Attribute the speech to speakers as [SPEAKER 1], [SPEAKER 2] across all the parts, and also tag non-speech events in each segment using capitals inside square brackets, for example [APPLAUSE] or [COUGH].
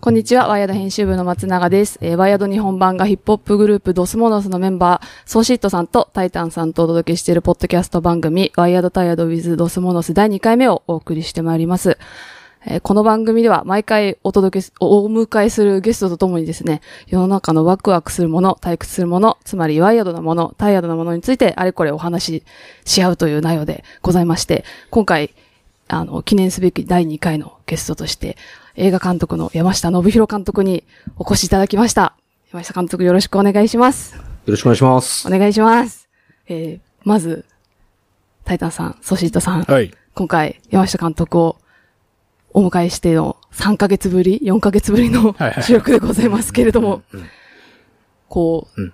[SPEAKER 1] こんにちは、ワイヤード編集部の松永です。えーワイヤード日本版がヒップホップグループドスモノスのメンバー、ソーシットさんとタイタンさんとお届けしているポッドキャスト番組、ワイヤードタイヤードウィズドスモノス第2回目をお送りしてまいります。えーこの番組では毎回お届けす、おお迎えするゲストとともにですね、世の中のワクワクするもの、退屈するもの、つまりワイヤードなもの、タイヤードなものについてあれこれお話しし合うという内容でございまして、今回、あの、記念すべき第2回のゲストとして、映画監督の山下信弘監督にお越しいただきました。山下監督よろしくお願いします。
[SPEAKER 2] よろしくお願いします。
[SPEAKER 1] お願いします。えー、まず、タイタンさん、ソシートさん、
[SPEAKER 3] はい。
[SPEAKER 1] 今回山下監督をお迎えしての3ヶ月ぶり、4ヶ月ぶりの収録でございますけれども、こう、
[SPEAKER 3] うん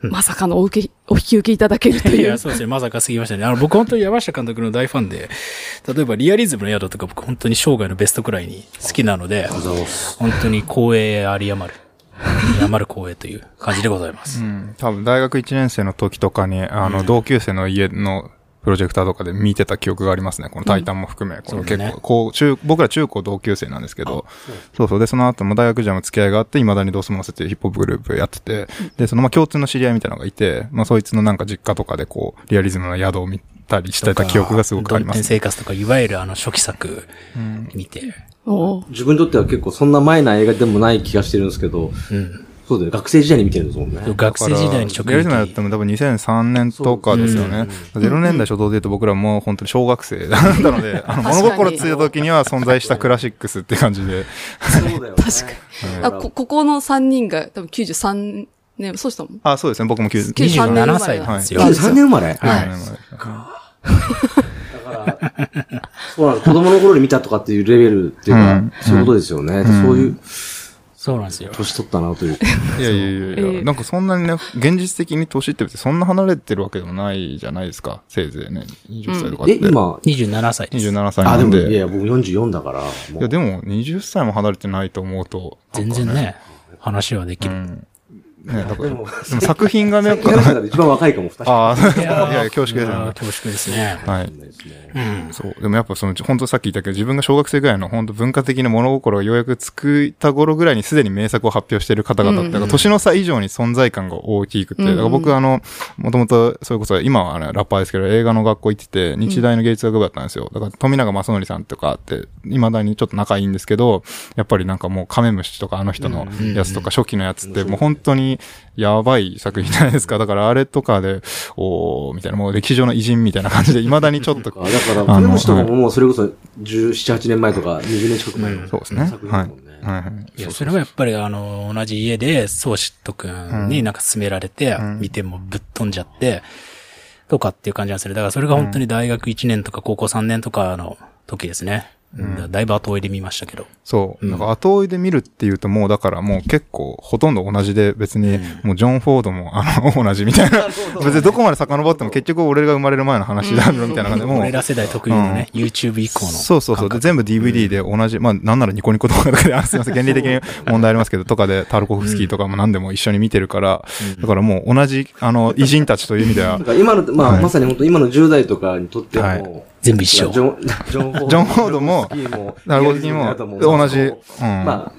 [SPEAKER 1] まさかのお受け、お引き受けいただけると
[SPEAKER 3] いや、
[SPEAKER 1] いう。
[SPEAKER 3] そうですね。まさか過ぎましたね。あの、僕本当に山下監督の大ファンで、例えばリアリズムの宿とか僕本当に生涯のベストくらいに好きなので、本当に光栄あり余る。余る光栄という感じでございます。
[SPEAKER 4] うん。多分大学1年生の時とかに、あの、同級生の家のプロジェクターとかで見てた記憶がありますね。このタイタンも含め。この結構、こう、中、僕ら中高同級生なんですけど、そうそう。で、その後も大学時代も付き合いがあって、未だにドスモノスっていうヒップホップグループやってて、で、そのまあ共通の知り合いみたいなのがいて、まあそいつのなんか実家とかでこう、リアリズムの宿を見たりしてた記憶がすごくあります、
[SPEAKER 3] 生活とか、いわゆるあの初期作見て、
[SPEAKER 1] おー
[SPEAKER 2] 自分にとっては結構そんな前な映画でもない気がしてるんですけど、
[SPEAKER 3] うん。
[SPEAKER 2] そうだよね。学生時代に見てるんですもんね。
[SPEAKER 3] 学生時代に直
[SPEAKER 4] リアリズムやっ
[SPEAKER 3] 撃
[SPEAKER 4] ても多分2003年とかですよね。0年代初頭で言うと僕らもう本当に小学生だったので、[LAUGHS] あの、物心ついた時には存在したクラシックスって感じで。
[SPEAKER 2] そうだよね。
[SPEAKER 1] 確かに。あ、こ、ここの3人が多分93年、そうしたもん
[SPEAKER 4] あ、そうですね。僕も90
[SPEAKER 1] 93年生ま
[SPEAKER 3] 27歳
[SPEAKER 1] れ
[SPEAKER 3] なんですよ。
[SPEAKER 2] 93年生まれ。
[SPEAKER 3] はい
[SPEAKER 2] だから、そうなんです。子供の頃に見たとかっていうレベルっていうそういうことですよね。そういう
[SPEAKER 3] そうなんですよ。
[SPEAKER 2] 年取ったなという。
[SPEAKER 4] いやいやいやい
[SPEAKER 1] ええ
[SPEAKER 4] や、なんかそんなにね、現実的に年って別にそんな離れてるわけでもないじゃないですか。せいぜいね、20歳とかって。
[SPEAKER 2] え、今、
[SPEAKER 3] 27歳です。
[SPEAKER 4] 27歳
[SPEAKER 2] あ、
[SPEAKER 4] なんで。
[SPEAKER 2] でも、いやいや、僕44だから、も
[SPEAKER 4] いうや、でも20歳も離れてないと思うと。
[SPEAKER 3] 全然ね、話はできる。
[SPEAKER 4] うん。ね、だから、
[SPEAKER 2] も
[SPEAKER 4] も作品がね、
[SPEAKER 2] 一番若いかも、二人。
[SPEAKER 4] ああ、い
[SPEAKER 3] い
[SPEAKER 4] やいや、恐縮ですよ。
[SPEAKER 3] あー恐縮ですね。
[SPEAKER 4] はい。そう。でもやっぱその、本当さっき言ったけど、自分が小学生ぐらいの本当文化的な物心がようやくつくった頃ぐらいにすでに名作を発表している方々って、だから年の差以上に存在感が大きくて、だから僕あの、もともと、それこそ今は、ね、ラッパーですけど、映画の学校行ってて、日大の芸術学部だったんですよ。だから富永正則さんとかって、未だにちょっと仲いいんですけど、やっぱりなんかもうカメムシとかあの人のやつとか初期のやつって、もう本当にやばい作品じゃないですか。だからあれとかで、おー、みたいな、もう歴史上の偉人みたいな感じで、未だにちょっと
[SPEAKER 2] あだから、
[SPEAKER 4] あの
[SPEAKER 2] 金虫とかももうそれこそ17、8年前とか20年近く前の
[SPEAKER 4] そうですね。
[SPEAKER 2] 作品
[SPEAKER 4] はい
[SPEAKER 2] だもんね。。
[SPEAKER 4] はいはい。
[SPEAKER 3] いや、それはやっぱりあの、同じ家で、ソーシット君になんか勧められて、見てもぶっ飛んじゃって、とかっていう感じなんですよね。だからそれが本当に大学1年とか高校3年とかの時ですね。だだいぶ後追いで見ましたけど。
[SPEAKER 4] そう。なんか後追いで見るっていうともうだからもう結構ほとんど同じで別にもうジョン・フォードもあの同じみたいな。別にどこまで遡っても結局俺が生まれる前の話だろみたいな感じでもう
[SPEAKER 3] 俺ら世代特有のね、YouTube 以降の。
[SPEAKER 4] そうそうそう。で、全部 DVD で同じ、まあ、なんならニコニコ動画とかで、あすいません、[LAUGHS] 原理的に問題ありますけど、とかで、タルコフスキーとかも何でも一緒に見てるから、だからもう同じ、あの、偉人たちという意味では [LAUGHS]
[SPEAKER 2] 今の、まあ、
[SPEAKER 4] はい。
[SPEAKER 2] まさに本当今の10代とかにとってはも
[SPEAKER 3] 全部一緒 [LAUGHS]
[SPEAKER 2] ジョン、ジョン・フォード
[SPEAKER 4] ジョンフォードも
[SPEAKER 2] タルコフスキーも
[SPEAKER 4] 同じ
[SPEAKER 2] ま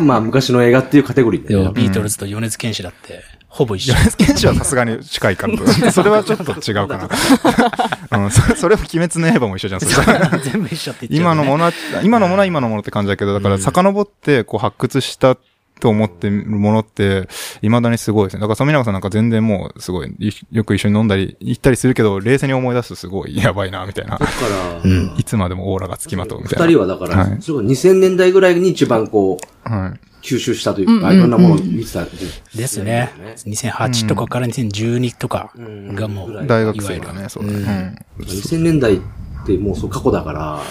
[SPEAKER 2] あ、まあ、昔の映画っていうカテゴリーで
[SPEAKER 3] ビートルズと米津玄師だって、ほぼ一緒。
[SPEAKER 4] 米津玄師はさすがに近いからと。[LAUGHS] それはちょっと違うかな。[LAUGHS] うん、それ、も鬼滅の刃も一緒じゃん。
[SPEAKER 3] 全部一緒って言っちゃう、ね。
[SPEAKER 4] 今のものは、今のものは今のものって感じだけど、だから遡ってこう発掘したと思ってるものって、未だにすごいですね。だから富永さんなんか全然もうすごい、いよく一緒に飲んだり、行ったりするけど、冷静に思い出すとすごい [LAUGHS] やばいな、みたいな。
[SPEAKER 2] だから、
[SPEAKER 3] うん。
[SPEAKER 4] いつまでもオーラがつきまとうみたいな。
[SPEAKER 2] 二人はだから、
[SPEAKER 4] はい
[SPEAKER 2] それこそ2000年代ぐらいに一番こう、
[SPEAKER 4] はい。
[SPEAKER 2] 吸収したというか、いろんなものを見てた。
[SPEAKER 3] ですね。2008とかから2012とかがもう、
[SPEAKER 4] 大学生がね、そうだね。
[SPEAKER 2] 2000年代ってもうそう過去だから、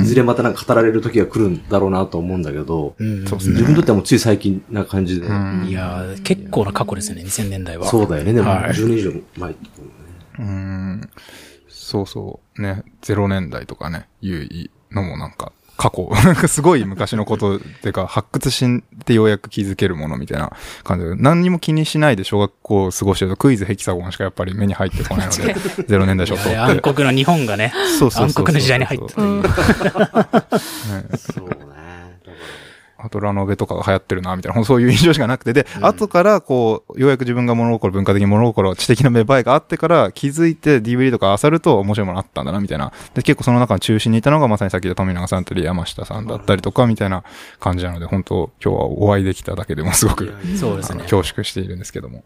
[SPEAKER 2] いずれまたなんか語られる時が来るんだろうなと思うんだけど、
[SPEAKER 3] うん。
[SPEAKER 2] 自分にとってはもうつい最近な感じで、
[SPEAKER 3] いやー結構な過去ですね、2000年代は。
[SPEAKER 2] そうだよね、でも
[SPEAKER 3] はい
[SPEAKER 2] 10年以上前ってことね。
[SPEAKER 4] うん。そうそう。ね、0年代とかね、いうのもなんか、過去。[LAUGHS] なんかすごい昔のことっていうか、発掘してようやく気づけるものみたいな感じで、何にも気にしないで小学校を過ごしてると、クイズヘキサゴンしかやっぱり目に入ってこないので、[LAUGHS] ゼロ年代初頭って。
[SPEAKER 3] 暗黒の日本がね、
[SPEAKER 4] そうそう
[SPEAKER 3] 暗黒の時代に入ってた。
[SPEAKER 1] うん。[LAUGHS]
[SPEAKER 2] そうね。だから
[SPEAKER 4] あとラノベとかが流行ってるな、みたいな、そういう印象しかなくて、で、後からこう、ようやく自分が物心、文化的に物心、知的な芽生えがあってから気づいて DVD とか漁ると面白いものあったんだな、みたいな。で、結構その中の中心にいたのがまさにさっき言った富永さんだったり山下さんだったりとか、みたいな感じなので、本当今日はお会いできただけでもすごく、
[SPEAKER 3] そうですね。
[SPEAKER 4] 恐縮しているんですけども。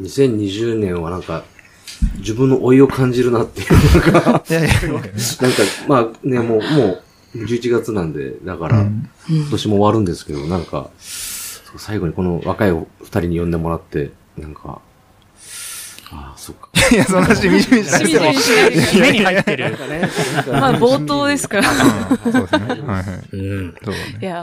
[SPEAKER 2] 2020年はなんか、自分の老いを感じるなっていう。なんか、
[SPEAKER 4] いやいや
[SPEAKER 2] なんか、まあね、もう、もう、11月なんで、だから、今年も終わるんですけど、なんか、最後にこの若いお二人に呼んでもらって、なんか、ああ、そっか。[LAUGHS]
[SPEAKER 4] いや、そんなしみじみしなくても。
[SPEAKER 1] しみじみしないでください
[SPEAKER 3] 目に入ってる。
[SPEAKER 1] まあ、冒頭ですから。
[SPEAKER 4] うんそうですね。はいはい。
[SPEAKER 3] うん。
[SPEAKER 1] いや、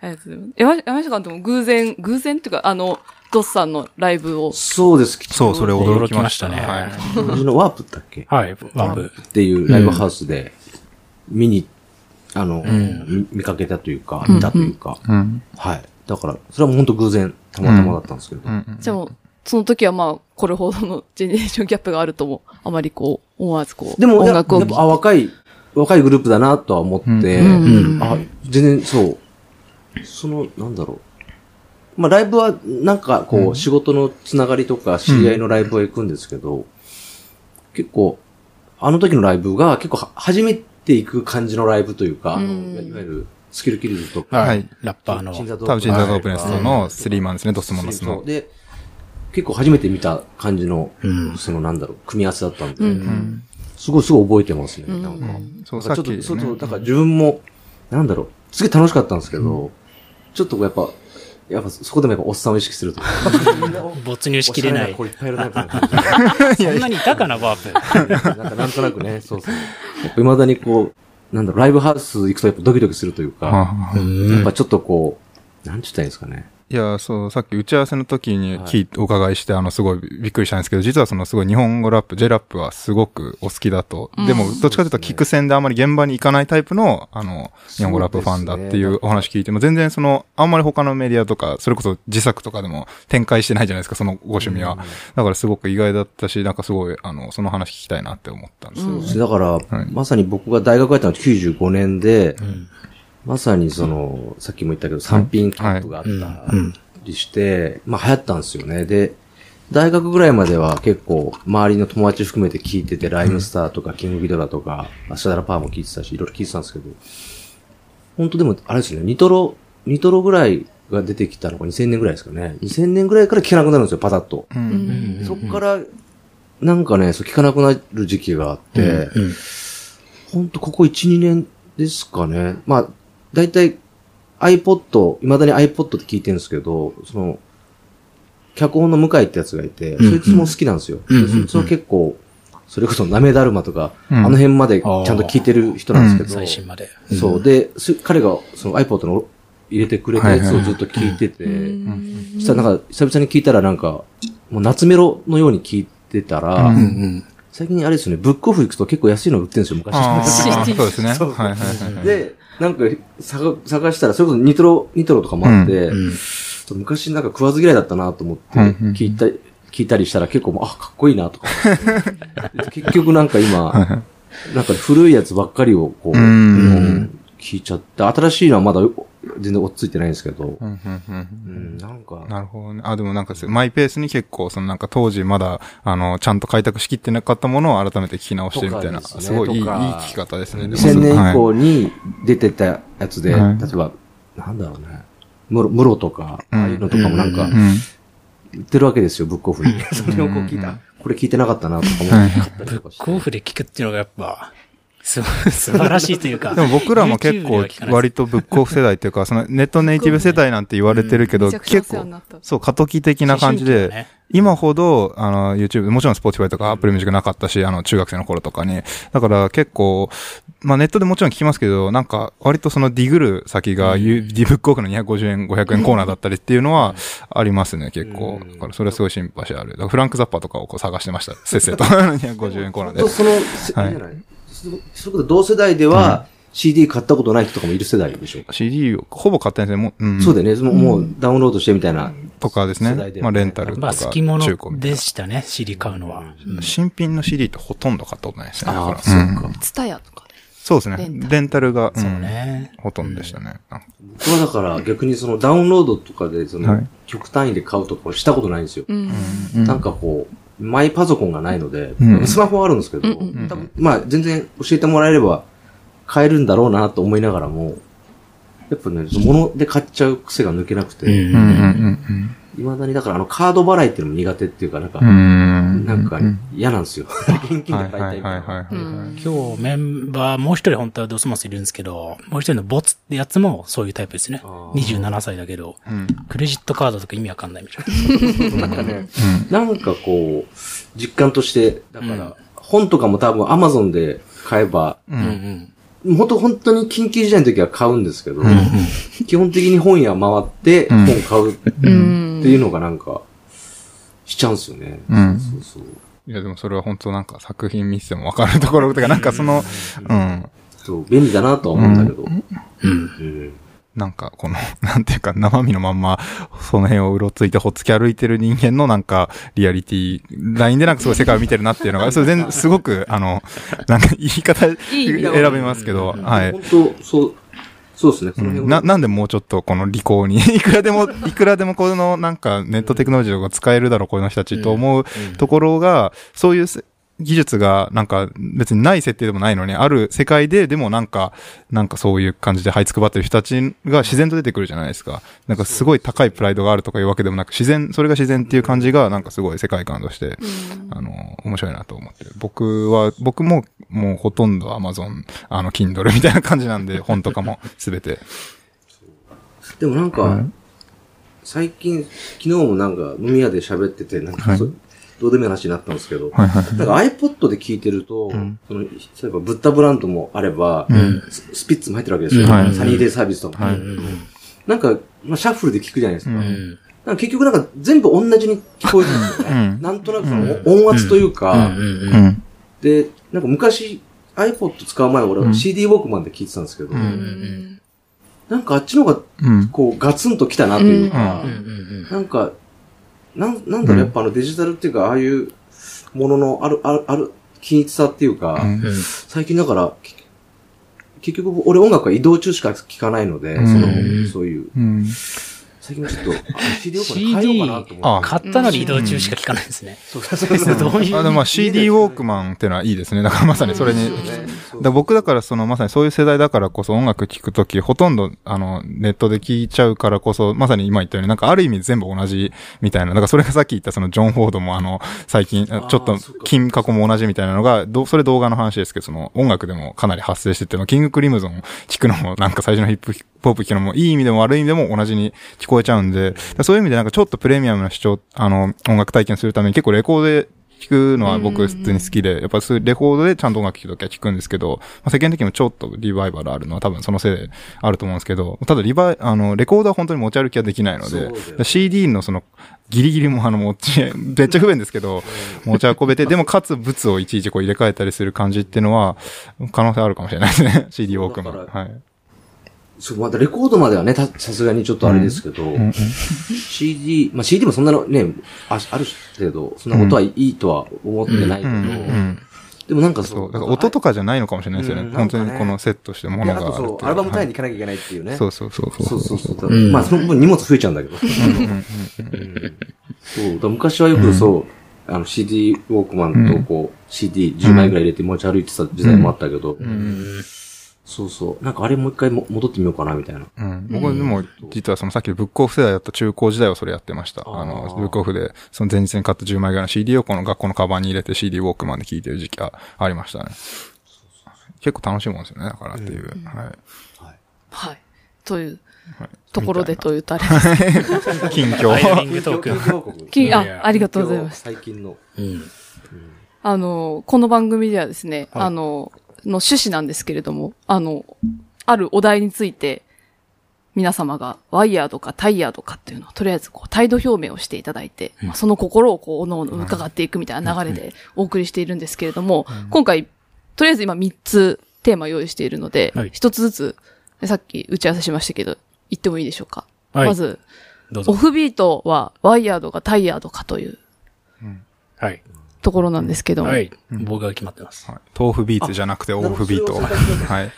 [SPEAKER 1] ありがとうございます。山山下監督も偶然、偶然っていうか、あの、ドスさんのライブを。
[SPEAKER 2] そうです。
[SPEAKER 4] そう、それ驚きましたね。はい。[LAUGHS]
[SPEAKER 2] のワープだっけ？
[SPEAKER 3] はい、ワンブ。
[SPEAKER 2] っていうライブハウスで、見に、あの、見見かけたというか、見たというか、
[SPEAKER 4] うん。
[SPEAKER 2] はい。だから、それはもう本当偶然、たまたまだったんですけど。
[SPEAKER 4] うん。うん。
[SPEAKER 1] じゃあもう、その時はまあ、これほどのジェネレーションギャップがあるとも、あまりこう、思わずこう、
[SPEAKER 2] でも、
[SPEAKER 1] 音楽を
[SPEAKER 2] やっぱ、あ、若い、若いグループだなとは思って、
[SPEAKER 1] うん。
[SPEAKER 2] あ、全然そう。その、なんだろう。まあ、ライブは、なんか、こう、仕事のつながりとか、知り合いのライブは行くんですけど、結構、あの時のライブが結構は、初めて行く感じのライブというか、
[SPEAKER 1] うん
[SPEAKER 2] いわゆる、スキルキルズとか、
[SPEAKER 4] はい
[SPEAKER 3] ラッパーの。
[SPEAKER 2] チンザド
[SPEAKER 4] 多分、チンザードープネス
[SPEAKER 2] はい
[SPEAKER 4] のスリーマンですね、ドスモノスの。
[SPEAKER 2] で、結構初めて見た感じの、
[SPEAKER 3] うん
[SPEAKER 2] そのなんだろう、組み合わせだったんで、
[SPEAKER 1] うん
[SPEAKER 2] すごいすごい覚えてますね、なんか。
[SPEAKER 4] そう、
[SPEAKER 2] ちょっと。そうそう、だから自分も、なんだろう、すげえ楽しかったんですけど、ちょっとやっぱ、やっぱそこでもやっぱおっさんを意識するとか。[LAUGHS]
[SPEAKER 3] 没入しきれない。
[SPEAKER 2] これいっぱいいるな、みたいな
[SPEAKER 3] そんなにいたかな、ワープ。[LAUGHS]
[SPEAKER 2] なんかなんとなくね、そうそう。やっぱ未だにこう、なんだろう、ライブハウス行くとやっぱドキドキするというか、
[SPEAKER 4] はあ
[SPEAKER 2] やっぱちょっとこう、なんて言ったらいいんですかね。
[SPEAKER 4] いや、そう、さっき打ち合わせの時に聞いお伺いして、あの、すごいびっくりしたんですけど、実はそのすごい日本語ラップ、J ラップはすごくお好きだと。でも、どっちかというと聞く線であんまり現場に行かないタイプの、あの、日本語ラップファンだっていうお話聞いても、全然その、あんまり他のメディアとか、それこそ自作とかでも展開してないじゃないですか、そのご趣味は。だからすごく意外だったし、なんかすごい、あの、その話聞きたいなって思ったんですよ。
[SPEAKER 2] だから、
[SPEAKER 4] はい。
[SPEAKER 2] まさに僕が大学入ったのは95年で、
[SPEAKER 3] ん
[SPEAKER 2] まさにその、さっきも言ったけど、三品キャンプがあった
[SPEAKER 3] うん
[SPEAKER 2] りして、まあ流行ったんですよね。で、大学ぐらいまでは結構、周りの友達含めて聞いてて、ライムスターとか、キングギドラとか、アシャダラパーも聞いてたし、いろいろ聞いてたんですけど、本当でも、あれですね、ニトロ、ニトロぐらいが出てきたのが2000年ぐらいですかね。2000年ぐらいから聞かなくなるんですよ、パタッと。
[SPEAKER 4] うん。
[SPEAKER 2] そっから、なんかね、そう聞かなくなる時期があって、
[SPEAKER 3] うん
[SPEAKER 2] ほんとここ1、2年ですかね。まあ、だいたい iPod、未だに iPod って聞いてるんですけど、その、脚本の向井ってやつがいて、
[SPEAKER 3] うん
[SPEAKER 2] そいつも好きなんですよ。
[SPEAKER 3] うん
[SPEAKER 2] でそいつは結構、それこそなめだるまとか、
[SPEAKER 4] うん
[SPEAKER 2] あの辺までちゃんと聞いてる人なんですけど、
[SPEAKER 3] 最新まで。
[SPEAKER 2] そう。で、す彼がその iPod の入れてくれたやつをずっと聞いてて、そしたらなんか、久々に聞いたらなんか、もう夏メロのように聞いてたら、
[SPEAKER 4] うん
[SPEAKER 3] うん
[SPEAKER 2] 最近あれですよね、ブックオフ行くと結構安いの売ってるんですよ、昔。
[SPEAKER 4] そうですね。[LAUGHS] はい
[SPEAKER 2] そう
[SPEAKER 4] はいはいはい。
[SPEAKER 2] で、なんか探探したら、それこそニトロ、ニトロとかもあって、
[SPEAKER 3] うん。
[SPEAKER 2] 昔なんか食わず嫌いだったなと思って、
[SPEAKER 4] うんうん
[SPEAKER 2] 聞いた、聞いたりしたら結構もう、あ、かっこいいなとか。[LAUGHS] 結局なんか今、なんか古いやつばっかりをこう、
[SPEAKER 4] うん。
[SPEAKER 2] うん聞いちゃって、新しいのはまだ全然落ち着いてないんですけど、
[SPEAKER 4] うんうんうん
[SPEAKER 2] うん、なんか、
[SPEAKER 4] なるほどね。あ、でもなんかマイペースに結構、そのなんか当時まだ、あの、ちゃんと開拓しきってなかったものを改めて聞き直してみたいな、
[SPEAKER 2] すね
[SPEAKER 4] すごいいい、いい聞き方ですね。でも
[SPEAKER 2] 2000年以
[SPEAKER 4] はい
[SPEAKER 2] 降に出てたやつで、
[SPEAKER 4] はい
[SPEAKER 2] 例えば、なんだろうね、ムロ、ムロとか、
[SPEAKER 4] うん
[SPEAKER 2] ああいうのとかもなんか
[SPEAKER 3] う、
[SPEAKER 4] うん。
[SPEAKER 2] 売ってるわけですよ、ブックオフに。それをこう聞いた。これ聞いてなかったなとか思って買ったりとかして。
[SPEAKER 3] コーフで聞くっていうのがやっぱ、す素晴らしいというか。
[SPEAKER 4] でも僕らも結構割とブックオフ世代っていうか、そのネットネイティブ世代なんて言われてるけど、結構そう、過渡期的な感じで、今ほど、あの、YouTube、もちろん Spotify とか Apple Music なかったし、あの、中学生の頃とかに。だから結構、まあネットでもちろん聞きますけど、なんか、割とそのディグる先が、ユディブックオフの250円、500円コーナーだったりっていうのはありますね、結構。だからそれはすごいシンパシーある。フランク・ザッパーとかをこう探してました。せっせと。[LAUGHS] 250円コーナーで
[SPEAKER 2] と。その、せ
[SPEAKER 4] はい？
[SPEAKER 2] そそれこそ同世代では、CD 買ったことない人とかもいる世代でしょ。
[SPEAKER 4] CD をほぼ買ってないですね。もう、うん。
[SPEAKER 2] そうだよね。もうもうダウンロードしてみたいな。
[SPEAKER 4] とかですね。まあ、レンタルと
[SPEAKER 3] ま
[SPEAKER 4] か、
[SPEAKER 3] あ、好きも
[SPEAKER 4] 中古みたいな。
[SPEAKER 3] のでしたね、CD 買うのは。うん
[SPEAKER 4] 新品の CD ってほとんど買ったことないですね。だ
[SPEAKER 2] ああ、
[SPEAKER 4] から
[SPEAKER 2] そう
[SPEAKER 4] うん
[SPEAKER 2] か。
[SPEAKER 1] ツタヤとかで。
[SPEAKER 4] そうですね
[SPEAKER 1] レンタ。ル
[SPEAKER 4] レンタルが、うん
[SPEAKER 3] そうね。
[SPEAKER 4] ほとんどでしたね。
[SPEAKER 2] 僕はだから逆にそのダウンロードとかでその
[SPEAKER 4] はい
[SPEAKER 2] 極単位で買うとかをしたことないんですよ。
[SPEAKER 1] うん。
[SPEAKER 2] なんかこう、マイパソコンがないので、
[SPEAKER 4] うん。
[SPEAKER 2] スマホはあるんですけど、
[SPEAKER 1] うん
[SPEAKER 2] まあ全然教えてもらえれば買えるんだろうなと思いながらも、やっぱね、物で買っちゃう癖が抜けなくて、
[SPEAKER 3] うん
[SPEAKER 4] うんうん
[SPEAKER 2] 未だにだからあのカード払いっていうのも苦手っていうかなんか、
[SPEAKER 4] うん。うん。
[SPEAKER 2] なんか
[SPEAKER 4] うん
[SPEAKER 2] 嫌なんですよ。[LAUGHS] 現金で
[SPEAKER 4] はい
[SPEAKER 2] 買いた
[SPEAKER 4] はい
[SPEAKER 3] 今日メンバー、もう一人本当はドスモスいるんですけど、もう一人のボツってやつもそういうタイプですね
[SPEAKER 2] あ。ー
[SPEAKER 3] 27歳だけど、
[SPEAKER 4] うん。
[SPEAKER 3] クレジットカードとか意味わかんないみたいな。
[SPEAKER 2] なんかね、[LAUGHS] なんかこう、実感として、だから、本とかも多分 Amazon で買えば、
[SPEAKER 4] う。
[SPEAKER 3] うんん
[SPEAKER 2] 本当本当に緊急事態の時は買うんですけど、
[SPEAKER 3] うん。うん
[SPEAKER 2] 基本的に本屋回って
[SPEAKER 4] うん
[SPEAKER 2] 本買うって
[SPEAKER 1] うん。
[SPEAKER 2] いうのがなんか、しちゃうんですよね。
[SPEAKER 4] うん
[SPEAKER 2] そうそう。
[SPEAKER 4] いや、でもそれは本当なんか作品見ててもわかるところとか、なんかその、うん。
[SPEAKER 2] そう、便利だなとは思うんだけど。
[SPEAKER 3] うん。
[SPEAKER 2] うん
[SPEAKER 4] なんか、この、[LAUGHS] なんていうか、生身のまんま、その辺をうろついてほっつき歩いてる人間のなんか、リアリティ、ラインでなんかすごい世界を見てるなっていうのが、[LAUGHS] それ全然、すごく、あの、なんか言い方選べますけど、はい。
[SPEAKER 2] 本当、そう、そうですね。その辺
[SPEAKER 4] な、
[SPEAKER 2] は。
[SPEAKER 4] なんでもうちょっとこの利口に、[LAUGHS] いくらでも、[LAUGHS] いくらでもこのなんかネットテクノロジーが使えるだろう、この人たちと思うところが、そういうせ技術がなんか別にない設定でもないのに、ある世界ででもなんか、なんかそういう感じで這いつくばってる人たちが自然と出てくるじゃないですか。なんかすごい高いプライドがあるとかいうわけでもなく、自然、それが自然っていう感じがなんかすごい世界観として、あの、面白いなと思って。僕は、僕ももうほとんど Amazon、あの、Kindle みたいな感じなんで、[LAUGHS] 本とかもすべて。
[SPEAKER 2] でもなんか、
[SPEAKER 4] はい
[SPEAKER 2] 最近、昨日もなんか飲み屋で喋ってて、なんかそ、どうでもいい話になったんですけど、
[SPEAKER 4] はいはい。
[SPEAKER 2] なんか iPod で聞いてると、
[SPEAKER 4] ん
[SPEAKER 2] その例えばブッダブランドもあれば、
[SPEAKER 3] ん
[SPEAKER 2] ススピッツも入ってるわけですよ。
[SPEAKER 3] うんはい
[SPEAKER 2] サニーデイサービスとか。
[SPEAKER 4] はい
[SPEAKER 3] うん
[SPEAKER 2] なんか、まあ、シャッフルで聞くじゃないですか。か結局なんか全部同じに聞こえるんですよね。
[SPEAKER 4] うん
[SPEAKER 2] なんとなくその音圧というか、
[SPEAKER 3] うん。
[SPEAKER 4] うん。
[SPEAKER 2] で、なんか昔 iPod 使う前俺は CD ウォークマンで聞いてたんですけど、
[SPEAKER 4] うん
[SPEAKER 1] うん。
[SPEAKER 2] なんかあっちの方が
[SPEAKER 4] うん。
[SPEAKER 2] こうガツンときたなというか。なんか、なん、なんだろう、やっぱあのデジタルっていうか、ああいうもののある、ある、ある、均一さっていうか。最近だから、き結局俺音楽は移動中しか聴かないので、
[SPEAKER 4] うん
[SPEAKER 2] その、そういう、
[SPEAKER 4] うん。
[SPEAKER 2] 最近ちょっと、[LAUGHS] あ CD ウォークマン変えようかなと思って。
[SPEAKER 4] あ
[SPEAKER 3] 買ったのに移動中しか聞かないですね。
[SPEAKER 2] そうそうそう。
[SPEAKER 3] どういう。
[SPEAKER 4] あ、でもまあ CD ウォークマンってのはいいですね。だからまさにそれに。僕だからそのまさにそういう世代だからこそ音楽聴くときほとんどあのネットで聴いちゃうからこそまさに今言ったようになんかある意味全部同じみたいな。だからそれがさっき言ったそのジョン・フォードもあの最近
[SPEAKER 2] ー
[SPEAKER 4] ちょっと金過去も同じみたいなのがどそれ動画の話ですけどその音楽でもかなり発生してて、まあキング・クリムゾン聴くのもなんか最初のヒップホップ聴くのもいい意味でも悪い意味でも同じに聞こえちゃうんで、そういう意味でなんかちょっとプレミアムな視聴、あの音楽体験するために結構レコードで聞くのは僕普通に好きで、やっぱそういうレコードでちゃんと音楽聴くときは聞くんですけど、まあ、世間的にもちょっとリバイバルあるのは多分そのせいであると思うんですけど、ただリバイ、あの、レコードは本当に持ち歩きはできないので、CD のその、ギリギリもあの持ち、めっちゃ不便ですけど、持ち運べて、でもかつ物をいちいちこう入れ替えたりする感じっていうのは、可能性あるかもしれないですね。[LAUGHS] CD ウォークマはい。
[SPEAKER 2] そう、またレコードまではね、たさすがにちょっとあれですけど、CD、まあ CD もそんなのね、あある程度、そんなことはいいとは思ってないけど、
[SPEAKER 4] うんうん。
[SPEAKER 2] でもなんか
[SPEAKER 4] そ。
[SPEAKER 2] そうう、
[SPEAKER 4] だから音とかじゃないのかもしれないですよね。
[SPEAKER 2] うん
[SPEAKER 4] 本当にこのセットしてものがある
[SPEAKER 2] そうう、アルバム単位に行かなきゃいけないっていうね。
[SPEAKER 4] そうそうそうそう。
[SPEAKER 2] そうそうそう。
[SPEAKER 3] うん
[SPEAKER 2] まあ、その分荷物増えちゃうんだけど。そう。昔はよくそう、あの CD ウォークマンとこう、CD10 枚ぐらい入れて持ち歩いてた時代もあったけど、
[SPEAKER 3] うん。
[SPEAKER 2] そうそう。なんかあれもう一回も戻ってみようかなみたいな。
[SPEAKER 4] うん。僕はでも、実はそのさっきのブックオフ世代だった中高時代はそれやってました。
[SPEAKER 2] あ
[SPEAKER 4] の、ブックオフで、その前日に買った10枚ぐらいの CD をこの学校のカバンに入れて CD ウォークマンで聴いてる時期はありましたね。結構楽しいもんですよね、だからっていう。はい。
[SPEAKER 1] はい。という
[SPEAKER 4] はい
[SPEAKER 1] ところでというとあれです。[LAUGHS]
[SPEAKER 4] 近況。
[SPEAKER 3] ングトーク。
[SPEAKER 2] 況
[SPEAKER 1] あ、ありがとうございます。
[SPEAKER 2] 最近の。
[SPEAKER 3] うん。
[SPEAKER 1] あの、この番組ではですね、
[SPEAKER 4] はい
[SPEAKER 1] あの、の趣旨なんですけれども、あの、あるお題について、皆様がワイヤードかタイヤードかっていうのを、とりあえずこう、態度表明をしていただいて、まあ、その心をこう、おのおの伺っていくみたいな流れでお送りしているんですけれども、今回、とりあえず今3つテーマ用意しているので
[SPEAKER 3] はい、
[SPEAKER 1] 一、つずつ、さっき打ち合わせしましたけど、言ってもいいでしょうか？
[SPEAKER 3] はい。
[SPEAKER 1] まず。オフビートはワイヤードかタイヤードかという。
[SPEAKER 3] はい。
[SPEAKER 1] ところなんですけども、
[SPEAKER 3] はい。僕が決まってます。
[SPEAKER 4] はい豆腐ビーツじゃなくてオフビート。はい。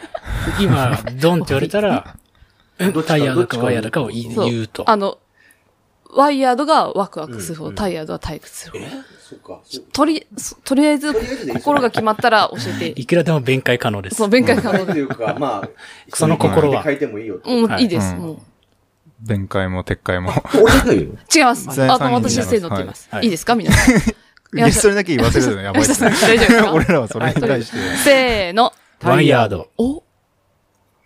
[SPEAKER 3] 今、ドンって言われたら、[LAUGHS] タイヤーだかワイヤーだかを言
[SPEAKER 1] う
[SPEAKER 3] と。
[SPEAKER 1] あの、ワイヤードがワクワクする方、タイヤードは退屈する方。
[SPEAKER 2] そっか。そ
[SPEAKER 1] とり、とりあえず、心が決まったら教えて、[LAUGHS]
[SPEAKER 3] いくらでも弁解可能です
[SPEAKER 1] そ。の弁解可能で。
[SPEAKER 2] というか、まあ、[LAUGHS]
[SPEAKER 3] その心は
[SPEAKER 2] 書いてもいい。
[SPEAKER 1] う
[SPEAKER 3] い
[SPEAKER 1] いいです。
[SPEAKER 4] うん
[SPEAKER 1] もう
[SPEAKER 4] 弁解も撤回も。
[SPEAKER 1] 違います。
[SPEAKER 4] 全
[SPEAKER 1] あと私せーのって言います。
[SPEAKER 3] はい
[SPEAKER 1] いいですか皆さん。
[SPEAKER 4] いや、それだけ言わせるのやばい [LAUGHS] ですね。俺らはそれに対して。
[SPEAKER 1] せーの。
[SPEAKER 3] ワイヤード。
[SPEAKER 1] お？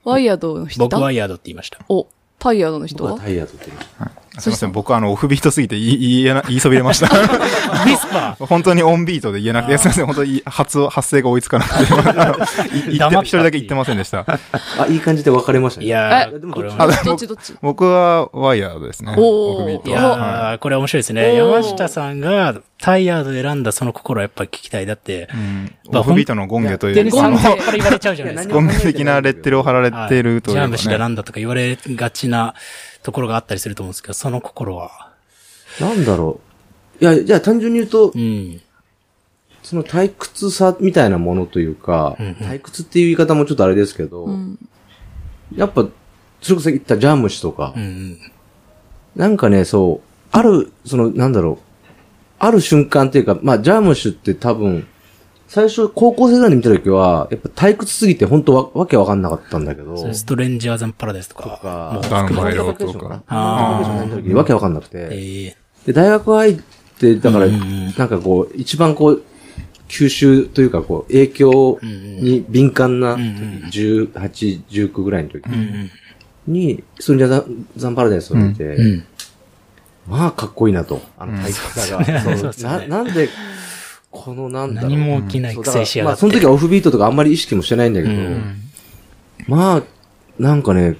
[SPEAKER 1] ワイヤードの人
[SPEAKER 3] 僕ワイヤードって言いました。
[SPEAKER 1] お、タイヤードの人は？
[SPEAKER 2] タイヤとって言う
[SPEAKER 4] すいません、僕はあの、オフビートすぎて言い、言えな、[LAUGHS] 言いそびれました。
[SPEAKER 3] ビスパ [LAUGHS]
[SPEAKER 4] 本当にオンビートで言えなくて、いやすいません、本当に発音、発声が追いつかなくて、[LAUGHS] 一人だけ言ってませんでした。
[SPEAKER 2] あ、いい感じで分かれました
[SPEAKER 3] ー。
[SPEAKER 2] ね。
[SPEAKER 3] いや
[SPEAKER 1] え
[SPEAKER 3] ー、これ
[SPEAKER 2] あ
[SPEAKER 3] は。
[SPEAKER 1] どっちどっち？
[SPEAKER 4] 僕はワイヤードですね。オフビート。
[SPEAKER 3] や
[SPEAKER 4] は
[SPEAKER 3] ー、これ面白いですね。山下さんがタイヤード選んだその心はやっぱり聞きたい。だって、
[SPEAKER 4] オフビートのゴンゲという、
[SPEAKER 1] ゴンゲ
[SPEAKER 3] から言われちゃうじゃないですか。
[SPEAKER 4] ゴンゲ的なレッテルを貼られてるというか
[SPEAKER 3] ジャムシだな
[SPEAKER 4] ね。
[SPEAKER 3] んだとか言われがちなところがあったりすると思うんですけど、その心は。
[SPEAKER 2] なんだろう。いや、じゃあ単純に言うと
[SPEAKER 3] う、ん。
[SPEAKER 2] その退屈さみたいなものというか、
[SPEAKER 3] うんうん
[SPEAKER 2] 退屈っていう言い方もちょっとあれですけど、
[SPEAKER 1] うん。
[SPEAKER 2] やっぱ、それこそ言ったジャムシとか、
[SPEAKER 3] うんうん。
[SPEAKER 2] なんかね、そう、ある、その、なんだろう、ある瞬間っていうか、まあ、ジャムシュって多分、最初、高校生ぐらいで見た時は、やっぱ退屈すぎて本当わわけわかんなかったんだけど、
[SPEAKER 3] ストレンジャーザンパラダイスと
[SPEAKER 2] と
[SPEAKER 3] か。
[SPEAKER 2] か
[SPEAKER 3] もう、
[SPEAKER 4] ダウンバイロー
[SPEAKER 2] とか
[SPEAKER 4] とか。
[SPEAKER 3] あー
[SPEAKER 2] あわけわかんなくて、
[SPEAKER 3] ええ
[SPEAKER 2] で、大学入って、だから、なんかこう、一番こう、吸収というか、こう、影響に敏感な、
[SPEAKER 3] んうん
[SPEAKER 2] 18、19ぐらいの時。に、ストレンジャーザンパラダイスを見て、
[SPEAKER 3] うん。
[SPEAKER 2] まあ、かっこいいなと。あの、退屈さが。なんで、このなんだろう。
[SPEAKER 3] 何も起きない
[SPEAKER 2] そうだから
[SPEAKER 3] 苦戦しや
[SPEAKER 2] まあ、
[SPEAKER 3] がって。
[SPEAKER 2] その時はオフビートとかあんまり意識もしてないんだけど、
[SPEAKER 3] うん
[SPEAKER 2] まあ、なんかね、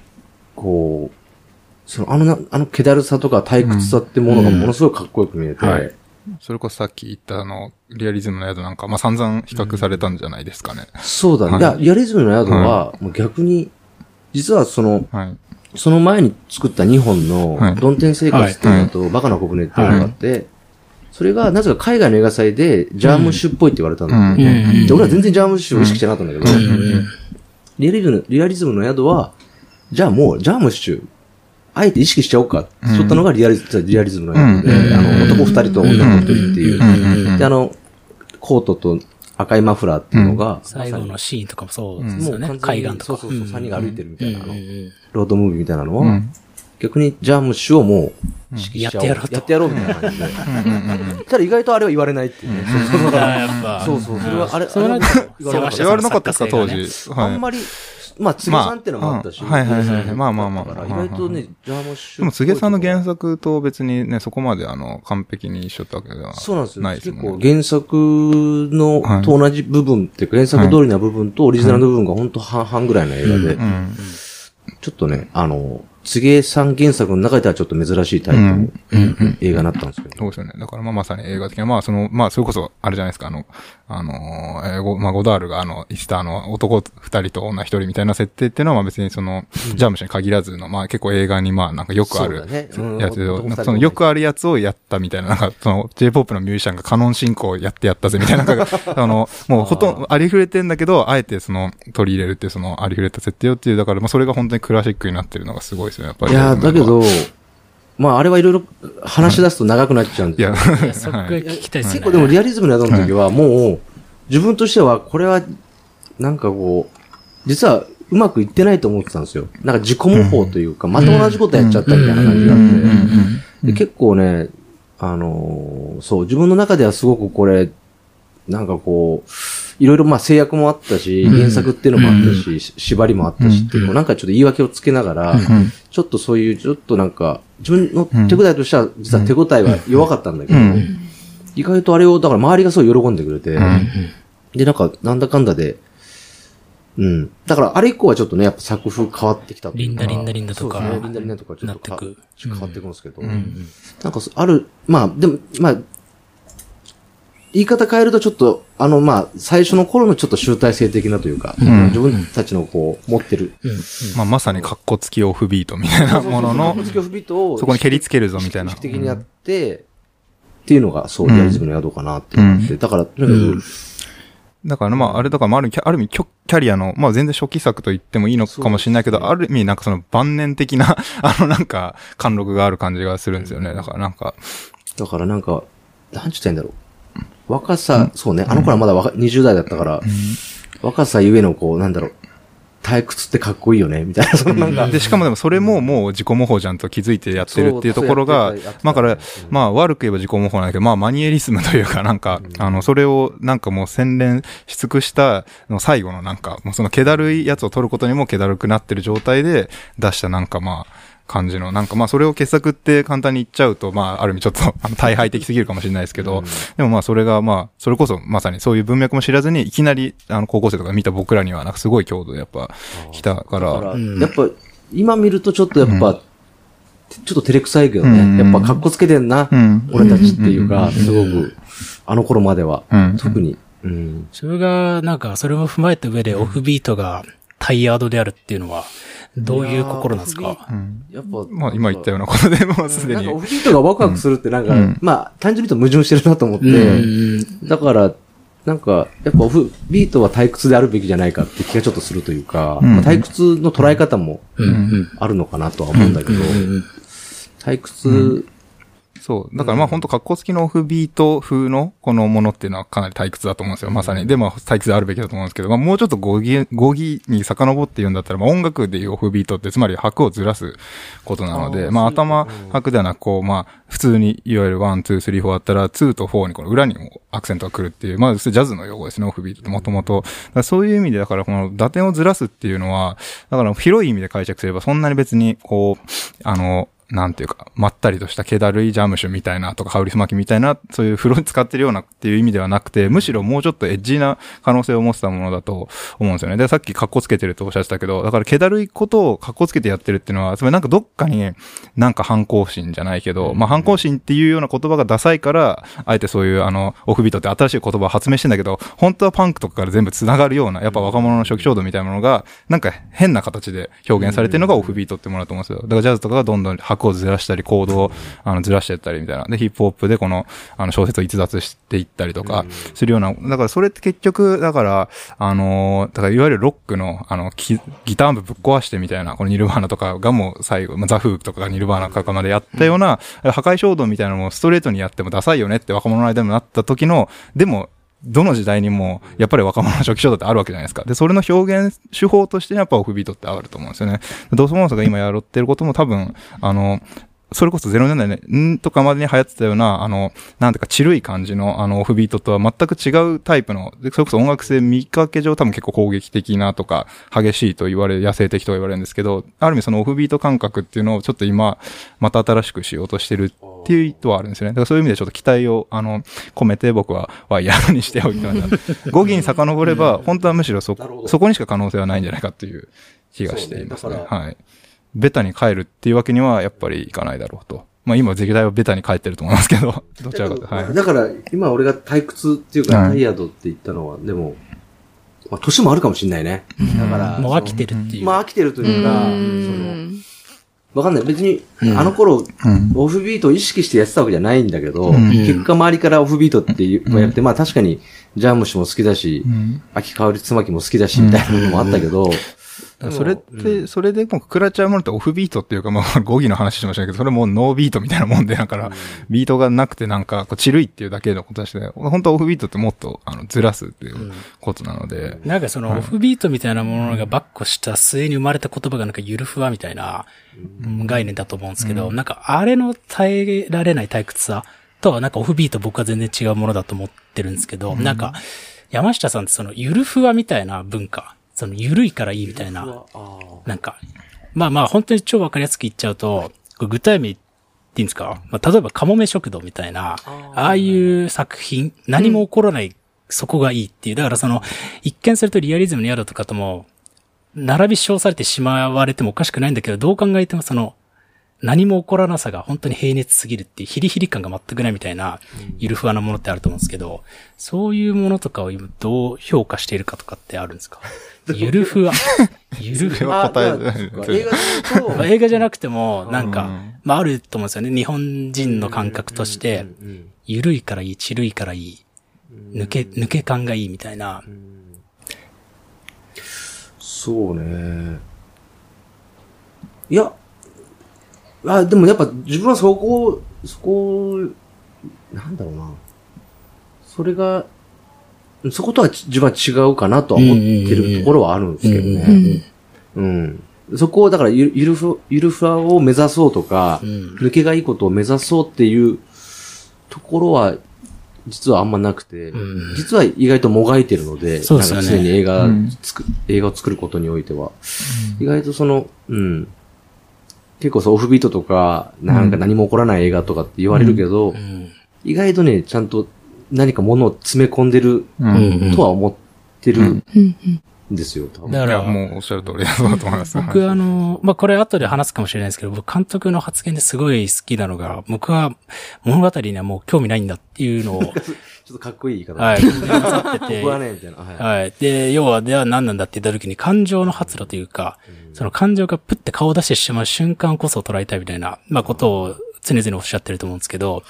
[SPEAKER 2] こう、その、あのな、あの、気だるさとか退屈さってものがものすごいかっこよく見えて、
[SPEAKER 3] うんはい
[SPEAKER 4] それこそさっき言ったあの、リアリズムの宿なんか、まあ散々比較されたんじゃないですかね。
[SPEAKER 2] そうだね。
[SPEAKER 4] はい
[SPEAKER 2] いや、リアリズムの宿は、もう逆に、実はその、
[SPEAKER 4] はい。
[SPEAKER 2] その前に作った2本の
[SPEAKER 4] はい、
[SPEAKER 2] ドンテン生活っていうのと、バカな小舟っていうのがあって、それが、なぜか海外の映画祭で、ジャームッシュっぽいって言われたん。だよ
[SPEAKER 3] うん。
[SPEAKER 2] ね。で、俺は全然ジャームッシュを意識してなかったんだけど、
[SPEAKER 3] うん。うん
[SPEAKER 2] リアリズムの、リアリズムの宿は、じゃあもう、ジャームッシュ、あえて意識しちゃおうか。って取ったのがリアリズリアリズムの宿で、
[SPEAKER 4] うん。
[SPEAKER 2] あの、男二人と女の一人っていう。
[SPEAKER 3] うん。うん。
[SPEAKER 2] で、あの、コートと赤いマフラーっていうのが、
[SPEAKER 3] 最後のシーンとかもそうですよね。海岸とか。
[SPEAKER 2] そうそうそう三人が歩いてるみたいなあのロードムービーみたいなのは、
[SPEAKER 4] うん
[SPEAKER 2] 逆にジャームッシュをもう、う
[SPEAKER 3] やってやろうと
[SPEAKER 2] やってやろうみたいな感じで。ただ意外とあれは言われないっていうね。そうそう
[SPEAKER 3] あーやっぱ。
[SPEAKER 2] そうそう、それは、あれ、
[SPEAKER 3] それは
[SPEAKER 2] 言われなかった
[SPEAKER 4] 言われなかったですか、当時。はい。
[SPEAKER 2] あんまり、まあ、杉さんってのもあったし。
[SPEAKER 4] はいはいはいまあまあまあ
[SPEAKER 2] 意外とね、ジャームッシュ。
[SPEAKER 4] でも、柘植さんの原作と別にね、そこまであの、完璧に一緒ってわけでは
[SPEAKER 2] そうなんですよ。
[SPEAKER 4] ないです
[SPEAKER 2] 結構
[SPEAKER 4] もんね。
[SPEAKER 2] 原作の、
[SPEAKER 4] はい
[SPEAKER 2] と同じ部分っていうか、原作通りな部分とオリジナルの部分が本当半々ぐらいの映画で、
[SPEAKER 4] うん。
[SPEAKER 2] ちょっとね、あの、柘植さん原作の中ではちょっと珍しいタイプの映画になったんですけど。
[SPEAKER 4] そうですよね。だからまあまさに映画的な、まあその、まあそれこそ、あれじゃないですか、あの、あのー、えーごまあゴダールがあの、言ってたあの、男二人と女一人みたいな設定っていうのはまあ別にその、ジャムシに限らずの、まあ結構映画にまあなんかよくあるやつで、
[SPEAKER 2] 男二人
[SPEAKER 4] なんかそのよくあるやつをやったみたいな、なんかその J-POP のミュージシャンがカノン進行をやってやったぜみたいな、なんか、[LAUGHS] あの、もうほとんどありふれてんだけど、あえてその取り入れるっていうそのありふれた設定をっていう、だからまあそれが本当にクラシックになってるのがすごいですよね、やっぱり。
[SPEAKER 2] いやーだけど、まあ、あれはいろいろ話し出すと長くなっちゃうん
[SPEAKER 4] い
[SPEAKER 2] で
[SPEAKER 3] いやそこが聞きたいですね。
[SPEAKER 2] 結構でもリアリズムの宿の時はもう、自分としてはこれは、なんかこう、実はうまくいってないと思ってたんですよ。なんか自己模倣というか、また同じことやっちゃったみたいな感じがあって。で結構ね、あのーそう、自分の中ではすごくこれ、なんかこう、いろいろまあ制約もあったし、原作っていうのもあったし、し縛りもあったしっていうなんかちょっと言い訳をつけながら、ちょっとそういう、ちょっとなんか、自分の手応えとしては、実は手応えは弱かったんだけど、意外とあれを、だから周りがすごい喜んでくれて、で、なんか、なんだかんだで、うん。だから、あれ以降はちょっとね、やっぱ作風変わってきたっていうか
[SPEAKER 3] リンダリンダリンダとか
[SPEAKER 2] そうですねリンダリンダとかちょっと変わっていくんですけど、なんかそ、ある、まあ、でも、まあ、言い方変えるとちょっと、あの、まあ、最初の頃のちょっと集大成的なというか、
[SPEAKER 4] ん
[SPEAKER 2] 自分たちのこう、持ってる。
[SPEAKER 3] うん。
[SPEAKER 4] まあ、まさにカッコ付きオフビートみたいなものの、
[SPEAKER 2] スキオフビートを、
[SPEAKER 4] そこに蹴りつけるぞみたいな
[SPEAKER 2] 意識的にやって、っていうのが、そう、リアリズムの宿かなって思って、だから、とにかく、
[SPEAKER 4] だからまあ、あれだから、まあ、ある意味、ある意味キャリアの、まあ全然初期作と言ってもいいのかもしれないけど、ある意味なんかその晩年的な、[LAUGHS] あのなんか、貫禄がある感じがするんですよね。だからなんか、
[SPEAKER 2] だからなんか、なんちゅったらいいんだろう。若さ、そうね、あの頃はまだ若20代だったから、若さゆえのこう、なんだろう、退屈ってかっこいいよね、みたいな、そのなんか、
[SPEAKER 4] で、しかもでもそれももう自己模倣じゃんと気づいてやってるっていうところがまあだからまあ悪く言えば自己模倣なんだけど、まあマニエリスムというかなんか、あの、それをなんかもう洗練し尽くしたの最後のなんか、もうその気だるいやつを取ることにも気だるくなってる状態で出したなんかまあ、感じの、なんかまあそれを傑作って簡単に言っちゃうと、まあある意味ちょっと [LAUGHS] あの大敗的すぎるかもしれないですけど、でもまあそれがまあ、それこそまさにそういう文脈も知らずにいきなりあの高校生とか見た僕らにはなんかすごい強度でやっぱ来たか、
[SPEAKER 2] だからら、
[SPEAKER 3] うん。
[SPEAKER 2] やっぱ、今見るとちょっとやっぱ、ちょっと照れくさいけど
[SPEAKER 4] うん。
[SPEAKER 2] ね、やっぱかっこつけてんな、
[SPEAKER 4] うん。
[SPEAKER 2] 俺たちっていうか、すごく、あの頃までは、
[SPEAKER 4] うん。
[SPEAKER 2] 特に、うん。
[SPEAKER 3] それが、なんか、それも踏まえた上でオフビートがタイヤードであるっていうのは、どういう心なんですか？
[SPEAKER 4] うん
[SPEAKER 2] やっぱ、
[SPEAKER 4] まあ今言ったようなことでもうすでに
[SPEAKER 2] なんか。オフビートがワクワクするってなんか、
[SPEAKER 4] うん
[SPEAKER 2] まあ、単純に言うと矛盾してるなと思って、
[SPEAKER 3] うん。
[SPEAKER 2] だから、なんか、やっぱオフビートは退屈であるべきじゃないかって気がちょっとするというか、
[SPEAKER 4] うん
[SPEAKER 2] まあ退屈の捉え方も。あるのかなとは思うんだけど、
[SPEAKER 3] うん。
[SPEAKER 2] 退屈、
[SPEAKER 4] そう。だからまあ本当格好付きのオフビート風のこのものっていうのはかなり退屈だと思うんですよ。まさに。で、まあ退屈であるべきだと思うんですけど、まあもうちょっと語義、語義に遡って言うんだったら、まあ音楽でいうオフビートってつまり拍をずらすことなので、
[SPEAKER 2] あー
[SPEAKER 4] まあ頭拍ではなく、こう、まあ普通にいわゆる1、2、3、4あったら2と4にこの裏にもアクセントが来るっていう、まあジャズの用語ですね、オフビートってもともと。そういう意味で、だからこの打点をずらすっていうのは、だから広い意味で解釈すればそんなに別にこう、あの、なんていうか、まったりとした気だるいジャム酒みたいなとか、ハウリス巻きみたいな、そういう風呂に使ってるようなっていう意味ではなくて、むしろもうちょっとエッジな可能性を持ってたものだと思うんですよね。で、さっき格好つけてるとおっしゃってたけど、だから気だるいことを格好つけてやってるっていうのは、つまりなんかどっかになんか反抗心じゃないけど、まあ反抗心っていうような言葉がダサいから、あえてそういうあの、オフビートって新しい言葉を発明してんだけど、本当はパンクとかから全部繋がるような、やっぱ若者の初期衝動みたいなものが、なんか変な形で表現されてるのがオフビートってものだと思うんですよ。だからジャズとかがどんどん拍をずらしたり、コードをあのずらしていったりみたいな。で、ヒップホップでこの、あの小説を逸脱していったりとか、するような、だからそれって結局、だから、あのーだからいわゆるロックの、あの、ギギター部ぶっ壊してみたいな、このニルバーナとかがもう最後、まあ、ザフークとかがニルバーナとかまでやったような、破壊衝動みたいなのもストレートにやってもダサいよねって若者の間でもなった時の、でも、どの時代にも、やっぱり若者の初期衝動ってあるわけじゃないですか。で、それの表現手法としてやっぱオフビートってあると思うんですよね。ドスモンスが今やろってることも多分、あの、それこそ0年代ね、んとかまでに流行ってたような、あの、なんていうか、チルい感じの、あの、オフビートとは全く違うタイプの、でそれこそ音楽性見かけ上多分結構攻撃的なとか、激しいと言われ、野生的と言われるんですけど、ある意味そのオフビート感覚っていうのをちょっと今、また新しくしようとしてるっていう意図はあるんですよね。だからそういう意味でちょっと期待を、あの、込めて僕はワイヤードにしておいた。語義に遡れば、本当はむしろそそこにしか可能性はないんじゃないかっていう気がしていますね。はい。ベタに帰るっていうわけにはやっぱりいかないだろうと。まあ今、歴代はベタに帰ってると思いますけど、[LAUGHS] どちらかと、はい。
[SPEAKER 2] だから、今俺が退屈っていうか、
[SPEAKER 4] うん
[SPEAKER 2] タイヤードって言ったのは、でも、まあ、年もあるかもしれないね。だから、
[SPEAKER 3] もう飽きてるっていう。
[SPEAKER 2] まあ飽きてるというか、その、
[SPEAKER 1] うん
[SPEAKER 2] わかんない。別に、
[SPEAKER 3] うん
[SPEAKER 2] あの頃、
[SPEAKER 4] うん。
[SPEAKER 2] オフビートを意識してやってたわけじゃないんだけど、
[SPEAKER 4] ん
[SPEAKER 2] 結果周りからオフビートってやって、まあ確かに、ジャムシも好きだし、
[SPEAKER 4] うん
[SPEAKER 2] 秋香りつまきも好きだし、みたいなのもあったけど、
[SPEAKER 4] それって、それでもう食らっちゃうものってオフビートっていうか、まあ [LAUGHS] 語義の話しましたけど、それもうノービートみたいなもんで、だから、ビートがなくてなんか、こう、チルいっていうだけのことだしね、本当はオフビートってもっと、あの、ずらすっていうことなので、
[SPEAKER 3] なんかそのオフビートみたいなものがバックした末に生まれた言葉がなんかゆるふわみたいなうん。概念だと思うんですけど、なんかあれの耐えられない退屈さとはなんかオフビート僕は全然違うものだと思ってるんですけど、なんか山下さんってそのゆるふわみたいな文化、そのゆるいからいいみたいな、なんか、まあまあ本当に超わかりやすく言っちゃうと、具体名っていうんですか、まあ、例えばカモメ食堂みたいな、ああいう作品、何も起こらない、そこがいいっていう。だからその、一見するとリアリズムの宿とかとも、並び称されてしまわれてもおかしくないんだけど、どう考えてもその、何も起こらなさが本当に平熱すぎるっていうヒリヒリ感が全くないみたいな、ゆるふわなものってあると思うんですけど、そういうものとかを今どう評価しているかとかってあるんですか？ゆるふわ。[LAUGHS] ゆるふわ。
[SPEAKER 2] 映画
[SPEAKER 3] じゃなくても、なんか
[SPEAKER 4] うん、
[SPEAKER 3] まああると思うんですよね。日本人の感覚として、
[SPEAKER 2] うん
[SPEAKER 3] ゆるいからいい、ちるいからいい、抜け、抜け感がいいみたいな。
[SPEAKER 2] そうね。いや、あ、でもやっぱ自分はそこ、そこ、なんだろうな。それが、そことはち自分は違うかなとは思ってるところはあるんですけど
[SPEAKER 3] うん
[SPEAKER 2] ね。うん。そこをだからゆゆるふ、ゆるふわを目指そうとか、
[SPEAKER 3] うん
[SPEAKER 2] 抜けがいいことを目指そうっていうところは、実はあんまなくて、
[SPEAKER 3] うん。
[SPEAKER 2] 実は意外ともがいてるので、
[SPEAKER 3] そうですよね。
[SPEAKER 2] 常に映画、
[SPEAKER 4] うん。
[SPEAKER 2] 映画を作ることにおいては、意外とその、うん、結構そうオフビートとか、なんか何も起こらない映画とかって言われるけど、
[SPEAKER 3] うん。
[SPEAKER 2] 意外とね、ちゃんと何かものを詰め込んでる
[SPEAKER 4] うん。
[SPEAKER 2] とは思ってるん
[SPEAKER 1] うんうん
[SPEAKER 2] ですよ、多分
[SPEAKER 3] だから、
[SPEAKER 4] もうおっしゃる通りだと思います。
[SPEAKER 3] 僕あの、まあ、これ後で話すかもしれないですけど、僕監督の発言ですごい好きなのが、僕は物語にはもう興味ないんだっていうのを、[LAUGHS]
[SPEAKER 2] ちょっとかっこいい言い方。
[SPEAKER 3] はい、思ってて
[SPEAKER 2] 僕はね、みたいな。はい。
[SPEAKER 3] はい。で、要は、では何なんだって言った時に感情の発露というか、その感情がプッて顔を出してしまう瞬間こそ捉えたいみたいな、まあことを常々おっしゃってると思うんですけど、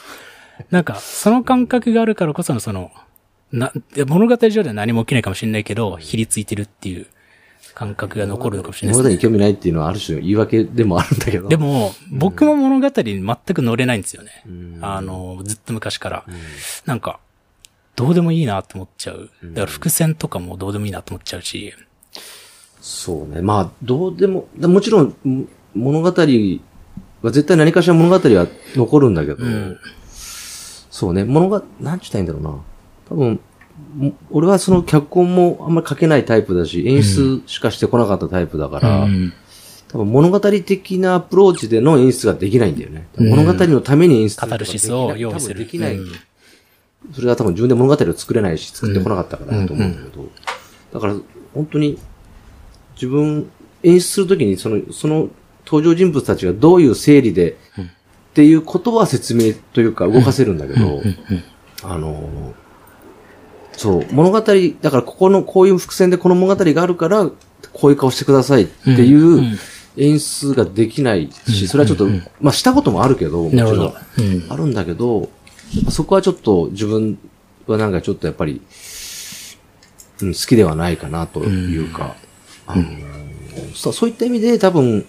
[SPEAKER 3] なんか、その感覚があるからこそのその、な、で物語上では何も起きないかもしれないけど、ひりついてるっていう感覚が残るのかもしれないですね。
[SPEAKER 2] 物語に興味ないっていうのはある種言い訳でもあるんだけど。
[SPEAKER 3] でも、僕も物語に全く乗れないんですよね。
[SPEAKER 2] うん、
[SPEAKER 3] あの、ずっと昔から。なんか、どうでもいいなって思っちゃう。だから伏線とかもどうでもいいなって思っちゃうし。
[SPEAKER 2] そうね。まあ、どうでも、だもちろん、も物語は絶対何かしら物語は残るんだけど、
[SPEAKER 3] ん
[SPEAKER 2] そうね、物が、なんちゅったらいいんだろうな。多分、も俺はその脚本もあんまり書けないタイプだし、演出しかしてこなかったタイプだから、
[SPEAKER 3] うん
[SPEAKER 2] 多分物語的なアプローチでの演出ができないんだよね。
[SPEAKER 3] うん
[SPEAKER 2] 物語のために演出
[SPEAKER 3] カタルシスを用意する。
[SPEAKER 2] 多分できない。
[SPEAKER 3] うん
[SPEAKER 2] それは多分自分で物語を作れないし、作ってこなかったからだと思うんだけど、だから本当に自分演出するときにその、その登場人物たちがどういう整理で、っていうことは説明というか動かせるんだけど、あのーそう、物語、だからここの、こういう伏線でこの物語があるから、こういう顔してくださいってい
[SPEAKER 3] う
[SPEAKER 2] 演出ができないし、それはちょっと、まあしたこともあるけど、もちろん。あるんだけど、そこはちょっと自分はなんかちょっとやっぱり、うん、好きではないかなというか、そういった意味で多分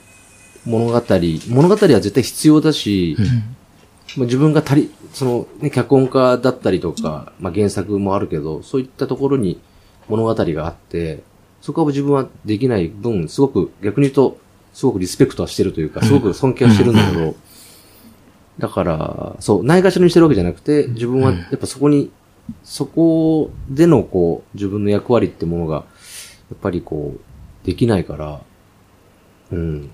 [SPEAKER 2] 物語、物語は絶対必要だし、まあ自分が足り、その、ね、脚本家だったりとか、まあ原作もあるけど、そういったところに物語があって、そこは自分はできない分、すごく逆に言うと、すごくリスペクトはしてるというか、すごく尊敬はしてるんだけど、だから、そう、ないがしろにしてるわけじゃなくて、自分はやっぱそこに、そこでのこう、自分の役割ってものが、やっぱりこう、できないから、うん。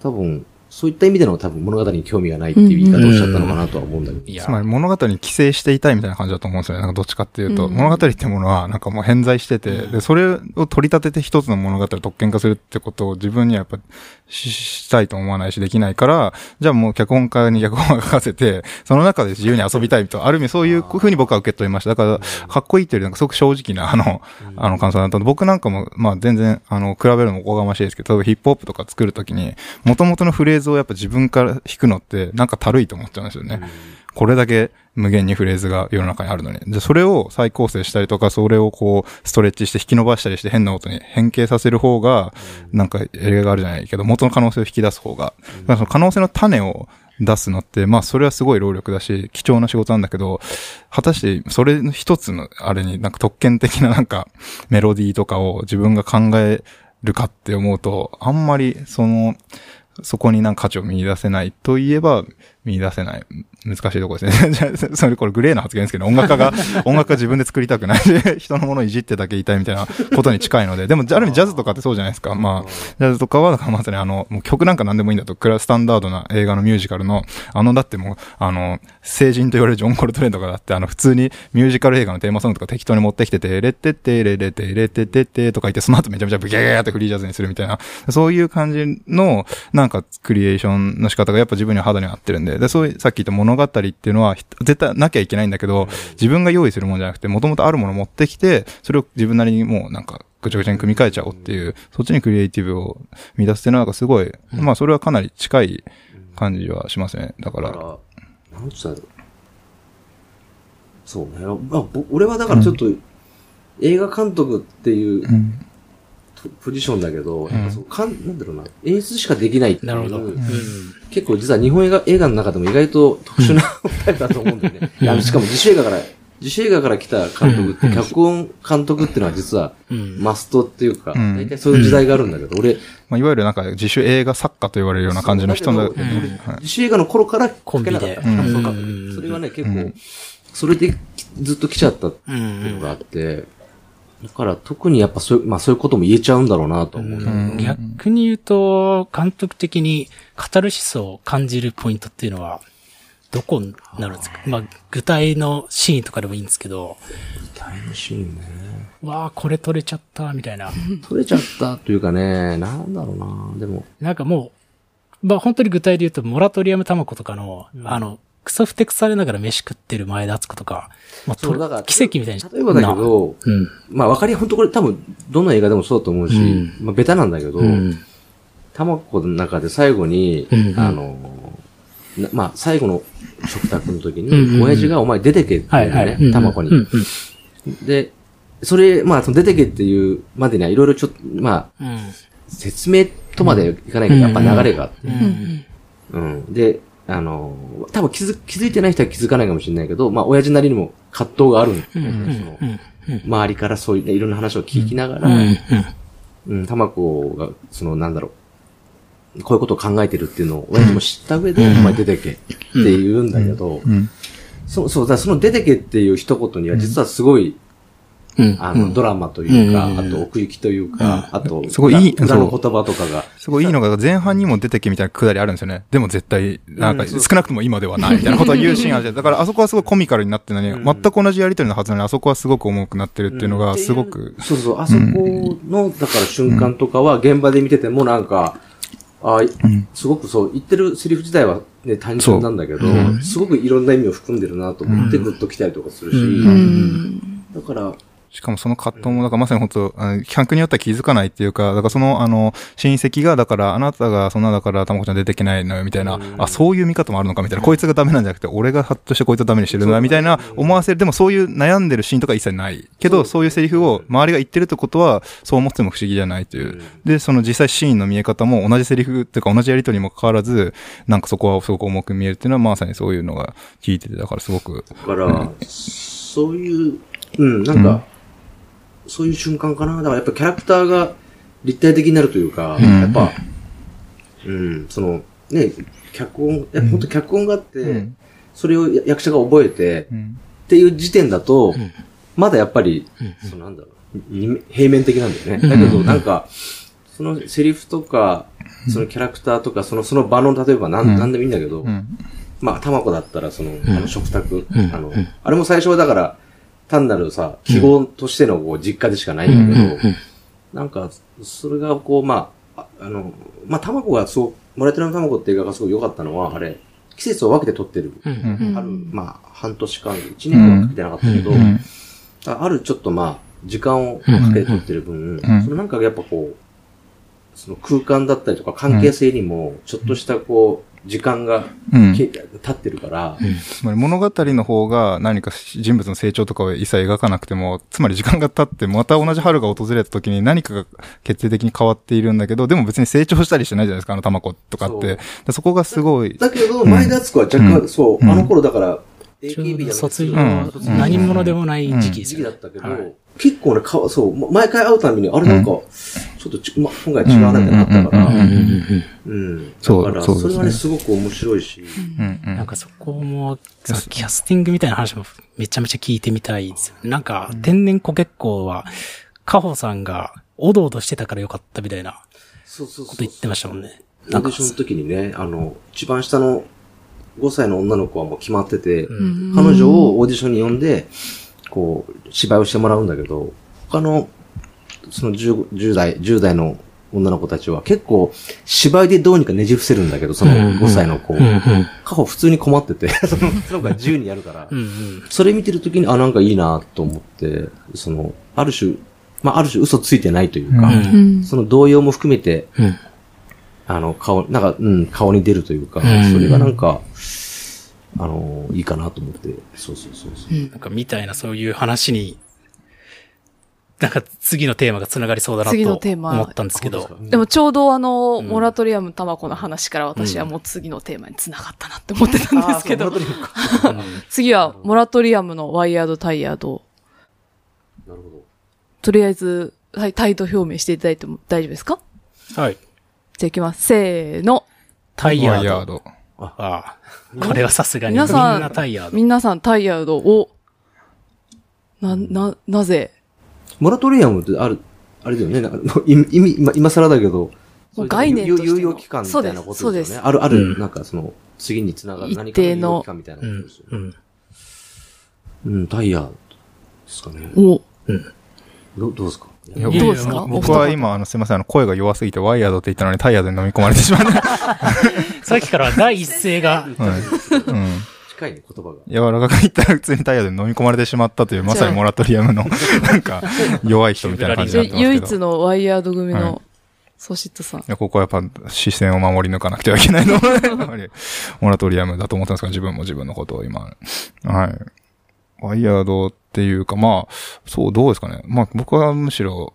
[SPEAKER 2] 多分、そういった意味での多分物語に興味がないっていう言い方をしちゃったのかなとは思うんだけど。
[SPEAKER 3] いや
[SPEAKER 4] つまり物語に寄生していたいみたいな感じだと思うんですよね。なんかどっちかっていうと、
[SPEAKER 1] うん
[SPEAKER 4] 物語ってものはなんかもう偏在してて、で、それを取り立てて一つの物語を特権化するってことを自分にはやっぱししたいと思わないしできないから、じゃあもう脚本家に脚本を書かせて、[LAUGHS] その中で自由に遊びたいと、ある意味そういう風に僕は受け取りました。だから、かっこいいっていうよりなんかすごく正直なあの、あの感想だったので、僕なんかも、まあ全然、あの、比べるのもおこがましいですけど、例えばヒップホップとか作るときに、元々のフレーズをやっぱ自分から弾くのって、なんかたるいと思っちゃうんですよね。これだけ無限にフレーズが世の中にあるのに。で、それを再構成したりとか、それをこう、ストレッチして引き伸ばしたりして変な音に変形させる方が、なんか映画があるじゃないけど、元の可能性を引き出す方が。だからその可能性の種を出すのって、まあそれはすごい労力だし、貴重な仕事なんだけど、果たしてそれの一つのあれになんか特権的ななんかメロディーとかを自分が考えるかって思うと、あんまりその、そこになんか価値を見出せないといえば見出せない。難しいところですね。[LAUGHS] じゃあそれこれグレーな発言ですけど、音楽家が、[LAUGHS] 音楽家自分で作りたくないで、[LAUGHS] 人のものをいじってだけ言いたいみたいなことに近いので、でも、ある意味ジャズとかってそうじゃないですか。まあ、ジャズとかは、まさにあの、もう曲なんか何でもいいんだと、クラスタンダードな映画のミュージカルの、あの、だってもう、あの、成人と言われるジョン・コルトレーンとかだって、あの、普通にミュージカル映画のテーマソングとか適当に持ってきてて、レッテッテレレテレテッテッテとか言って、その後めちゃめちゃブギャギャーってフリージャズにするみたいな、そういう感じの、なんか、クリエーションの仕方がやっぱ自分には肌に合ってるんで、で、そういう、さっき言った物語っていうのは、ひ絶対なきゃいけないんだけど、自分が用意するものじゃなくて、もともとあるものを持ってきて、それを自分なりにもうなんか、ぐちゃぐちゃに組み替えちゃおうっていう、そっちにクリエイティブを見出すっていうのはなんかすごい、まあそれはかなり近い感じはしますね。だから、
[SPEAKER 2] なんつったそうね。まあ、ぼ俺はだからちょっと、映画監督っていうポジションだけど、やっぱそうかんなんだろうな、演出しかできないっていう。
[SPEAKER 3] なるほど。うん。
[SPEAKER 2] 結構実は日本映画映画の中でも意外と特殊なタイプだと思うんだよね。[LAUGHS] しかも自主映画から、自主映画から来た監督って、脚本監督っていうのは実は
[SPEAKER 3] うん。
[SPEAKER 2] マストっていうか、
[SPEAKER 4] うん
[SPEAKER 2] 大体そういう時代があるんだけど、俺、
[SPEAKER 4] まあいわゆるなんか自主映画作家と言われるような感じの人だ
[SPEAKER 2] だけど
[SPEAKER 4] はい
[SPEAKER 2] 自主映画の頃から
[SPEAKER 3] コンビで
[SPEAKER 2] 書けなかった。
[SPEAKER 4] うん
[SPEAKER 2] それはね、結構
[SPEAKER 4] うん、
[SPEAKER 2] それでずっと来ちゃったって
[SPEAKER 3] う
[SPEAKER 2] いうの
[SPEAKER 3] ん。
[SPEAKER 2] があって、だから特にやっぱそういう、まあそういうことも言えちゃうんだろうなと思う。
[SPEAKER 4] うん。
[SPEAKER 3] 逆に言うと、監督的にカタルシスを感じるポイントっていうのは、どこになるんですか？まあ、具体のシーンとかでもいいんですけど、
[SPEAKER 2] タイムシーンね。
[SPEAKER 3] わあ、これ撮れちゃった、みたいな。
[SPEAKER 2] 取れちゃったというかね、なんだろうな、でも、
[SPEAKER 3] なんかもう、まあ本当に具体で言うと、モラトリアムタマコとかの、あの、クソふてくされながら飯食ってる前田敦子とか、まあ、と
[SPEAKER 2] そうだから
[SPEAKER 3] 奇跡みたいに。
[SPEAKER 2] 例えばだけど、
[SPEAKER 3] うん。
[SPEAKER 2] まあわかり、本当これ多分、どの映画でもそうだと思うし、
[SPEAKER 3] うん
[SPEAKER 2] まあベタなんだけど、
[SPEAKER 3] うん。
[SPEAKER 2] タマコの中で最後に、
[SPEAKER 3] うんうん
[SPEAKER 2] あの、なまあ最後の食卓の時に、親父がお前出てけって。言うんだよね、
[SPEAKER 3] うん
[SPEAKER 2] タマコに。
[SPEAKER 3] うん
[SPEAKER 2] で、それ、まあその出てけっていうまでにはいろいろちょっと、まあ、
[SPEAKER 3] うん。
[SPEAKER 2] 説明とまでいかないけど、やっぱ流れがあって、
[SPEAKER 3] うん。
[SPEAKER 2] うん。で、あの、多分気づ、気づいてない人は気づかないかもしれないけど、まあ親父なりにも葛藤があるんだよね。周りからそういうね、いろんな話を聞きながら、
[SPEAKER 3] うん。
[SPEAKER 2] うん、タマコが、その、なんだろう、こういうことを考えてるっていうのを、親父も知った上で、お前出てけって言うんだけど、
[SPEAKER 4] うん。
[SPEAKER 2] そう、そう、だその出てけっていう一言には、実はすごい、
[SPEAKER 3] うん。
[SPEAKER 2] あの、ドラマというか、
[SPEAKER 3] うん。
[SPEAKER 2] あと奥行きというか、あと、
[SPEAKER 4] すごいいい
[SPEAKER 2] 裏裏の言葉とかが、
[SPEAKER 4] すごいいいのが前半にも出てけみたいなくだりあるんですよね。でも絶対、なんか少なくとも今ではないみたいなことを言うシーンあるじゃん。[LAUGHS] だからあそこはすごいコミカルになってるのに、
[SPEAKER 2] うん。
[SPEAKER 4] 全く同じやりとりのはずなのに、あそこはすごく重くなってるっていうのがすごく、
[SPEAKER 2] そうそう、あそこの、だから瞬間とかは、現場で見ててもなんか、あすごくそう、言ってるセリフ自体はね、単純なんだけど、
[SPEAKER 4] そう。うん
[SPEAKER 2] すごくいろんな意味を含んでるなと思ってグッと来たりとかするし。だから、
[SPEAKER 4] しかもその葛藤も、だからまさに本当、客によっては気づかないっていうか、だからその、あの、親戚が、だから、あなたがそんなだから、たまこちゃん出てけないのよ、みたいな、
[SPEAKER 2] うん。
[SPEAKER 4] あ、そういう見方もあるのか、みたいな、こいつがダメなんじゃなくて、俺がハッとしてこいつをダメにしてるんだ、みたいな思わせる、でもそうい。う悩んでるシーンとか一切ない。けど、
[SPEAKER 2] そう
[SPEAKER 4] いうセリフを周りが言ってるってことは、そう思っても不思議じゃないという。で、その実際シーンの見え方も同じセリフっていうか同じやりとりにもかかわらず、なんかそこはすごく重く見えるっていうのはまさにそういうのが聞いてて、だからすごく、
[SPEAKER 2] だから、そういう、うん、なんか、そういう瞬間かな。だからやっぱキャラクターが立体的になるというか、
[SPEAKER 4] うん。
[SPEAKER 2] やっぱ、うん、その、ね、脚本、やっぱ本当脚本があって、
[SPEAKER 4] うん。
[SPEAKER 2] それを役者が覚えて、
[SPEAKER 4] うん。
[SPEAKER 2] っていう時点だと、
[SPEAKER 3] ん。
[SPEAKER 2] まだやっぱり、そのなんだろう、に平面的なんだよね。だけど、なんか、そのセリフとか、そのキャラクターとか、その、その場の、例えばなん、
[SPEAKER 4] うん。
[SPEAKER 2] なんでもいいんだけど、
[SPEAKER 4] うん。
[SPEAKER 2] まあ、たまこだったら、その、あの、食卓、
[SPEAKER 3] うん。
[SPEAKER 2] あの
[SPEAKER 3] うん、
[SPEAKER 2] あれも最初はだから、単なるさ、記号としての、こう、実家でしかないんだけど、なんか、それが、こう、まあ、ああの、まあ、たまこがそう、モラテラのたまこって映画がすごい良かったのは、あれ、季節を分けて撮ってる。
[SPEAKER 3] うん。
[SPEAKER 4] うん。
[SPEAKER 2] 春、まあ、半年間、一年間はかけてなかったけど、
[SPEAKER 4] うん。
[SPEAKER 2] ああるちょっとまあ、時間をかけて撮ってる分、
[SPEAKER 4] うん。
[SPEAKER 2] そのなんかやっぱこう、その空間だったりとか関係性にも、ちょっとしたこう、時間が
[SPEAKER 4] うん。
[SPEAKER 2] け経ってるから、
[SPEAKER 4] つまり物語の方が何か人物の成長とかを一切描かなくても、つまり時間が経ってまた同じ春が訪れた時に何かが決定的に変わっているんだけど、でも別に成長したりしてないじゃないですか、あの卵とかって。でそこがすごい、
[SPEAKER 2] だけど、前田敦子は若干、
[SPEAKER 4] うん。
[SPEAKER 2] そう、
[SPEAKER 4] うん
[SPEAKER 2] あの頃だから、AKB
[SPEAKER 3] 卒業、
[SPEAKER 4] うん。
[SPEAKER 3] 何者でもない時期です
[SPEAKER 2] 時期だ。ったけど、
[SPEAKER 3] はい。
[SPEAKER 2] 結構ね、かわそう、ま毎回会うたびに、あれなんか、ちょちょっとち、ま、今回違うなってなったから、
[SPEAKER 4] うんうん
[SPEAKER 3] うん
[SPEAKER 2] うん。
[SPEAKER 4] そう
[SPEAKER 2] だから、
[SPEAKER 4] そ
[SPEAKER 2] れはね、すごく面白いし、
[SPEAKER 4] うんうん。
[SPEAKER 3] なんかそこも、キャスティングみたいな話もめちゃめちゃ聞いてみたいですよね。なんか、天然コケッコーは、カホさんが、おどおどしてたからよかったみたいな
[SPEAKER 2] そうそう
[SPEAKER 3] こと言ってましたもんね。
[SPEAKER 2] オーディションの時にね、あの、一番下の5歳の女の子はもう決まってて、
[SPEAKER 3] うん
[SPEAKER 2] 彼女をオーディションに呼んで、こう、芝居をしてもらうんだけど、他の、その 10, 10代、10代の女の子たちは結構芝居でどうにかねじ伏せるんだけど、その5歳の子。
[SPEAKER 3] うんうん。
[SPEAKER 2] カホ普通に困ってて、[LAUGHS] その子が自由にやるから
[SPEAKER 3] う、んうん。
[SPEAKER 2] それ見てる時に、あ、なんかいいなと思って、その、ある種、まあ、ある種嘘ついてないというか、
[SPEAKER 3] うん
[SPEAKER 1] うん。
[SPEAKER 2] その動揺も含めて、
[SPEAKER 3] うん。
[SPEAKER 2] あの、顔、なんか、うん、顔に出るというか、
[SPEAKER 3] うん。
[SPEAKER 2] それがなんか、あの、いいかなと思って、そうそうそうそう。
[SPEAKER 3] なんかみたいなそういう話に、なんか次のテーマが繋がりそうだな
[SPEAKER 1] 次の
[SPEAKER 3] と
[SPEAKER 1] テーマ。
[SPEAKER 3] 思ったんですけど。
[SPEAKER 1] でもちょうどあの、
[SPEAKER 2] ん。
[SPEAKER 1] モラトリアムタバコの話から私はもう次のテーマに繋がったなって思ってたんですけど。[LAUGHS] 次はモラトリアムのワイヤードタイヤード、
[SPEAKER 2] なるほど。
[SPEAKER 1] とりあえず、はい、態度表明していただいても大丈夫ですか？
[SPEAKER 3] はい。
[SPEAKER 1] じゃあ行きます。せーの。
[SPEAKER 3] タイヤード。
[SPEAKER 4] ワイヤード。
[SPEAKER 3] ああ。これはさすがにみん
[SPEAKER 1] 皆さん、
[SPEAKER 3] なタイヤード。
[SPEAKER 1] 皆さんタイヤードを、な、な、なぜ？
[SPEAKER 2] モラトリアムってある、あれだよね、なんか、い意味、今、今更だけど、
[SPEAKER 1] もう概念としての
[SPEAKER 2] 有有用期間みたいなことですよね。
[SPEAKER 1] そうですそうです
[SPEAKER 2] ある、ある、
[SPEAKER 3] うん
[SPEAKER 2] なんかその、次につながる
[SPEAKER 1] 一
[SPEAKER 2] 何かの有
[SPEAKER 1] 定の
[SPEAKER 2] 用期間みたいな
[SPEAKER 3] うん
[SPEAKER 2] ことですよ。ね。
[SPEAKER 3] うん。
[SPEAKER 2] うん、タイヤですかね。
[SPEAKER 1] お、
[SPEAKER 2] どどうですか？
[SPEAKER 4] い
[SPEAKER 1] どうですか？
[SPEAKER 4] 僕は今、あの、すいません、あの、声が弱すぎてワイヤードって言ったのにタイヤで飲み込まれてしまって。[LAUGHS]
[SPEAKER 3] さっきから第一声が、
[SPEAKER 4] はいうん。
[SPEAKER 2] 近いね、言葉が。
[SPEAKER 4] 柔らかく言ったら普通にタイヤで飲み込まれてしまったという、まさにモラトリアムの、[LAUGHS] なんか、弱い人みたいな感じになってますけど。
[SPEAKER 1] 唯一のワイヤード組
[SPEAKER 4] はい
[SPEAKER 1] のソシットさん。
[SPEAKER 4] いや、ここはやっぱ視線を守り抜かなくてはいけないのモラトリアムだと思ってますから、自分も自分のことを今。はい。ワイヤードっていうか、まあ、そう、どうですかね。まあ、僕はむしろ、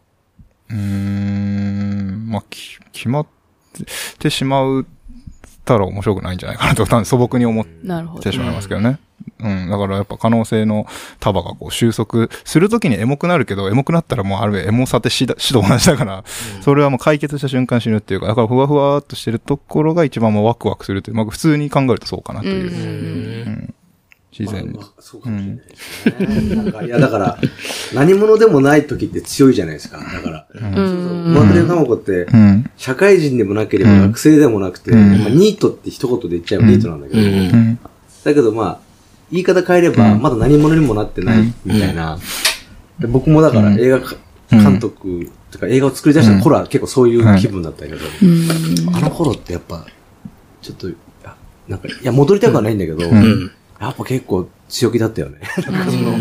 [SPEAKER 4] うーん、まあ、き決まってしまったら面白くないんじゃないかなと、[LAUGHS] 素朴に思って。しまいますけどね。うん。だからやっぱ可能性の束がこう収束するときにエモくなるけど、エモくなったらもうある意味エモさって死と同じだから、それはもう解決した瞬間死ぬっていうか、だからふわふわっとしてるところが一番もうワクワクするという、まあ普通に考えるとそうかなという。
[SPEAKER 1] うん
[SPEAKER 4] うん自然に
[SPEAKER 2] ま。あそうかもしれないですね。なんか、いや、だから、何者でもない時って強いじゃないですか。だから、
[SPEAKER 1] うん。
[SPEAKER 2] モラトリアムタバコって、
[SPEAKER 4] うん。
[SPEAKER 2] 社会人でもなければ
[SPEAKER 4] うん
[SPEAKER 2] 学生でもなくて、
[SPEAKER 4] うん
[SPEAKER 2] まあ、ニートって一言で言っちゃえばニートなんだけど、
[SPEAKER 3] うん
[SPEAKER 4] うん。
[SPEAKER 2] だけどまあ、言い方変えれば、
[SPEAKER 4] うん
[SPEAKER 2] まだ何者にもなってないみたいな。で僕もだから
[SPEAKER 4] うん
[SPEAKER 2] 映画か監督とか映画を作り出した頃は結構そういう気分だったけど、
[SPEAKER 1] うん。
[SPEAKER 2] あの頃ってやっぱ、ちょっと、あなんか、いや、戻りたくはないんだけど、
[SPEAKER 4] ん
[SPEAKER 3] うん。
[SPEAKER 2] やっぱ結構強気だったよね。[LAUGHS] なんかその、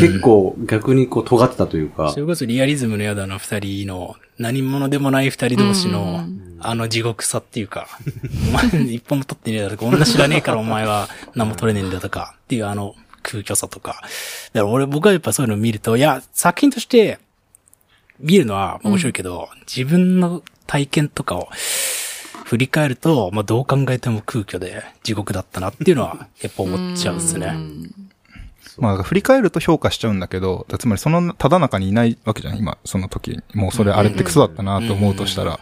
[SPEAKER 2] 結構逆にこう尖ってたというか
[SPEAKER 3] そ、れこそリアリズムの宿の二人の、何者でもない二人同士の、あの地獄さっていうか、[LAUGHS] お前一本も取ってねえだとか、女知らねえからお前は何も取れねえんだとか、っていうあの空虚さとか。だから俺、僕はやっぱそういうのを見ると、いや、作品として見るのは面白いけど、自分の体験とかを振り返ると、まあどう考えても空虚で地獄だったなっていうのは、やっぱ思っちゃうんですね。
[SPEAKER 4] まあ、振り返ると評価しちゃうんだけど、つまりそのただ中にいないわけじゃん、今、その時。もうそれあれってクソだったなと思うとしたら。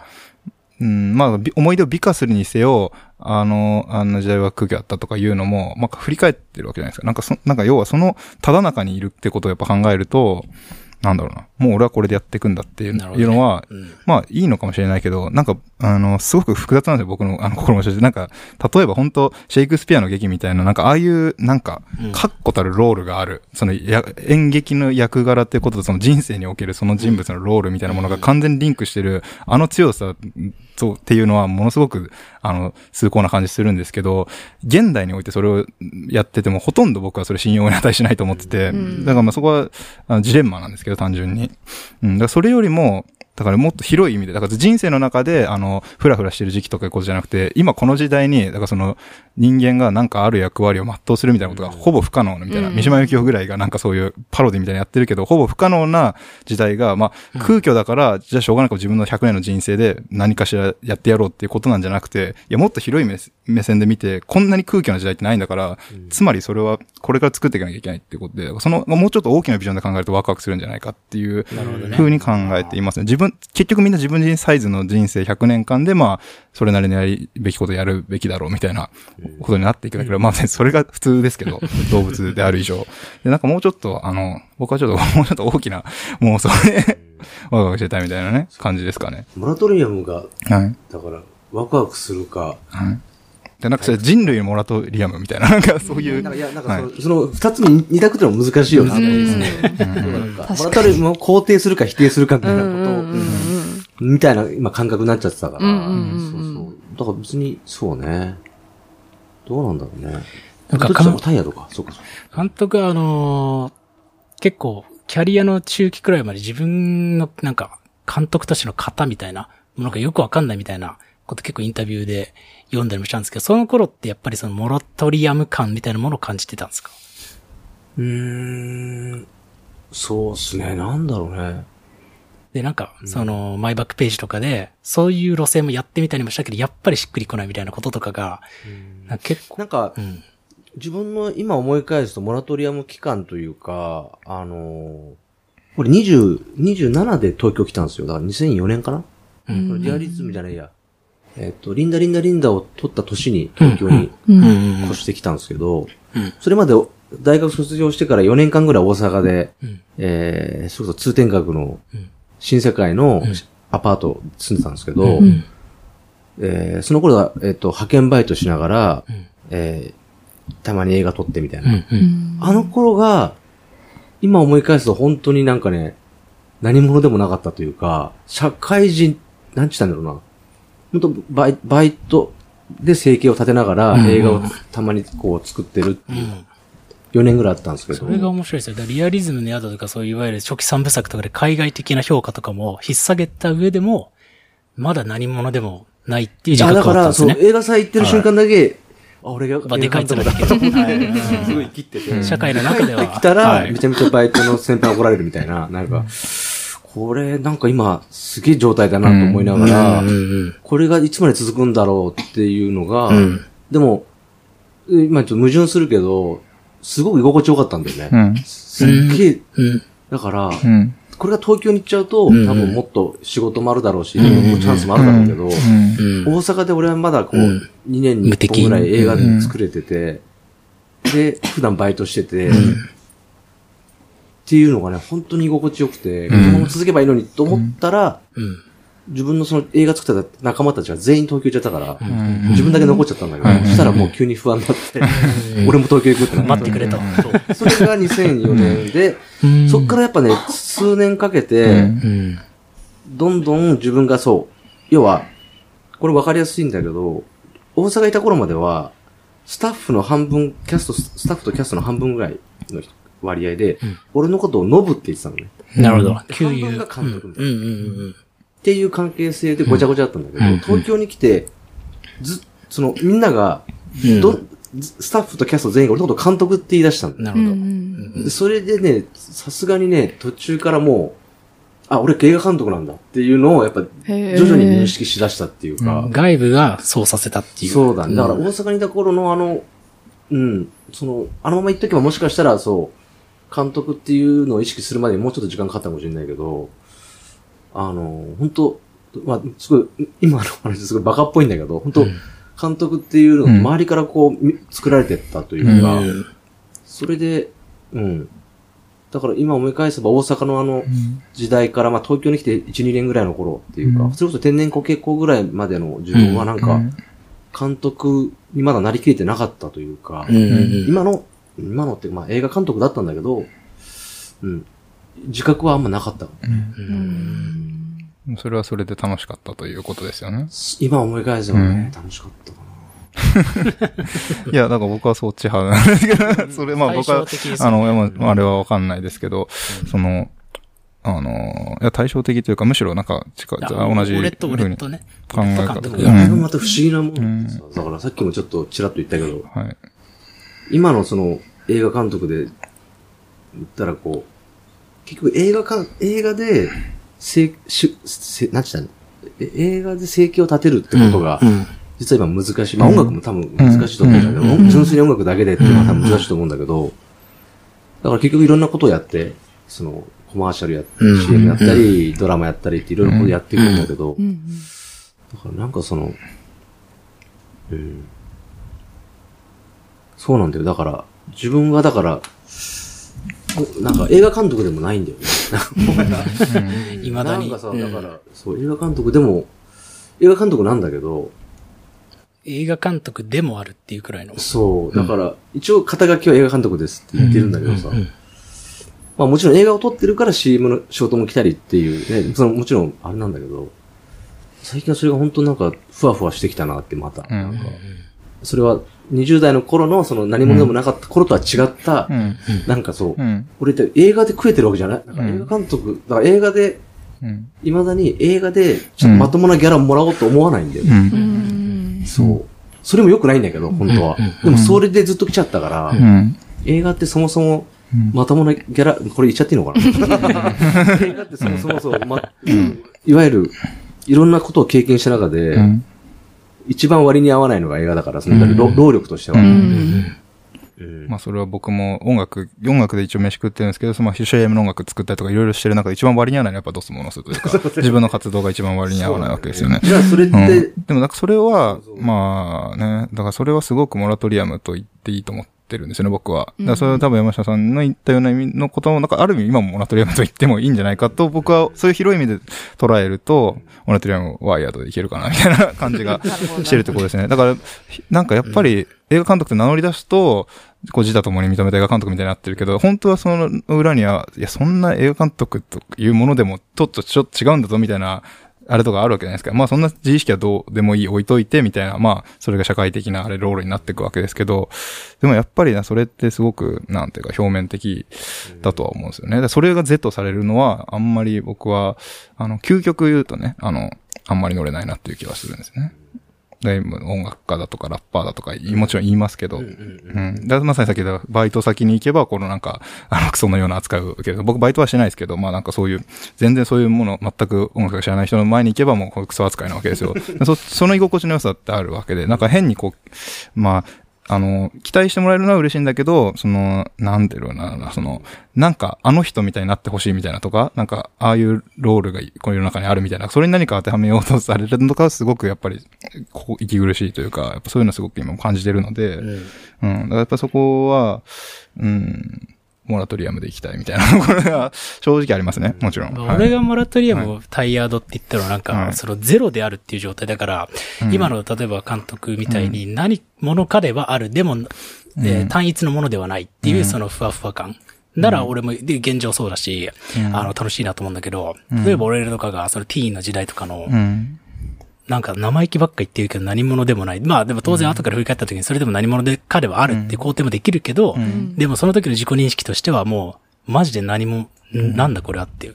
[SPEAKER 4] うん、まあ、び思い出を美化するにせよ、あの、あの時代は空虚だったとかいうのも、まあ、振り返ってるわけじゃないですか。なんかそ、なんか要はその、ただ中にいるってことをやっぱ考えると、なんだろうな。もう俺はこれでやっていくんだっていう
[SPEAKER 3] なるほどね
[SPEAKER 4] いうのは、
[SPEAKER 3] うん
[SPEAKER 4] まあいいのかもしれないけど、なんか、あの、すごく複雑なんですよ、僕の [LAUGHS] あの心持ちで。なんか、例えば本当シェイクスピアの劇みたいな、なんかああいう、なんか
[SPEAKER 3] うん、
[SPEAKER 4] 確固たるロールがある。そのや、演劇の役柄ってこととその人生におけるその人物のロールみたいなものが完全にリンクしてる、あの強さ、そうっていうのはものすごく、あの、崇高な感じするんですけど、現代においてそれをやっててもほとんど僕はそれ信用に値しないと思ってて、
[SPEAKER 1] ん
[SPEAKER 4] だからまあそこはあのジレンマなんですけど、単純に。うん、だからそれよりも、だからもっと広い意味で、だから人生の中で、あの、ふらふらしてる時期とかいうことじゃなくて、今この時代に、だからその、人間がなんかある役割を全うするみたいなことがほぼ不可能なみたいな、
[SPEAKER 1] うん
[SPEAKER 4] 三島由紀夫ぐらいがなんかそういうパロディみたいなのやってるけど、ほぼ不可能な時代が、まあ、空虚だから、じゃあしょうがなく自分の100年の人生で何かしらやってやろうっていうことなんじゃなくて、いや、もっと広い目目線で見て、こんなに空虚な時代ってないんだから、つまりそれはこれから作っていかなきゃいけないってことで、その、もうちょっと大きなビジョンで考えるとワクワクするんじゃないかっていう
[SPEAKER 3] なるほどね。
[SPEAKER 4] 風に考えていますね。自分、結局みんな自分自身サイズの人生100年間で、まあ、それなりのやるべきことをやるべきだろうみたいなことになっていくんだけど、まあ、それが普通ですけど、[LAUGHS] 動物である以上。で、なんかもうちょっと、あの、僕はちょっと、[LAUGHS] もうちょっと大きな妄想で、ワクワクしてたいみたいなね、感じですかね。
[SPEAKER 2] モラトリアムが、
[SPEAKER 4] はい。
[SPEAKER 2] だから、ワクワクするか。
[SPEAKER 4] はい。で、なんかそれ人類のモラトリアムみたいな、[LAUGHS] なんかそういう。
[SPEAKER 2] いや、なんか
[SPEAKER 4] はい
[SPEAKER 2] その、その二つに二択ってのは難しいよなですね。なんか、モラトリアムを肯定するか否定するかみたいなことを、みたいな今感覚になっちゃってたから。
[SPEAKER 1] うん
[SPEAKER 2] そうそう。だから別に、そうね。どうなんだろうね。
[SPEAKER 3] なんか
[SPEAKER 2] どっちだろうタイヤとか。そうか。
[SPEAKER 3] 監督はあのー結構、キャリアの中期くらいまで自分のなんか、監督としての型みたいなものがよくわかんないみたいなこと結構インタビューで読んだりもしたんですけど、その頃ってやっぱりそのモラトリアム感みたいなものを感じてたんですか？
[SPEAKER 2] うーん。そうっすね。なんだろうね。
[SPEAKER 3] で、なんか、その、マイバックページとかで、そういう路線もやってみたりもしたけど、やっぱりしっくりこないみたいなこととかが、なんか結構、
[SPEAKER 2] なんか
[SPEAKER 3] う、ん。
[SPEAKER 2] 自分の今思い返すとモラトリアム期間というか、あのー、これ20、27で東京来たんですよ。だから2004年かな、
[SPEAKER 3] うん。
[SPEAKER 2] リアリズムじゃないや。えっ、と、リンダリンダリンダを取った年に東京に越してきたんですけど、
[SPEAKER 3] うん。
[SPEAKER 2] それまで大学卒業してから4年間ぐらい大阪で、
[SPEAKER 3] うん。
[SPEAKER 2] えー、それこそ通天閣の
[SPEAKER 3] うん
[SPEAKER 2] 新世界の
[SPEAKER 3] うん。
[SPEAKER 2] アパート住んでたんですけど、
[SPEAKER 3] うん。
[SPEAKER 2] えーその頃は、えっ、と、派遣バイトしながら、
[SPEAKER 3] うん。
[SPEAKER 2] えーたまに映画撮ってみたいな。
[SPEAKER 3] うんうん。
[SPEAKER 2] あの頃が、今思い返すと本当になんかね、何者でもなかったというか、社会人、なんちったんだろうな。本当バイバイトで生計を立てながら
[SPEAKER 3] うん。
[SPEAKER 2] 映画をたまにこう作ってるっていう、
[SPEAKER 3] うん
[SPEAKER 2] 4年ぐらいあったんですけど。
[SPEAKER 3] それが面白いですよ。だからリアリズムの宿とかそういういわゆる初期三部作とかで海外的な評価とかも引っ提げた上でも、まだ何者でもないっていう自
[SPEAKER 2] あ
[SPEAKER 3] 覚
[SPEAKER 2] だから、そう、
[SPEAKER 3] があったんですね。
[SPEAKER 2] 映画祭行ってる瞬間だけ、あ、俺が、
[SPEAKER 3] まあでかい面だ。け
[SPEAKER 2] 映画監督だ
[SPEAKER 3] はい。うん
[SPEAKER 2] すごい切ってて。
[SPEAKER 3] 社会の中では。
[SPEAKER 2] 帰ってきたら、
[SPEAKER 3] はい。
[SPEAKER 2] めちゃめちゃバイトの先輩怒られるみたいな、なんか、これ、なんか今、すげえ状態だなと思いながら、これがいつまで続くんだろうっていうのが、
[SPEAKER 3] うん。
[SPEAKER 2] でも、え今ちょっと矛盾するけど、すごく居心地よかったんだよね。
[SPEAKER 4] うん。
[SPEAKER 2] すっげえ、
[SPEAKER 3] うん。
[SPEAKER 2] だから、
[SPEAKER 4] うん。
[SPEAKER 2] これが東京に行っちゃうと、
[SPEAKER 3] うん。
[SPEAKER 2] 多分もっと仕事もあるだろうし、
[SPEAKER 3] うん。
[SPEAKER 2] チャンスもあるだろうけど、大阪で俺はまだこう、
[SPEAKER 3] うん。
[SPEAKER 2] 2年に1
[SPEAKER 3] 無敵
[SPEAKER 2] 本ぐらい映画で作れてて、で、普段バイトしてて、っていうのがね、本当に居心地よくて、このまま続けばいいのにと思ったら、
[SPEAKER 3] うん。
[SPEAKER 2] 自分のその映画作ってた仲間たちが全員東京行っちゃったから、
[SPEAKER 4] ん
[SPEAKER 2] 自分だけ残っちゃったんだけど、
[SPEAKER 4] うん
[SPEAKER 2] そしたらもう急に不安になって、俺も東京行くってな
[SPEAKER 3] 待ってくれと。
[SPEAKER 2] それが2004年で、
[SPEAKER 3] うん
[SPEAKER 2] そっからやっぱね、数年かけて。どんどん自分がそう、要は、これ分かりやすいんだけど、大阪いた頃までは、スタッフの半分、キャスト、スタッフとキャストの半分ぐらいの割合で、
[SPEAKER 3] うん
[SPEAKER 2] 俺のことをノブって言ってたのね。
[SPEAKER 3] なるほど。
[SPEAKER 2] で
[SPEAKER 3] 給油。
[SPEAKER 2] 半分が監督みたい
[SPEAKER 3] うんうんうん
[SPEAKER 2] っていう関係性でごちゃごちゃだったんだけど、
[SPEAKER 3] うん。
[SPEAKER 2] 東京に来て、ず、その、みんなが、
[SPEAKER 3] うん。
[SPEAKER 2] ど、ずスタッフとキャスト全員が俺のこと監督って言い出したんだ
[SPEAKER 3] うん。な
[SPEAKER 1] うん。う
[SPEAKER 3] るほど。
[SPEAKER 2] それでね、さすがにね、途中からもう、あ、俺映画監督なんだっていうのを、やっぱ、徐々に認識しだしたっていうか、
[SPEAKER 3] 外部がそうさせたっていう。
[SPEAKER 2] そうだね。だから
[SPEAKER 3] ん
[SPEAKER 2] 大阪にいた頃のあの、うん、その、あのまま行っとけばもしかしたら、そう、監督っていうのを意識するまでにもうちょっと時間かかったかもしれないけど、あの、本当まあ、すごい、今の話すごいバカっぽいんだけど、本当
[SPEAKER 3] うん。
[SPEAKER 2] 監督っていうのを
[SPEAKER 4] うん。
[SPEAKER 2] 周りからこう、み作られてったというか、
[SPEAKER 3] うん。
[SPEAKER 2] それで、うん。だから今思い返せば大阪のあの時代から、まあ東京に来て1、2年ぐらいの頃っていうか、
[SPEAKER 4] うん。
[SPEAKER 2] それこそ天然コケ校ぐらいまでの自分はなんか、監督にまだなりきれてなかったというか、
[SPEAKER 3] うんうん
[SPEAKER 2] 今の、今のっていうかまあ映画監督だったんだけど、うん。自覚はあんまなかった。
[SPEAKER 4] それはそれで楽しかったということですよね。
[SPEAKER 2] 今思い返せばね、
[SPEAKER 4] うん
[SPEAKER 2] 楽しかったかな。[LAUGHS]
[SPEAKER 4] いや、だから僕はそっち派なんですけど、[LAUGHS] それ、まあ僕は
[SPEAKER 3] 対照的で、すよ
[SPEAKER 4] あ
[SPEAKER 3] ね
[SPEAKER 4] の、まああれはわかんないですけど、その、あの、いや対照的というか、むしろなんか近い、同じ
[SPEAKER 3] 俺と
[SPEAKER 4] ふうに
[SPEAKER 3] 俺とね。
[SPEAKER 4] 考え方
[SPEAKER 3] 俺と監督
[SPEAKER 2] いや、あれもまた不思議なもんでさ、だからさっきもちょっとちらっと言ったけど、
[SPEAKER 4] はい。
[SPEAKER 2] 今のその映画監督で言ったらこう、結局映画か、映画で、せ、し、せ、なんちゅったの？え映画で生計を立てるってことが、
[SPEAKER 3] うん。
[SPEAKER 2] 実は今難しい。まあ音楽も多分難しいと思うんだけど、
[SPEAKER 4] うん
[SPEAKER 2] 純粋に音楽だけでっていうのは多分難しいと思うんだけど、だから結局いろんなことをやって、その、コマーシャルやっ
[SPEAKER 3] うん
[SPEAKER 2] CM やったり、ドラマやったりっていろいろことやっていくんだけど、だからなんかその、うん。そうなんだよ。だから、自分はだから、おなんか映画監督でもないんだよね。[LAUGHS]
[SPEAKER 3] いまだに。
[SPEAKER 2] なんかさ、
[SPEAKER 3] うん
[SPEAKER 2] だから、そう、映画監督でも、映画監督なんだけど、
[SPEAKER 3] 映画監督でもあるっていうくらいの。
[SPEAKER 2] そう、だから、一応肩書きは映画監督ですって言ってるんだけどさ、
[SPEAKER 3] うん
[SPEAKER 2] まあもちろん映画を撮ってるから CM の仕事も来たりっていうね、そのもちろんあれなんだけど、最近はそれが本当なんかふわふわしてきたなってまた。
[SPEAKER 4] うん
[SPEAKER 2] なんかそれは20代の頃のその何者でもなかった頃とは違った、
[SPEAKER 4] うん。
[SPEAKER 2] なんかそう、
[SPEAKER 4] うん。
[SPEAKER 2] 俺って映画で食えてるわけじゃないなんか
[SPEAKER 4] うん
[SPEAKER 2] 映画監督、だから映画で、
[SPEAKER 4] うん。
[SPEAKER 2] 未だに映画でちょっとまともなギャラもらおうと思わないんだよ。そう。それも良くないんだけど、本当は。でもそれでずっと来ちゃったから、
[SPEAKER 4] うん。
[SPEAKER 2] 映画ってそもそも、まともなギャラ、これ言っちゃっていいのかな？[LAUGHS] 映画ってそもそもそ [LAUGHS] う、ま、いわゆる、いろんなことを経験した中で、
[SPEAKER 4] うん。
[SPEAKER 2] 一番割に合わないのが映画だから、その、労力としては。
[SPEAKER 4] まあそれは僕も音楽、音楽で一応飯食ってるんですけど、そのまあ CM の音楽作ったりとかいろいろしてる中で一番割に合わないのはやっぱドスモノスというか、[LAUGHS] 自分の活動が一番割に合わないわけですよね。
[SPEAKER 2] じゃあ、それって、
[SPEAKER 4] うん、でもなんかそれはまあね、だからそれはすごくモラトリアムと言っていいと思ってるんですよね、僕は。だからそれは多分山下さんの言ったような意味のことも、なんかある意味今もモラトリアムと言ってもいいんじゃないかと、僕はそういう広い意味で捉えると、モラトリアムワイヤードでいけるかな、みたいな感じがしてるってことですね。だから、ひなんかやっぱり映画監督って名乗り出すと、こう自他ともに認めた映画監督みたいになってるけど、本当はその裏には、いや、そんな映画監督というものでも、ちょっとちょっと違うんだぞ、みたいな、あれとかあるわけじゃないですか。まあそんな自意識はどうでもいい置いといて、みたいな、まあそれが社会的なあれロールになっていくわけですけど、でもやっぱりな、それってすごく、なんていうか表面的だとは思うんですよね。それが Z されるのは、あんまり僕は、あの、究極言うとね、あの、あんまり乗れないなっていう気はするんですね。で、音楽家だとかラッパーだとか、もちろん言いますけど、
[SPEAKER 2] うん。
[SPEAKER 4] だまさにさっき言ったバイト先に行けば、このなんか、あの、クソのような扱いを受ける。僕バイトはしてないですけど、まあなんかそういう、全然そういうもの、全く音楽が知らない人の前に行けばもうクソ扱いなわけですよ。[LAUGHS] そ、その居心地の良さってあるわけで、なんか変にこう、まあ、あの、期待してもらえるのは嬉しいんだけど、その、なんていうのかな、その、なんか、あの人みたいになってほしいみたいなとか、なんか、ああいうロールがこの世の中にあるみたいな、それに何か当てはめようとされるのとかはすごくやっぱり、ここ、息苦しいというか、やっぱそういうのすごく今も感じてるので、
[SPEAKER 3] うん
[SPEAKER 4] うん。だからやっぱそこは、うん、モラトリアムで行きたいみたいな。と [LAUGHS] ころが正直ありますね。もちろん。はい
[SPEAKER 3] 俺がモラトリアムをタイヤードって言ったのはなんか、
[SPEAKER 4] はい。
[SPEAKER 3] そのゼロであるっていう状態だから、
[SPEAKER 4] うん。
[SPEAKER 3] 今の例えば監督みたいに何者かではある、でも、えー単一のものではないっていうそのふわふわ感。なら俺も、で、現状そうだし、
[SPEAKER 4] うん。
[SPEAKER 3] あの、楽しいなと思うんだけど、
[SPEAKER 4] うん。
[SPEAKER 3] 例えば俺らとかが、そのティーンの時代とかの、
[SPEAKER 4] うん。
[SPEAKER 3] なんか生意気ばっか言ってるけど何者でもない。まあでも当然後から振り返った時にそれでも何者でかではあるって肯定もできるけど、
[SPEAKER 4] ん
[SPEAKER 3] でもその時の自己認識としてはもう、マジで何も、んなんだこれはっていう。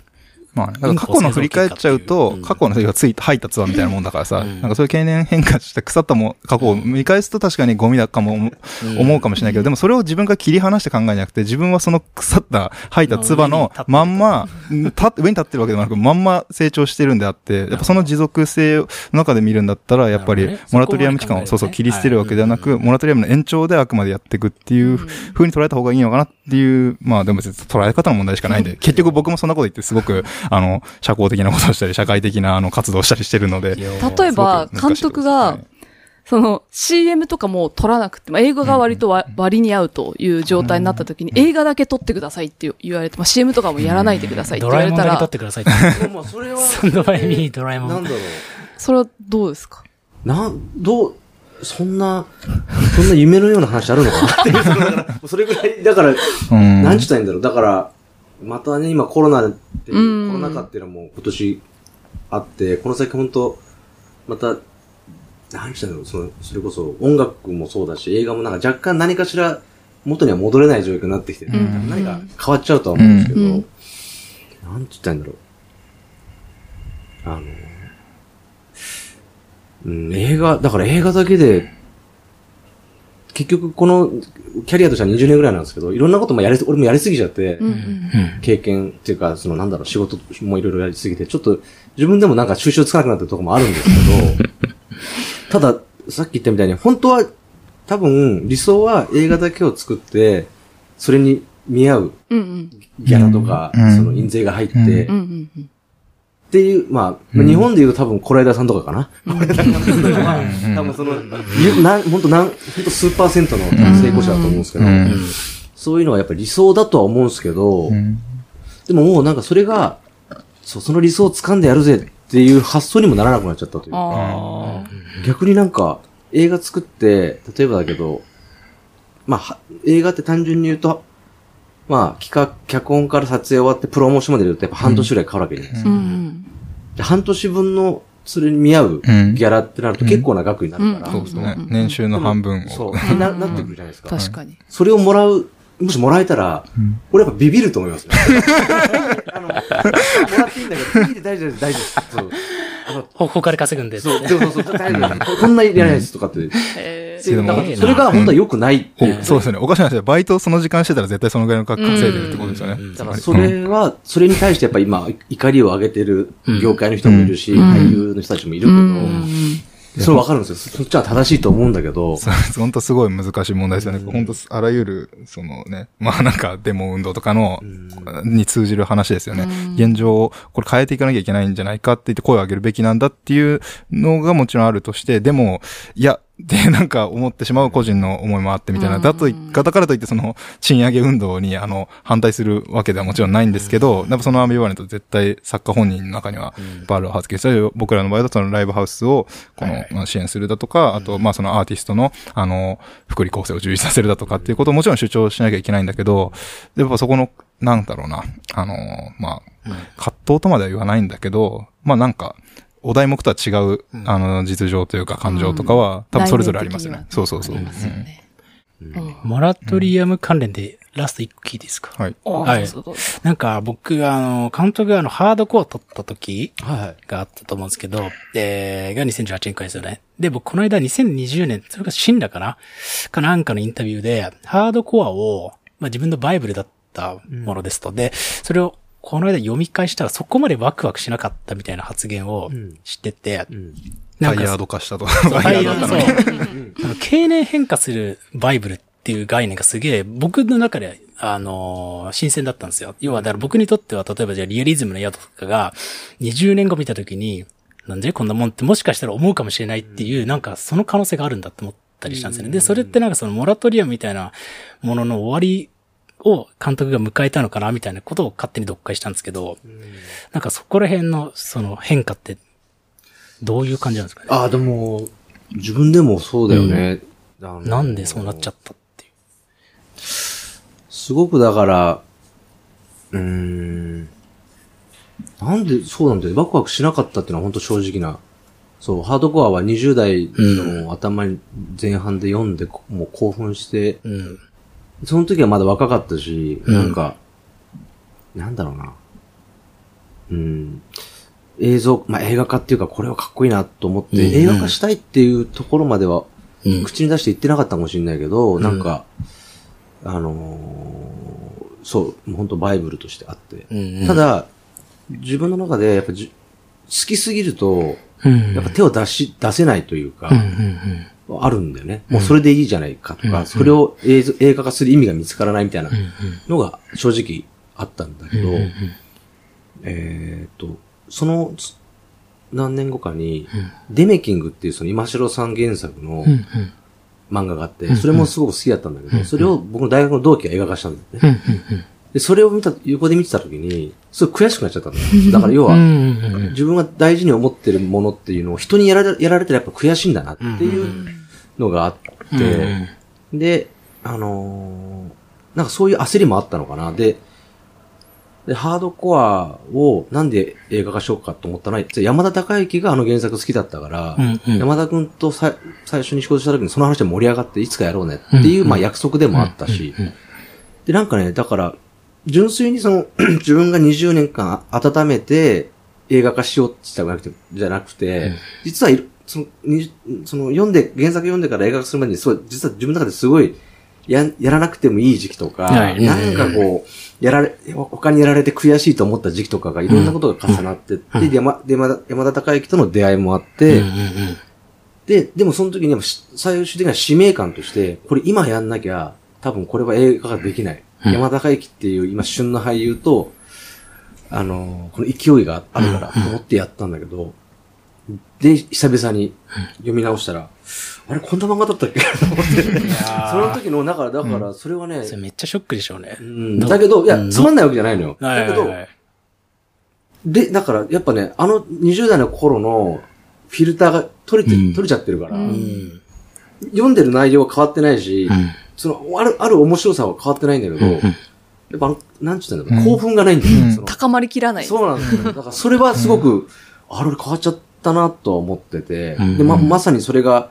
[SPEAKER 4] まあ、だから過去の振り返っちゃうと、
[SPEAKER 3] うん
[SPEAKER 4] 過去の人がついた、入ったツアーみたいなもんだからさ、
[SPEAKER 3] うん
[SPEAKER 4] なんかそういう経年変化して腐ったも過去を見返すと確かにゴミだかも思
[SPEAKER 3] う
[SPEAKER 4] かもしれないけど、でもそれを自分が切り離して考えなくて、自分はその腐った、吐いた唾のまんま、た上に立ってるわけでもなく、まんま成長してるんであって、やっぱその持続性の中で見るんだったら、やっぱりモラトリアム期間をそうそう切り捨てるわけではなく、モラトリアムの延長であくまでやっていくっていう風に捉えた方がいいのかなっていう、まあでも捉え方の問題しかないんで、結局僕もそんなこと言ってすごく、あの、社交的なことをしたり、社会的なあの活動をしたりしてるので、
[SPEAKER 1] 例えば、監督が、その CM とかも撮らなくて、まあ、英語が割とわ割に合うという状態になった時に、映画だけ撮ってくださいって言われて、まあ、CM とかもやらないでくださいって
[SPEAKER 3] ド
[SPEAKER 1] 言われたら
[SPEAKER 3] ラえもんだけ撮っ、てくださいって。[LAUGHS]
[SPEAKER 2] まあそれは、
[SPEAKER 3] サンドバイミードラえもん
[SPEAKER 2] なんだろう。
[SPEAKER 1] それはどうですか
[SPEAKER 2] なん、どう、そんな、[LAUGHS] そんな夢のような話あるのかなっていう。[LAUGHS] それぐらい、だから、
[SPEAKER 4] うん。
[SPEAKER 2] なんちゅったらいいんだろう。だから、またね、今コロナっていう、
[SPEAKER 1] うん
[SPEAKER 2] コロナ禍っていうのはもう今年あって、この先本当また、なんちゅったんだろう、その、それこそ音楽もそうだし、映画もなんか若干何かしら元には戻れない状況になってきてる。
[SPEAKER 1] うん
[SPEAKER 2] 何か変わっちゃうとは思うんですけど、
[SPEAKER 1] うん
[SPEAKER 2] なんて言ったんだろう。あの、うん、映画、だから映画だけで、結局このキャリアとしては20年ぐらいなんですけど、いろんなこともやり、俺もやりすぎちゃって、
[SPEAKER 1] うんうん
[SPEAKER 3] うん。
[SPEAKER 2] 経験っていうか、そのなんだろう、仕事もいろいろやりすぎて、ちょっと自分でもなんか収集つかなくなってるところもあるんですけど、[LAUGHS] ただ、さっき言ったみたいに、本当は、多分、理想は映画だけを作って、それに見合うギャラとか、
[SPEAKER 4] うん。
[SPEAKER 2] その印税が入って、
[SPEAKER 4] うん
[SPEAKER 1] うんう
[SPEAKER 2] っ
[SPEAKER 1] んうん
[SPEAKER 2] ていう、まあ、まあ日本で言うと多分、是枝さんとかかな。さんとかは
[SPEAKER 4] うん。
[SPEAKER 2] 多分その、ゆなん、本当なん、本当数パーセントの成功者だと思うんですけど、
[SPEAKER 4] うん。
[SPEAKER 2] そういうのはやっぱり理想だとは思うんですけど、
[SPEAKER 4] うん。
[SPEAKER 2] でももうなんかそれが、そう、その理想を掴んでやるぜっていう発想にもならなくなっちゃったという。か、
[SPEAKER 1] あ
[SPEAKER 2] 逆になんか映画作って、例えばだけど、まあは、映画って単純に言うと、まあ、企画、脚本から撮影終わってプロモーションまで言うとやっぱ半年ぐらいかかるわけじゃないですか。
[SPEAKER 1] あ。うん
[SPEAKER 2] で半年分のそれに見合うギ
[SPEAKER 4] うん
[SPEAKER 2] ャラってなると結構な額になるから、
[SPEAKER 4] そうですね。年収の半分を。
[SPEAKER 2] そう、な、なってくるじゃないですか。
[SPEAKER 1] 確かに。
[SPEAKER 2] それをもらう、もしもらえたら、
[SPEAKER 4] うん
[SPEAKER 2] 俺やっぱビビると思いますよ。[LAUGHS] あの、もらっていいんだけど、いいで大丈夫です、大丈夫です。そう。あの、
[SPEAKER 3] ほ他で稼ぐんで。
[SPEAKER 2] そう、そうそう、大丈夫です。こんなにいらないですとかって。
[SPEAKER 1] え
[SPEAKER 2] でだから
[SPEAKER 3] すごいな
[SPEAKER 2] それが本当は良くないっていう。
[SPEAKER 4] そうですね。おかしな話で、バイトその時間してたら絶対そのぐらいの額稼いでるってことですよね
[SPEAKER 3] うん。
[SPEAKER 2] だからそれは、それに対してやっぱ今、怒りを上げてる業界の人もいるし、
[SPEAKER 1] うん
[SPEAKER 2] 俳優の人たちもいる
[SPEAKER 1] うん
[SPEAKER 2] けど、それわかるんですよ。そそっちは正しいと思うんだけど、[LAUGHS]
[SPEAKER 4] そうです。本当すごい難しい問題ですよね。本当あらゆる、そのね、まあなんかデモ運動とかの、に通じる話ですよね。現状をこれ変えていかなきゃいけないんじゃないかって言って声を上げるべきなんだっていうのがもちろんあるとして、でも、いや、で、なんか思ってしまう個人の思いもあってみたいな。だとい、だからといってその賃上げ運動にあの反対するわけではもちろんないんですけど、やっぱそのアンビバレント絶対作家本人の中にはバールを発見したり、僕らの場合だとそのライブハウスをこの、まあ支援するだとか、あとまあそのアーティストのあの、福利厚生を充実させるだとかっていうことをもちろん主張しなきゃいけないんだけど、やっぱそこの、なんだろうな、あの、まあ、葛藤とまでは言わないんだけど、まあなんか、お題目とは違う、あの、実情というか感情とかは、多分それぞれありますよね。そうそうそう。
[SPEAKER 3] モラトリアム関連でラスト1個聞いていいですか、
[SPEAKER 4] はい。
[SPEAKER 3] はい
[SPEAKER 1] そうそうそう
[SPEAKER 3] なんか僕、あの、監督があの、ハードコア撮った時
[SPEAKER 2] はいはい。
[SPEAKER 3] があったと思うんですけど、で、が2018年くらいですよね。で、僕この間2020年、それが死んだかな？かなんかのインタビューで、ハードコアを、まあ自分のバイブルだったものですと。で、それをこの間読み返したらそこまでワクワクしなかったみたいな発言を知ってて、
[SPEAKER 2] うん。
[SPEAKER 3] なんか
[SPEAKER 4] タイヤード化したと。タイヤード化
[SPEAKER 3] そう
[SPEAKER 4] の
[SPEAKER 3] あの経年変化するバイブルっていう概念がすげえ、僕の中で、あのー新鮮だったんですよ。要は、だから僕にとっては、例えばじゃあリアリズムの宿とかが、20年後見たときに、なんでこんなもんってもしかしたら思うかもしれないっていう、なんかその可能性があるんだって思ったりしたんですよね。で、それってなんかそのモラトリアムみたいなものの終わりを監督が迎えたのかなみたいなことを勝手に読解したんですけど、なんかそこら辺のその変化って、どういう感じなんですかね？
[SPEAKER 2] ああ、でも、自分でもそうだよね。あの
[SPEAKER 3] なんでそうなっちゃったっていう。
[SPEAKER 2] すごくだから、うーん、なんでそうなんだよ。ワクワクしなかったっていうのは本当正直な。そう、ハードコアは20代の頭に前半で読んで、こもう興奮して、
[SPEAKER 3] うん。
[SPEAKER 2] その時はまだ若かったし、
[SPEAKER 3] うん
[SPEAKER 2] なんか、なんだろうな。うん。映像、まあ、映画化っていうか、これはかっこいいなと思って、
[SPEAKER 3] うん
[SPEAKER 2] 映画化したいっていうところまでは、
[SPEAKER 3] うん。
[SPEAKER 2] 口に出して言ってなかったかもしれないけど、なんか、あのーそう、本当バイブルとしてあって。
[SPEAKER 3] うん
[SPEAKER 2] た、だ、自分の中で、やっぱじ、好きすぎると、
[SPEAKER 3] うん。
[SPEAKER 2] やっぱ手を出し、出せないというか、
[SPEAKER 3] うんうん
[SPEAKER 2] あるんだよね。もうそれでいいじゃないかとか、
[SPEAKER 3] うん。
[SPEAKER 2] それを映画化する意味が見つからないみたいなのが正直あったんだけど、えーっと、そのつ何年後かに、デメキングっていうその今城さん原作の漫画があって、それもすごく好きだったんだけど、それを僕の大学の同期が映画化したんだよね。で、それを見た、横で見てた時に、すごい悔しくなっちゃったんだよ。[LAUGHS] だから要は、自分が大事に思ってるものっていうのを人にやられやられたらやっぱ悔しいんだなっていうのがあって、で、あのーなんかそういう焦りもあったのかな。で、で、ハードコアをなんで映画化しようかと思ったのは、山田孝之があの原作好きだったから、
[SPEAKER 3] うんうん。
[SPEAKER 2] 山田くんとさ最初に仕事した時にその話で盛り上がっていつかやろうねっていう、まあ約束でもあったし、で、なんかね、だから、純粋にその、[CLEARS THROAT] 自分が20年間温めて映画化しようって言ったわけじゃなくて、実はその、にその、読んで、原作読んでから映画化するまでに、そう、実は自分の中ですごい、や、やらなくてもいい時期とか、
[SPEAKER 3] はい。
[SPEAKER 2] なんかこう、やられ、他にやられて悔しいと思った時期とかがいろんなことが重なってって、で山で山田山田孝之との出会いもあって、
[SPEAKER 3] うんうん
[SPEAKER 2] で、でもその時に最終的な使命感として、これ今やんなきゃ、多分これは映画化できない。
[SPEAKER 3] うん
[SPEAKER 2] 山田孝之っていう今旬の俳優と、あのーこの勢いがあるからと思ってやったんだけど、で、久々に読み直したら、あれこんな漫画だったっけ？と思って。[LAUGHS] その時の、だから、だから、それはね、
[SPEAKER 3] それめっちゃショックでしょうね
[SPEAKER 2] う。んだけど、いや、つまんないわけじゃないのよ。
[SPEAKER 3] はい
[SPEAKER 2] だけど。で、だから、やっぱね、あの20代の頃のフィルターが取れて、
[SPEAKER 3] うん
[SPEAKER 2] 取れちゃってるから。読んでる内容は変わってないし、
[SPEAKER 3] うん
[SPEAKER 2] その、ある、ある面白さは変わってないんだけど、
[SPEAKER 3] うん
[SPEAKER 2] やっぱなんちゅうんだろう、興奮がないんだよ、
[SPEAKER 4] うん。
[SPEAKER 1] 高まりきらない。
[SPEAKER 2] そうなんですよ。だからそれはすごく、あれ俺変わっちゃったなとは思ってて、
[SPEAKER 3] うん。
[SPEAKER 2] で、ま、まさにそれが、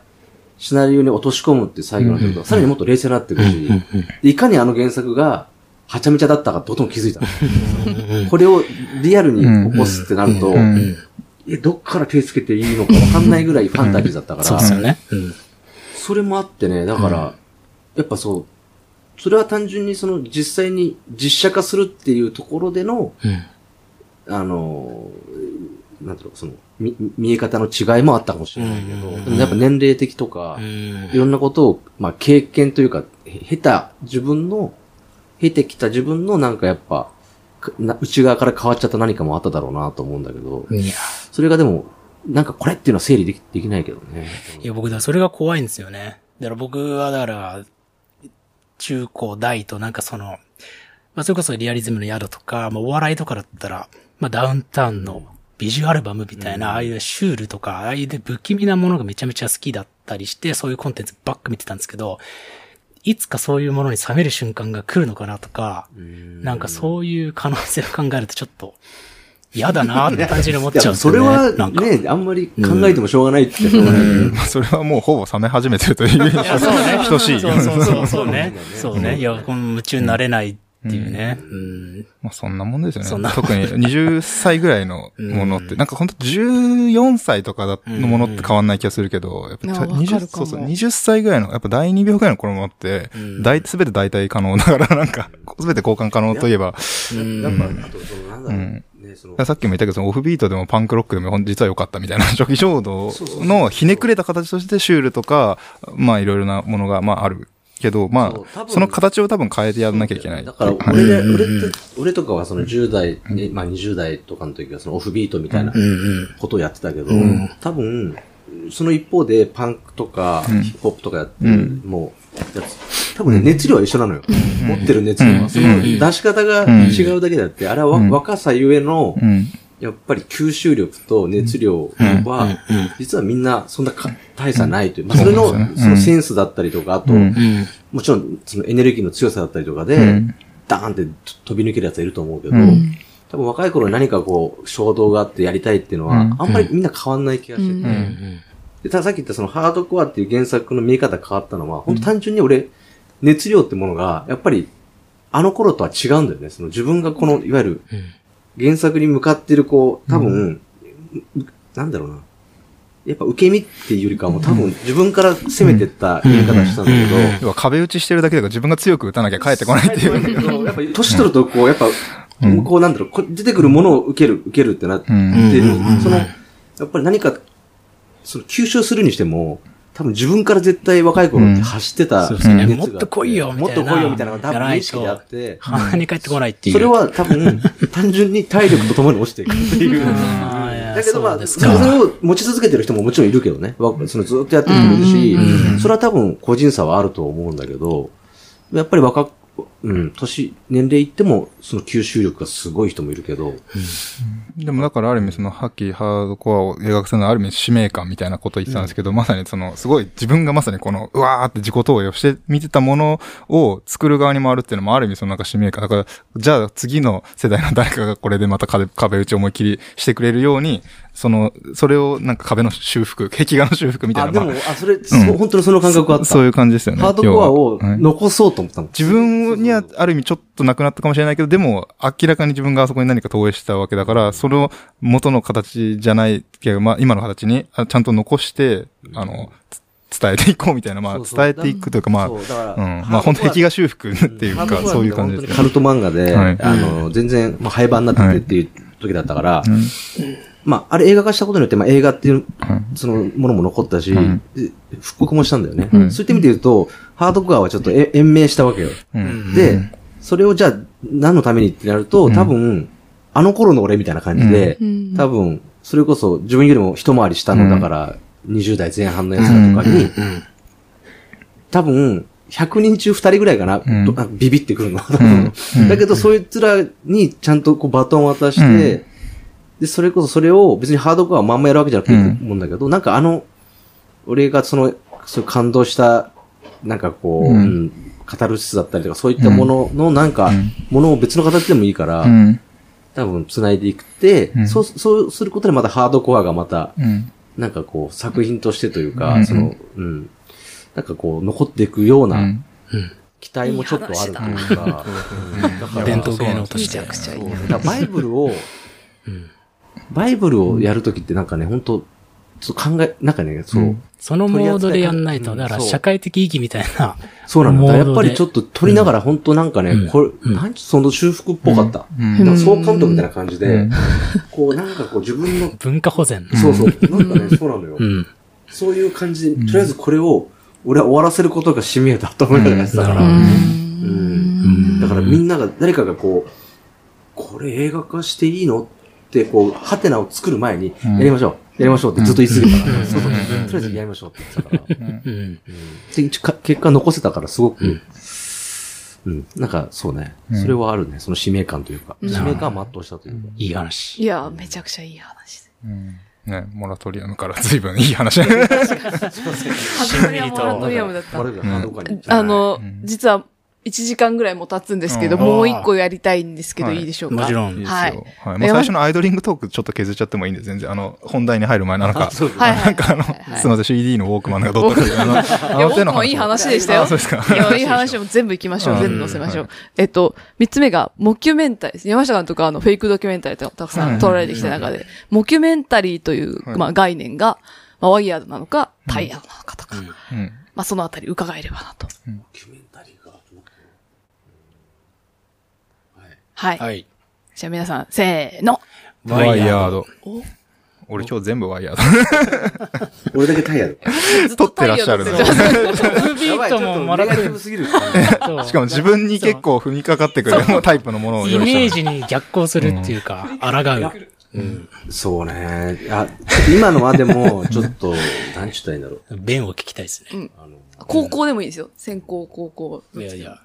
[SPEAKER 2] シナリオに落とし込むって最後のところ、さらにもっと冷静になっていくし、いかにあの原作が、はちゃめちゃだったかとても気づいたの。
[SPEAKER 3] うん。
[SPEAKER 2] これをリアルに起こすってなると、え、どっから手つけていいのかわかんないぐらいファンタジーだったから、
[SPEAKER 3] そうですよね。うん。
[SPEAKER 2] それもあってね、だから、やっぱそう、それは単純にその実際に実写化するっていうところでの、
[SPEAKER 3] うん。
[SPEAKER 2] あのー、なんていうの、その、み見え方の違いもあったかもしれないけど、
[SPEAKER 3] うん
[SPEAKER 2] でもやっぱ年齢的とか
[SPEAKER 3] う、ん
[SPEAKER 2] いろんなことを、まあ経験というか、へ経た自分の、経てきた自分のなんかやっぱ、内側から変わっちゃった何かもあっただろうなと思うんだけど、それがでも、なんかこれっていうのは整理できできないけどね。
[SPEAKER 3] いや僕、だそれが怖いんですよね。だから僕は、だから、中高大となんかその、まあ、それこそリアリズムの宿とか、まあ、お笑いとかだったら、まあ、ダウンタウンのビジュアルバムみたいな、ああいうシュールとか、ああいうで不気味なものがめちゃめちゃ好きだったりして、そういうコンテンツばっか見てたんですけど、いつかそういうものに冷める瞬間が来るのかなとか、なんかそういう可能性を考えるとちょっと嫌だなって感じに思っちゃうんですよね。
[SPEAKER 2] それは。ね、あんまり考えてもしょうがないって
[SPEAKER 4] それはもうほぼ冷め始めてるという意味で
[SPEAKER 3] いや、そうね。[LAUGHS]
[SPEAKER 4] 等しい。
[SPEAKER 3] そうそうそう、そうね
[SPEAKER 2] うん。
[SPEAKER 3] そうね。いや、この夢中になれないっていうね。うん。
[SPEAKER 4] まあそんなもんですよね。
[SPEAKER 3] そんな
[SPEAKER 4] 特に20歳ぐらいのものって、[LAUGHS]
[SPEAKER 3] うん
[SPEAKER 4] なんか本当14歳とかだのものって変わんない気がするけど、やっぱ
[SPEAKER 1] いやわかる
[SPEAKER 4] 20、
[SPEAKER 1] かも
[SPEAKER 4] そうそう、20歳ぐらいの、やっぱ第2秒ぐらいの頃のものって
[SPEAKER 3] うん、
[SPEAKER 4] 大、すべて代替可能だから、なんか、すべて交換可能といえば、
[SPEAKER 3] うん
[SPEAKER 2] やっぱ、あと、その、なんだろう、
[SPEAKER 4] さっきも言ったけど、オフビートでもパンクロックでも実は良かったみたいな、[LAUGHS] 初期衝動のひねくれた形としてシュールとか、まあいろいろなものが、まああるけど、まあ、
[SPEAKER 2] そ
[SPEAKER 4] の形を多分変えてやらなきゃいけない。
[SPEAKER 2] だから、
[SPEAKER 4] はい。
[SPEAKER 2] 俺で、俺って、俺とかはその10代、ねまあ20代とかの時はそのオフビートみたいな。ことをやってたけど、
[SPEAKER 3] ん。
[SPEAKER 2] 多分、その一方でパンクとか
[SPEAKER 4] うん。
[SPEAKER 2] ヒップホップとかやってる、
[SPEAKER 4] うん。
[SPEAKER 2] もう、やつ多分ね、熱量は一緒なのよ。持ってる熱量は。
[SPEAKER 4] うん。
[SPEAKER 2] その出し方が違うだけであって、あれは若さゆえの、
[SPEAKER 4] うん。
[SPEAKER 2] やっぱり吸収力と熱量は、実はみんなそんなか大差ないという。まあ、それの、
[SPEAKER 4] そ
[SPEAKER 2] のセンスだったりとか、あと。もちろん、そのエネルギーの強さだったりとかで、
[SPEAKER 4] うん。
[SPEAKER 2] ダーンって飛び抜けるやつはいると思うけど、
[SPEAKER 4] うん。
[SPEAKER 2] 多分若い頃に何かこう、衝動があってやりたいっていうのは、
[SPEAKER 4] うん。
[SPEAKER 2] あんまりみんな変わんない気がしてて、でたださっき言ったそのハードコアっていう原作の見え方変わったのは、本当単純に俺、熱量ってものが、やっぱり、あの頃とは違うんだよね。その自分がこの、いわゆる、原作に向かってるこう、多分、なんだろうな。やっぱ受け身っていうよりかはもう多分自分から攻めてったやり方したんだけど、
[SPEAKER 4] 要は壁打ちしてるだけだから自分が強く打たなきゃ帰ってこないっていう。
[SPEAKER 2] やっぱり年取るとこう、やっぱ、
[SPEAKER 4] うん。
[SPEAKER 2] こうなんだろう、こ出てくるものを受ける、受けるってなってる、
[SPEAKER 3] うん。
[SPEAKER 2] その、やっぱり何か、その吸収するにしても、多分自分から絶対若い頃って走ってた
[SPEAKER 3] そうですね。もっと来いよ、みたいな。
[SPEAKER 2] もっと来いよみたいなのが多分意識であって、
[SPEAKER 3] 鼻に帰ってこないっていう。
[SPEAKER 2] それは多分、[LAUGHS] 単純に体力とともに落ちていくっていう。だけどまあ、
[SPEAKER 3] そ
[SPEAKER 2] れを持ち続けてる人ももちろんいるけどね。わそのずっとやってる人もいるし
[SPEAKER 3] うん、
[SPEAKER 2] それは多分個人差はあると思うんだけど、やっぱり若く、うん、年、年齢いっても、その吸収力がすごい人もいるけど、
[SPEAKER 4] でもだからある意味そのハッキーハードコアを描くするのはある意味使命感みたいなことを言ってたんですけど、まさにそのすごい自分がまさにこのうわーって自己投影をして見てたものを作る側に回るっていうのもある意味そのなんか使命感。だからじゃあ次の世代の誰かがこれでまた壁 [LAUGHS] 壁打ち思いっきりしてくれるように、その、それをなんか壁の修復、[LAUGHS] 壁画の修復みたい
[SPEAKER 2] あ、
[SPEAKER 4] な。
[SPEAKER 2] でも、
[SPEAKER 4] ま
[SPEAKER 2] あ、それ、そう本当にその感覚あった。
[SPEAKER 4] そういう感じですよね。
[SPEAKER 2] ハードコアを残そうと思ったの。
[SPEAKER 4] 自分にはある意味ちょっとなくなったかもしれないけど、でも明らかに自分があそこに何か投影したわけだから、その元の形じゃないけど、まあ今の形にあちゃんと残して、あの、つ伝えていこうみたいな、まあ伝えていくというか、まあ、
[SPEAKER 2] そうだから
[SPEAKER 4] うん。まあ本当壁画修復っていうか、そういう感じですね。
[SPEAKER 2] カルト漫画で、
[SPEAKER 4] はい。
[SPEAKER 2] あの、全然、まあ、廃盤になっててっていう時だったから、
[SPEAKER 4] うん
[SPEAKER 2] まあ、あれ映画化したことによって、まあ、映画っていう、
[SPEAKER 4] うん。
[SPEAKER 2] そのものも残ったし、
[SPEAKER 4] うん。
[SPEAKER 2] で復刻もしたんだよね。
[SPEAKER 4] うん。
[SPEAKER 2] そういった意味で言うと、ハードコアはちょっとえ延命したわけよ。
[SPEAKER 4] うん。
[SPEAKER 2] で、それをじゃあ、何のためにってなると、多分、あの頃の俺みたいな感じで、
[SPEAKER 1] うん。
[SPEAKER 2] 多分、それこそ自分よりも一回り下の、だから、20代前半のやつらとかに、
[SPEAKER 3] うん。
[SPEAKER 2] 多分、100人中2人ぐらいかな、ビビってくるの。
[SPEAKER 4] ん。
[SPEAKER 2] だけど、そいつらにちゃんとこうバトンを渡して、
[SPEAKER 4] うん
[SPEAKER 2] で、それこそそれを別にハードコアをまんまやるわけじゃなくていいと思うんだけど、なんかあの、俺がその、そういう感動した、なんかこう、
[SPEAKER 4] うん。
[SPEAKER 2] うんカタルシスだったりとか、そういったもののなんか、
[SPEAKER 4] うん。
[SPEAKER 2] ものを別の形でもいいから、
[SPEAKER 4] うん。
[SPEAKER 2] 多分繋いでいくって、
[SPEAKER 4] うん。
[SPEAKER 2] そう、そうすることでまたハードコアがまた、
[SPEAKER 4] うん。
[SPEAKER 2] なんかこう、作品としてというか、
[SPEAKER 4] うん。
[SPEAKER 2] その、うん。なんかこう、残っていくような、
[SPEAKER 4] うん。
[SPEAKER 2] 期待もちょっとあるというか、うん。だから
[SPEAKER 3] 伝統芸能として。
[SPEAKER 1] めちゃくちゃいい
[SPEAKER 2] そうだからバイブルを、
[SPEAKER 3] うん
[SPEAKER 2] バイブルをやるときってなんかね、本当ちょっと考え、なんかね、そう、
[SPEAKER 4] うん。
[SPEAKER 3] そのモードでやんないと、
[SPEAKER 2] うん
[SPEAKER 3] だから
[SPEAKER 2] そう。
[SPEAKER 3] 社会的意義みたいな。
[SPEAKER 2] そうなんだ。やっぱりちょっと撮りながら本当なんかね、
[SPEAKER 3] うん。
[SPEAKER 2] これ、
[SPEAKER 3] うん。
[SPEAKER 2] なんちその修復っぽかった。
[SPEAKER 4] うん。
[SPEAKER 2] なんか総監督みたいな感じで、
[SPEAKER 4] うん。
[SPEAKER 2] こうなんかこう自分の、
[SPEAKER 3] 文化保全。
[SPEAKER 2] そうそう、なんかね、そうなのよ。
[SPEAKER 3] うん。
[SPEAKER 2] そういう感じで、とりあえずこれを、俺は終わらせることが使命だと思いながらやってたから。
[SPEAKER 3] うん。
[SPEAKER 2] うん。だからみんなが、誰かがこう、これ映画化していいのって、こう、ハテナを作る前に、
[SPEAKER 4] うん。
[SPEAKER 2] やりましょう、やりましょうってずっと言い続けたから。そうそう。とりあえずやりましょうって言ってたから。
[SPEAKER 3] うん。
[SPEAKER 2] うんで結果残せたからすごく、うん、なんかそうね、
[SPEAKER 4] うん。
[SPEAKER 2] それはあるね、その使命感というか、
[SPEAKER 1] うん。
[SPEAKER 2] 使命感を全うしたというか。
[SPEAKER 3] いい話。
[SPEAKER 1] いや、めちゃくちゃいい話。で
[SPEAKER 4] うん。ね、モラトリアムから随分いい話。
[SPEAKER 1] す。初めはモラトリアムだった。あの
[SPEAKER 4] うん、
[SPEAKER 1] 実は1時間ぐらいも経つんですけど、
[SPEAKER 4] うん
[SPEAKER 1] もう一個やりたいんですけど、
[SPEAKER 4] はい
[SPEAKER 1] いいでしょうか？
[SPEAKER 3] もちろん
[SPEAKER 4] いいですよ。
[SPEAKER 1] は
[SPEAKER 4] はいい。もう最初のアイドリングトークちょっと削っちゃってもいいんで、全然。あの、本題に入る前の、なんか、
[SPEAKER 2] そう
[SPEAKER 1] はいはい
[SPEAKER 4] なんかあの、すみません、CD のウォークマンがどったという、あの、あ
[SPEAKER 1] いや、
[SPEAKER 4] の手の
[SPEAKER 1] 僕もいい話でしたよ。
[SPEAKER 4] あそうですか。
[SPEAKER 1] いや、いい話も全部行きましょう。
[SPEAKER 4] うん
[SPEAKER 1] 全部載せましょ
[SPEAKER 4] は
[SPEAKER 1] う。えっと、三つ目が、モキュメンタリーです。山下監督はあの、フェイクドキュメンタリーとかたくさん撮られてきた中で、モキュメンタリーという、
[SPEAKER 4] はい
[SPEAKER 1] まあ、概念が、まあ、ワイヤードなのか、タイヤードなのかとか、
[SPEAKER 4] うん。
[SPEAKER 1] まあ、そのあたり伺えればなと。
[SPEAKER 2] ドキュメンタリーが。はい。
[SPEAKER 1] はい。
[SPEAKER 3] はい。
[SPEAKER 1] じゃあ皆さん、せーの。
[SPEAKER 4] ワイヤード。
[SPEAKER 1] お？
[SPEAKER 4] 俺今日全部ワイヤー [LAUGHS]
[SPEAKER 2] 俺だけタイヤで。[LAUGHS]
[SPEAKER 1] ず
[SPEAKER 4] 撮ってらっしゃるの
[SPEAKER 3] ムービートももらってる。
[SPEAKER 2] すぎる。
[SPEAKER 4] しかも自分に結構踏みかかってくるタイプのものを
[SPEAKER 3] イメージに逆行するっていうか、抗う。うん。
[SPEAKER 2] そうね。あ、今のはでも、ちょっと、なんちゅったらいいんだろう。[LAUGHS]
[SPEAKER 3] 弁を聞きたいですね。
[SPEAKER 2] あの、
[SPEAKER 1] 高校でもいいですよ。専攻、高校。
[SPEAKER 3] いやいや。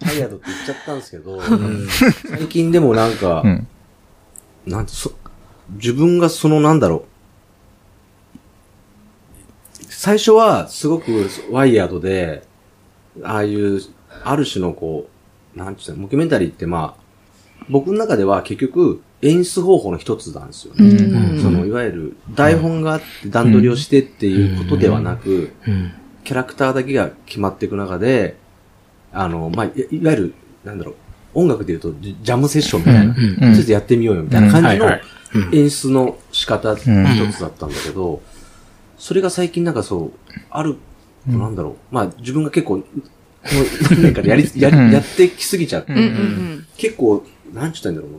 [SPEAKER 2] タイヤドって言っちゃったんですけど、最近でもなんか、
[SPEAKER 4] うん。
[SPEAKER 2] なんて、そ、自分がそのなんだろう。最初はすごくワイヤードで、ああいう、ある種のこう、なんていうの、モキュメンタリーってまあ、僕の中では結局演出方法の一つなんですよ
[SPEAKER 1] う
[SPEAKER 2] ね。
[SPEAKER 1] ん。
[SPEAKER 2] その、いわゆる台本があって段取りをしてっていうことではなく、
[SPEAKER 3] うん。
[SPEAKER 2] キャラクターだけが決まっていく中で、あの、まあ、いいわゆる、なんだろう、音楽で言うとジジャムセッションみたいな、
[SPEAKER 3] うん
[SPEAKER 4] うん
[SPEAKER 2] ちょっとやってみようよみたいな感じの演出の仕方の一つだったんだけど、それが最近なんかそう、ある、なんだろう、まあ自分が結構、もう何年かでやり、や [LAUGHS]
[SPEAKER 4] うん。
[SPEAKER 2] り、やってきすぎちゃって、
[SPEAKER 1] うんうんうん。
[SPEAKER 2] 結構、なんちゅったらいいんだろうな。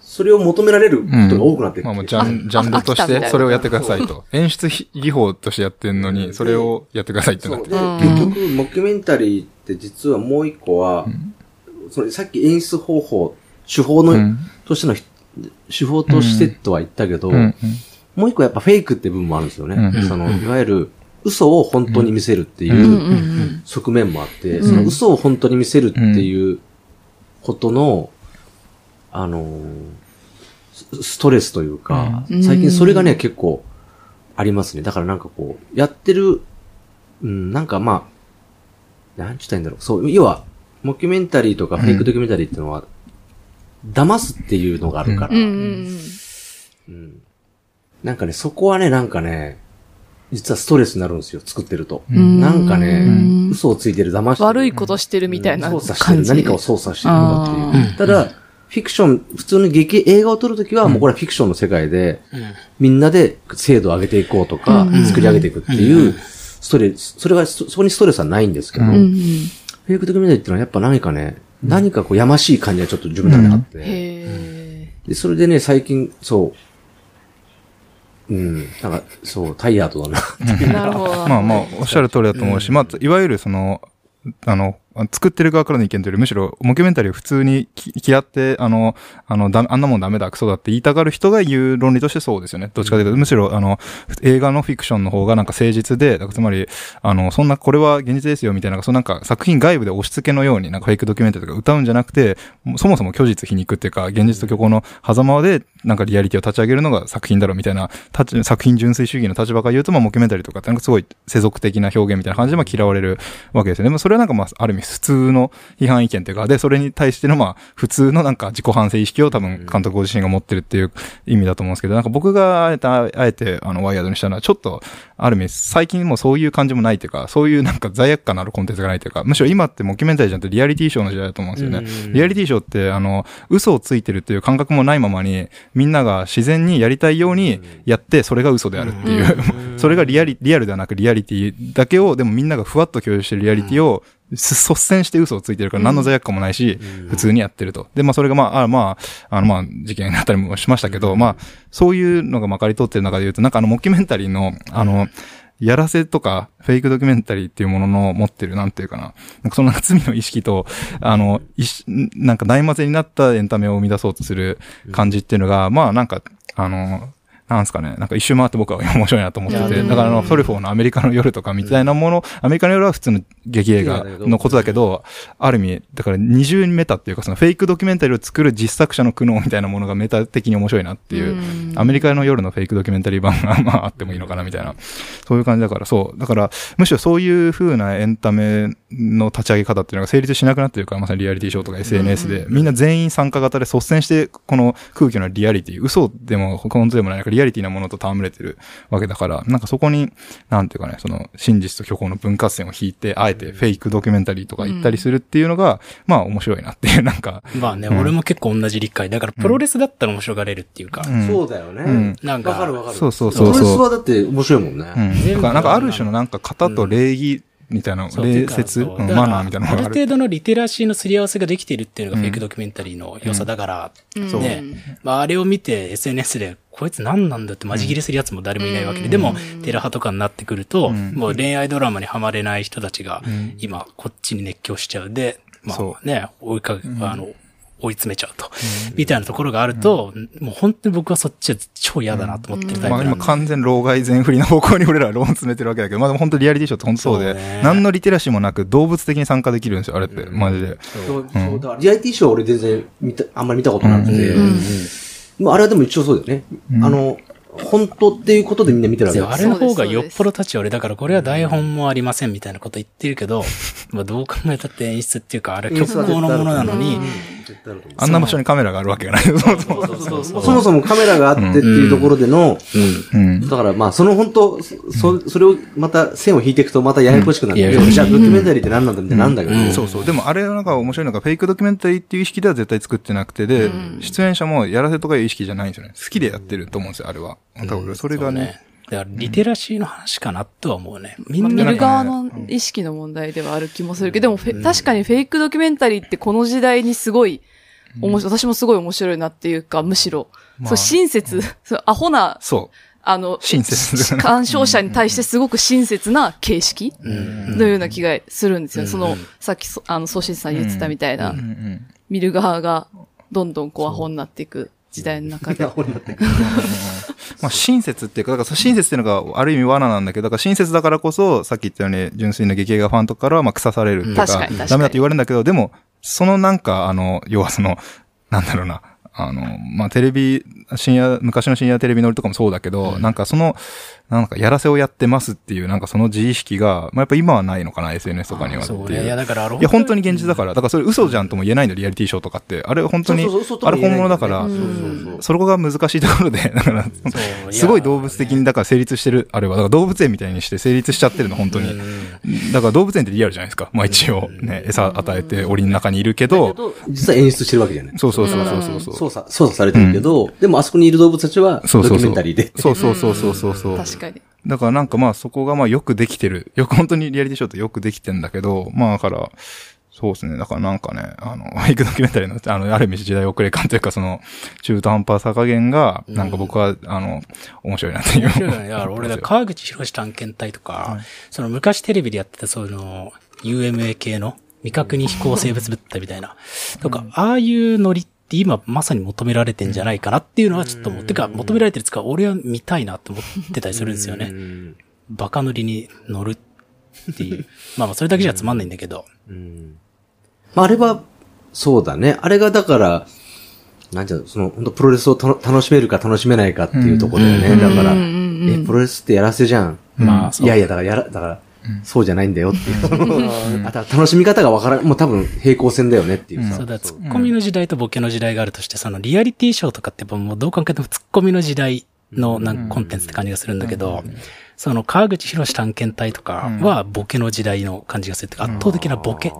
[SPEAKER 2] それを求められることが多くなってきて、
[SPEAKER 4] まあもうジャン、ジャンルとして、それをやってくださいと。演出技法としてやってんのに、それをやってくださいってなって。
[SPEAKER 2] 結局、モキュメンタリーって実はもう一個は、それさっき演出方法、手法の、
[SPEAKER 4] うん。
[SPEAKER 2] としてのひ、手法としてとは言ったけど、もう一個やっぱフェイクって部分もあるんですよね。
[SPEAKER 4] うん。
[SPEAKER 2] その、いわゆる、嘘を本当に見せるってい
[SPEAKER 1] う
[SPEAKER 2] 側面もあって、その嘘を本当に見せるっていうことの、あのースストレスというか、
[SPEAKER 1] うん。
[SPEAKER 2] 最近それがね、結構ありますね。だからなんかこう、やってる、うん、なんかまあ、なんちゅったらいいんだろう。そう、要は、モキュメンタリーとかフェイクドキュメンタリーっていうのは、騙すっていうのがあるから、
[SPEAKER 1] うん
[SPEAKER 2] なんかね、そこはね、なんかね、実はストレスになるんですよ、作ってると。
[SPEAKER 1] ん。
[SPEAKER 2] なんかね
[SPEAKER 1] うん、
[SPEAKER 2] 嘘をついてる、騙してる。
[SPEAKER 1] 悪いことしてるみたいな。
[SPEAKER 2] 操作してる。何かを操作してるんだって
[SPEAKER 1] あ
[SPEAKER 2] いう。ただ、フィクション、普通の劇、映画を撮るときは、もうこれはフィクションの世界で、みんなで精度を上げていこうとか、作り上げていくっていう、ストレス、それが、そそこにストレスはないんですけど、フ
[SPEAKER 1] うんうん。
[SPEAKER 2] ェイクドキュメンタリーっていうのはやっぱ何かね、何かこうやましい感じがちょっと自分の中であって、
[SPEAKER 1] へ
[SPEAKER 2] で、それでね、最近、そう、うん、なんか、そう、タイヤードだな。
[SPEAKER 1] ーなるほど。
[SPEAKER 4] まあまあ、おっしゃる通りだと思うし、まあ、いわゆるその、あの、作ってる側からの意見というより、むしろ、モキュメンタリーを普通にき嫌って、あの、あの、だあんなもんダメだ、クソだって言いたがる人が言う論理としてそうですよね。どっちかというと、むしろ、あの、映画のフィクションの方がなんか誠実で、つまり、あの、そんな、これは現実ですよ、みたいな、そのなんか作品外部で押し付けのように、なんかフェイクドキュメンタリーとか歌うんじゃなくて、そもそも虚実皮肉っていうか、現実と虚構の狭間で、なんかリアリティを立ち上げるのが作品だろうみたいな、作品純粋主義の立場から言うと、まあ、モキュメンタリーとかってなんかすごい世俗的な表現みたいな感じで、まあ、嫌われるわけですよね。でもそれはなんかまあ、ある意味普通の批判意見というか、で、それに対してのまあ、普通のなんか自己反省意識を多分監督ご自身が持ってるっていう意味だと思うんですけど、なんか僕があえて、あえて、あの、ワイヤードにしたのは、ちょっと、ある意味、最近もうそういう感じもないというか、そういうなんか罪悪感のあるコンテンツがないというか、むしろ今ってモキュメンタリーじゃなくてリアリティショーの時代だと思うんですよね。リアリティショーって、あの、嘘をついてるっていう感覚もないままに、みんなが自然にやりたいようにやって、それが嘘であるっていう、[LAUGHS] それがリアリ、リアルではなくリアリティだけを、でもみんながふわっと共有してるリアリティを、す率先して嘘をついてるから何の罪悪感もないし、普通にやってると。で、まあそれがまあ、あまあ、あのまあ事件になったりもしましたけど、まあ、そういうのがまかり通ってる中で言うと、なんかあのモキュメンタリーの、あの、やらせとか、フェイクドキュメンタリーっていうものの持ってる、なんていうかな。なんかその罪の意識と、あの、いしなんか内末になったエンタメを生み出そうとする感じっていうのが、まあなんか、あの、なんですかね、なんか一周回って僕は面白いなと思ってて、
[SPEAKER 1] うん。
[SPEAKER 4] だからあの、トリフォーのアメリカの夜とかみたいなもの、アメリカの夜は普通の劇映画のことだけど、ある意味、だから二重メタっていうか、そのフェイクドキュメンタリーを作る実作者の苦悩みたいなものがメタ的に面白いなっていう、
[SPEAKER 1] うん。
[SPEAKER 4] アメリカの夜のフェイクドキュメンタリー版が、まあ、あってもいいのかなみたいな、そういう感じだから、そう。だから、むしろそういう風なエンタメの立ち上げ方っていうのが成立しなくなってるから、まさにリアリティショーとか SNS で、みんな全員参加型で率先して、この空気のリアリティ、嘘でも本当でもない、なんかリアリティなものと戯れてるわけだから、なんかそこに、なんていうかね、その、真実と虚構の分割線を引いて、あえてフェイクドキュメンタリーとか言ったりするっていうのが、まあ面白いなっていう、なんか、
[SPEAKER 3] まあね、俺も結構同じ理解。だからプロレスだったら面白がれるっていうか、
[SPEAKER 4] うん。
[SPEAKER 2] そうだよね。
[SPEAKER 4] ん。
[SPEAKER 3] なんか
[SPEAKER 2] わかるわかる。
[SPEAKER 4] そうそうそうそう。
[SPEAKER 2] プロレスはだって面白いもんね。
[SPEAKER 4] だからなんかある種のなんか型と礼儀みたいな、礼節、マナーみたいなのがある。
[SPEAKER 3] ある程度のリテラシーのすり合わせができているっていうのがフェイクドキュメンタリーの良さだから、
[SPEAKER 1] うん
[SPEAKER 3] ね、まああれを見て SNS で、こいつ何なんだってマジ切れするやつも誰もいないわけで、でも、テラハとかになってくると、もう恋愛ドラマにはまれない人たちが、今、こっちに熱狂しちゃう。で、ま
[SPEAKER 4] そ
[SPEAKER 3] あね、追いかけ、あの、追い詰めちゃうと、みたいなところがあると、もう本当に僕はそっちは超嫌だなと思ってるタイプ
[SPEAKER 4] まあ今。完全老害全振りの方向に俺らは論詰めてるわけだけど、まあでも本当リアリティショーって本当そうで、
[SPEAKER 3] ね。
[SPEAKER 4] 何のリテラシーもなく動物的に参加できるんですよ、あれって、マジで。
[SPEAKER 2] そうそうだ。からリアリティショーは俺全然見た、あんまり見たことなくて、まああれはでも一応そうだよね。あの、本当っていうことでみんな見てるわけだ
[SPEAKER 3] であれの方がよっぽど立ち悪い。だからこれは台本もありませんみたいなこと言ってるけど、まあどう考えたって演出っていうか、あれ極光のものなのに、
[SPEAKER 2] あ
[SPEAKER 4] んな場所にカメラがあるわけがない。そ
[SPEAKER 2] もそもカメラがあってっていうところでの、
[SPEAKER 4] うん。
[SPEAKER 2] だからまあその本当、そ、それをまた線を引いていくとまたややこしくなって、
[SPEAKER 3] うん。
[SPEAKER 2] じゃあドキュメンタリーって何なんだみたいななんだけど、
[SPEAKER 3] うん。
[SPEAKER 4] そうそう。でもあれなんか面白いのが、フェイクドキュメンタリーっていう意識では絶対作ってなくて、で、出演者もやらせとかいう意識じゃないんですよね。好きでやってると思うんですよ、あれは。だからそれがね。
[SPEAKER 3] だからリテラシーの話かなとは思うね。み
[SPEAKER 1] まあ
[SPEAKER 3] んな
[SPEAKER 1] 見る側の意識の問題ではある気もするけど、でもフェ、確かにフェイクドキュメンタリーってこの時代にすごい、面白い私もすごい面白いなっていうか、むしろ、
[SPEAKER 4] まあ。
[SPEAKER 1] そう、親切、そうアホな、
[SPEAKER 4] そう。
[SPEAKER 1] あの、
[SPEAKER 4] 親切。[LAUGHS]
[SPEAKER 1] 鑑賞者に対してすごく親切な形式のような気がするんですよ。その、さっきそ、あの、ソシスさん言ってたみたいな、
[SPEAKER 4] うん。うん。
[SPEAKER 1] 見る側がどんどんこうアホになっていく時代の中で。[LAUGHS]
[SPEAKER 4] まあ、親切っていうか、だから親切っていうのがある意味罠なんだけど、だから親切だからこそ、さっき言ったように、純粋な劇映画ファンとかからは、まあ、腐されるっていうか、ダメだって言われるんだけど、でも、そのなんか、あの、要はその、なんだろうな、あの、まあ、テレビ、深夜、昔の深夜テレビ乗りとかもそうだけど、なんかその、なんかやらせをやってますっていう、なんかその自意識が、まあ、やっぱ今はないのかな、SNS とかにはっていう。
[SPEAKER 3] そうね。いや、だからあの、
[SPEAKER 4] いや、本当に現実だから。だからそれ嘘じゃんとも言えないの、リアリティショーとかって。あれ本当に
[SPEAKER 2] そうそうそう、
[SPEAKER 4] あれ本物だから
[SPEAKER 2] そう、そうそう
[SPEAKER 4] そこが難しいところで、[LAUGHS] だから、すごい動物的に、だから成立してる、あれは、だから動物園みたいにして成立しちゃってるの、本当に。だから動物園ってリアルじゃないですか。まあ一応、ね、餌与えて檻の中にいるけど、
[SPEAKER 2] 実は演出してるわけじゃない。
[SPEAKER 4] そうそうそうそうそうそう。
[SPEAKER 2] 操作、操作されてるけど、でもあそこにいる動物たちは、ドキュ
[SPEAKER 4] そうそうそう。
[SPEAKER 2] メンタリーで。
[SPEAKER 4] そうそうそうそうそうそう。
[SPEAKER 1] 確かに。
[SPEAKER 4] だからなんかまあそこがまあよくできてる。よく本当にリアリティショーってよくできてんだけど、まあだから、そうですね。だからなんかね、あの、フェイクドキュメンタリーの、あの、ある意味時代遅れ感というか、その、中途半端さ加減が、なんか僕は、あの、面白いなっていう。
[SPEAKER 3] 面白いよね。だから俺だ、川口博士探検隊とか、その昔テレビでやってたその、UMA 系の未確認飛行生物物体みたいな、とか、ああいうノリって今まさに求められてんじゃないかなっていうのはちょっと思ってか、求められてるつか、俺は見たいなって思ってたりするんですよね。バカ乗りに乗るっていう。まあまあそれだけじゃつまんないんだけど。
[SPEAKER 2] まあ、あれは、そうだね。あれがだから、なんていうの、その、本当プロレスをたの楽しめるか楽しめないかっていうところだよね。だから、え、プロレスってやらせじゃん。
[SPEAKER 3] まあそう
[SPEAKER 2] いやいや、だからやら、だから、そうじゃないんだよっていう。[LAUGHS] あとは楽しみ方がわからん、もう多分平行線だよねっていう。さ。
[SPEAKER 3] そうだ、ツッコミの時代とボケの時代があるとして、そのリアリティショーとかってやっぱもうどう考えてもツッコミの時代のなんかコンテンツって感じがするんだけど、その川口博士探検隊とかはボケの時代の感じがするっていうか圧倒的なボケ。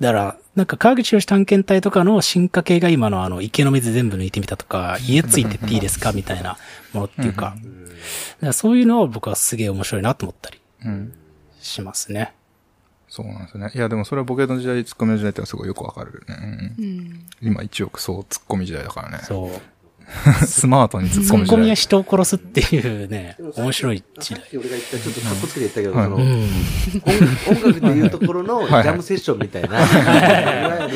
[SPEAKER 3] だから、なんか川口博士探検隊とかの進化系が今のあの池の水全部抜いてみたとか、家ついてっていいですかみたいなものっていうか、だからそういうのを僕はすげえ面白いなと思ったり。
[SPEAKER 4] うん。
[SPEAKER 3] しますね。
[SPEAKER 4] そうなんですよね。いや、でもそれはボケの時代、ツッコミの時代ってのはすごいよくわかるね。うん今一億総ツッコミ時代だからね。
[SPEAKER 3] そう。
[SPEAKER 4] スマートに突っ込む時
[SPEAKER 3] ツッコミは
[SPEAKER 4] 代。
[SPEAKER 3] 人を殺すっていうね、面白い時代
[SPEAKER 2] さっ。き俺が言った、ちょっとかっこつけて言ったけど、
[SPEAKER 4] はい
[SPEAKER 2] その、
[SPEAKER 3] うん。
[SPEAKER 2] 音楽でいうところのジ
[SPEAKER 4] はい
[SPEAKER 2] ャムセッションみたいな。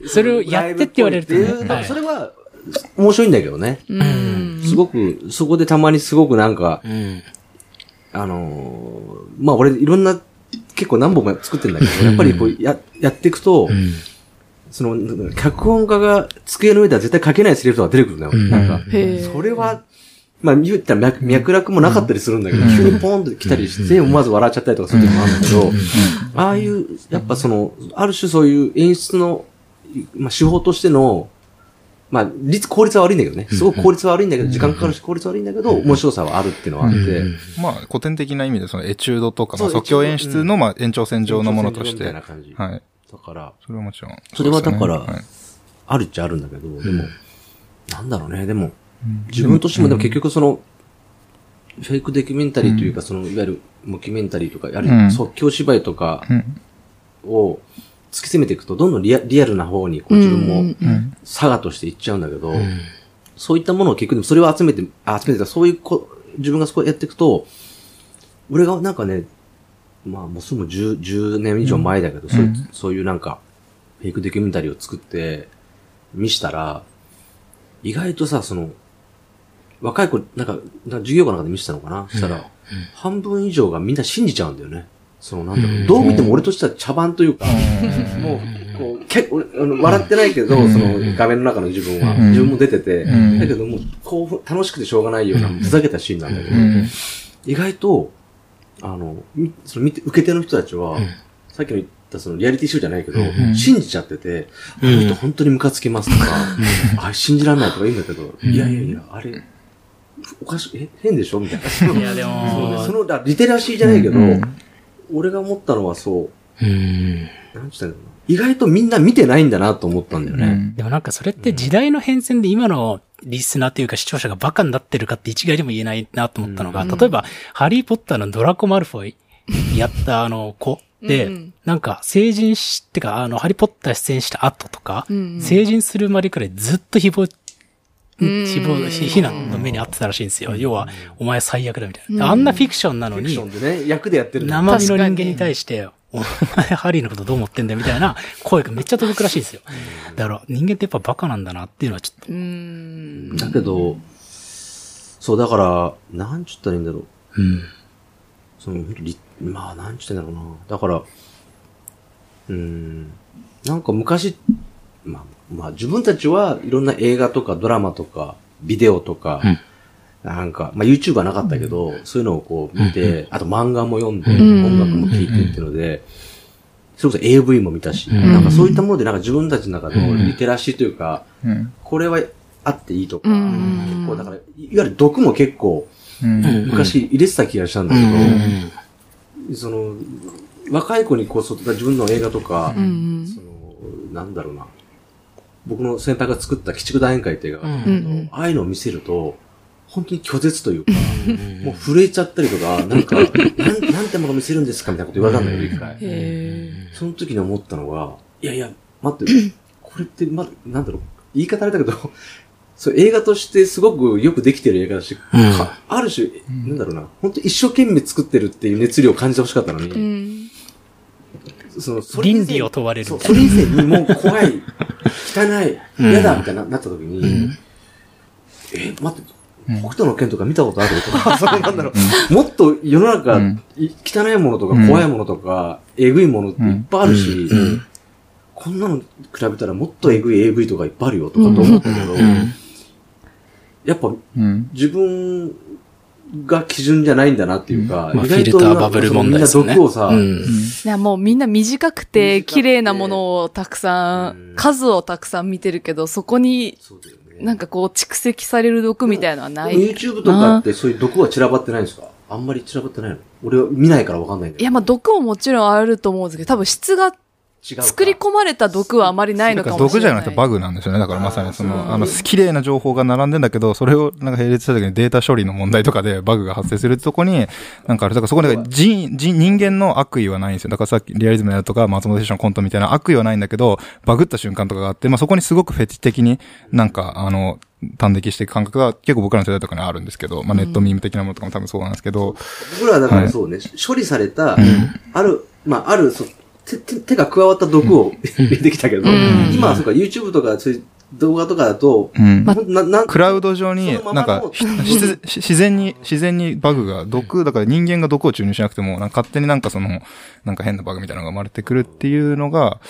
[SPEAKER 2] [LAUGHS]
[SPEAKER 3] それをやってって言われるとね
[SPEAKER 2] それは、面白いんだけどね。
[SPEAKER 1] うん。
[SPEAKER 2] すごく、そこでたまにすごくなんか、
[SPEAKER 3] うん。
[SPEAKER 2] あのーまあ俺いろんな、結構何本も作ってるんだけど、やっぱりこうや、やっていくと、
[SPEAKER 3] うん。
[SPEAKER 2] その、脚本家が机の上では絶対書けないセリフとか出てくるんだよ。
[SPEAKER 3] うん。
[SPEAKER 2] なんか、それは、まあ言ったら脈脈絡もなかったりするんだけど、急にポンと来たりして、思わず笑っちゃったりとかする時もあるんだけど、ああいう、やっぱその、ある種そういう演出の、まあ手法としての、まあ、率、効率は悪いんだけどね。すごく効率は悪いんだけど、時間かかるし効率は悪いんだけど、面白さはあるっていうのはあって、
[SPEAKER 4] まあ、古典的な意味でそのエチュードとか、まあ即興演出のまあ延長線上のものとして。
[SPEAKER 2] みたいな
[SPEAKER 4] は
[SPEAKER 2] 感じ。
[SPEAKER 4] い。
[SPEAKER 2] だから、
[SPEAKER 4] それはもちろん。
[SPEAKER 2] それはだからあるっちゃあるんだけど、でも、なんだろうね、でも、自分としてもでも結局その、フェイクドキュメンタリーというか、その、いわゆるモキュメンタリーとか、あるい
[SPEAKER 4] うん
[SPEAKER 2] は即興芝居とか
[SPEAKER 4] うん。
[SPEAKER 2] を突き詰めていくと、どんどんリアリアルな方にこう自分も
[SPEAKER 1] うん。
[SPEAKER 4] うん。
[SPEAKER 2] 佐賀としていっちゃうんだけど、そういったものを結局、それを集めて、あ集めてた、そういうこ、自分がそこやっていくと、俺がなんかね、まあもうすぐ10、10年以上前だけど、そういうそういうなんか、フェイクドキュメンタリーを作って、見したら、意外とさ、その、若い子、なんか、なんか授業かなんかで見せたのかな、そしたら、半分以上がみんな信じちゃうんだよね。その、なんだろう、どう見ても俺としては茶番というか、もう、こう、結構、あの笑ってないけど、その画面の中の自分は、
[SPEAKER 4] ん。
[SPEAKER 2] 自分も出てて、
[SPEAKER 4] ん。
[SPEAKER 2] だけどもう、興奮、楽しくてしょうがないような、ふざけたシーンなんだけど、
[SPEAKER 4] うん。
[SPEAKER 2] 意外と、あの、みその見て、受け手の人たちは、さっきの言ったそのリアリティショーじゃないけど、信じちゃってて、あの人本当にムカつきますとか、あ信じられないとか言うんだけど、いやいやいや、あれ、おかしい、え、変でしょ？みたいな。
[SPEAKER 3] いや、で
[SPEAKER 2] そうね
[SPEAKER 3] も
[SPEAKER 2] そ、の、だリテラシーじゃないけど、
[SPEAKER 4] うん
[SPEAKER 2] 俺が思ったのはそう、
[SPEAKER 3] うん。
[SPEAKER 2] なんつったんだろうな。意外とみんな見てないんだなと思ったんだよね。
[SPEAKER 3] でもなんかそれって時代の変遷で今のリスナーというか視聴者がバカになってるかって一概でも言えないなと思ったのが、例えば、ハリーポッターのドラコ・マルフォイやったあの子で、
[SPEAKER 1] うん
[SPEAKER 3] なんか成人し、ってかあの、ハリーポッター出演した後とか、
[SPEAKER 1] うん
[SPEAKER 3] 成人するまでくらいずっと誹謗、
[SPEAKER 1] うん
[SPEAKER 3] 誹謗、非難の目にあってたらしいんですよ。要は、お前最悪だみたいな。あんなフィクションなのに
[SPEAKER 2] フィクショ、ンでね、役でやってるんだよ
[SPEAKER 3] 生身の人間に対して、お前ハリーのことどう思ってんだよみたいな声がめっちゃ届くらしいんですよ。だから人間ってやっぱバカなんだなっていうのはちょっと。
[SPEAKER 1] うん。
[SPEAKER 2] だけど、そう、だから、なんちゅったらいいんだろう。
[SPEAKER 3] うん。
[SPEAKER 2] その、りまあ、なんちゅったらいいんだろうな。だから、うーん、なんか昔、まあ、まあ自分たちはいろんな映画とかドラマとか、ビデオとか、
[SPEAKER 3] うん。
[SPEAKER 2] なんか、まあ YouTube はなかったけど、そういうのをこう見て、あと漫画も読んで、
[SPEAKER 1] ん
[SPEAKER 2] 音楽も聴いてっていうので、それこそ AV も見たし、
[SPEAKER 3] ん。
[SPEAKER 2] なんかそういったものでなんか自分たちの中のリテラシーというか、
[SPEAKER 4] うん。
[SPEAKER 2] これはあっていいとか、
[SPEAKER 1] うん。
[SPEAKER 2] 結構だから、いわゆる毒も結構、
[SPEAKER 4] うん。
[SPEAKER 2] 昔入れてた気がしたんだけど、
[SPEAKER 3] うん。
[SPEAKER 2] その、若い子にこそ自分の映画とか、
[SPEAKER 1] うん。
[SPEAKER 2] その、なんだろうな。僕の先輩が作った鬼畜大宴会って映画があ
[SPEAKER 1] ん。
[SPEAKER 2] ああいうのを見せると、本当に拒絶というか、もう震えちゃったりとか、なんか、なん、なんてもの見せるんですかみたいなこと言われたんだけど、一回。
[SPEAKER 1] へ
[SPEAKER 2] その時に思ったのが、いやいや、待って、これって、ま、なんだろう、言い方あれだけど、[LAUGHS] そう、映画としてすごくよくできてる映画だし、
[SPEAKER 3] うん。
[SPEAKER 2] かある種、なんだろうな、本当一生懸命作ってるっていう熱量を感じてほしかったのに、
[SPEAKER 1] ーうん。
[SPEAKER 2] その、そ
[SPEAKER 3] 倫理を問われる
[SPEAKER 2] それ以前にもう怖い、汚い、嫌だ、みたいな、なった時に、え、待って、北斗の剣とか見たことある？とか、そうなんだろう。もっと世の中、
[SPEAKER 4] うん。
[SPEAKER 2] い汚いものとか怖いものとか、えぐいものっていっぱいあるし、こんなの比べたらもっとえぐい AV とかいっぱいあるよとかと思ったけど、やっぱ
[SPEAKER 4] うん。
[SPEAKER 2] 自分が基準じゃないんだなっていうか、
[SPEAKER 3] まあ
[SPEAKER 2] 意外と
[SPEAKER 3] フィルターバブル問題ですよね。
[SPEAKER 2] みんな毒をさ、
[SPEAKER 3] うん。
[SPEAKER 1] いや、もうみんな短くて綺麗なものをたくさ
[SPEAKER 2] うん
[SPEAKER 1] ん、数をたくさん見てるけど、そこになんかこう蓄積される毒みたいのはない。
[SPEAKER 2] YouTube とかってそういう毒は散らばってないんですか？あんまり散らばってないの？俺は見ないからわかんないんだけど。
[SPEAKER 1] いや、まあ毒ももちろんあると思うんですけど、多分質が
[SPEAKER 2] 違うか。
[SPEAKER 1] 作り込まれた毒はあまりないのかもしれない。
[SPEAKER 4] 毒じゃなくてバグなんですよね。だからまさにその、あの、綺麗な情報が並んでんだけど、それをなんか並列した時にデータ処理の問題とかでバグが発生するってとこに、なんかある。だからそこで人、人、人間の悪意はないんですよ。だからさっきリアリズムやるとか、松本選手のコントみたいな悪意はないんだけど、バグった瞬間とかがあって、まあそこにすごくフェチ的になんか、あの、端的していく感覚が結構僕らの世代とかにあるんですけど、まあネットミーム的なものとかも多分そうなんですけど、
[SPEAKER 2] 僕らはだか
[SPEAKER 4] はい
[SPEAKER 2] らそうね、処理された、ある、まあ、ある、そう手、手手が加わった毒を [LAUGHS] 入れてきたけど、
[SPEAKER 1] ん。
[SPEAKER 2] 今はそうか、YouTube とかそういう動画とかだと、
[SPEAKER 4] クラウド上になんか自自然に、自然にバグが、毒、だから人間が毒を注入しなくても、なんか勝手になんかその、なんか変なバグみたいなのが生まれてくるっていうのが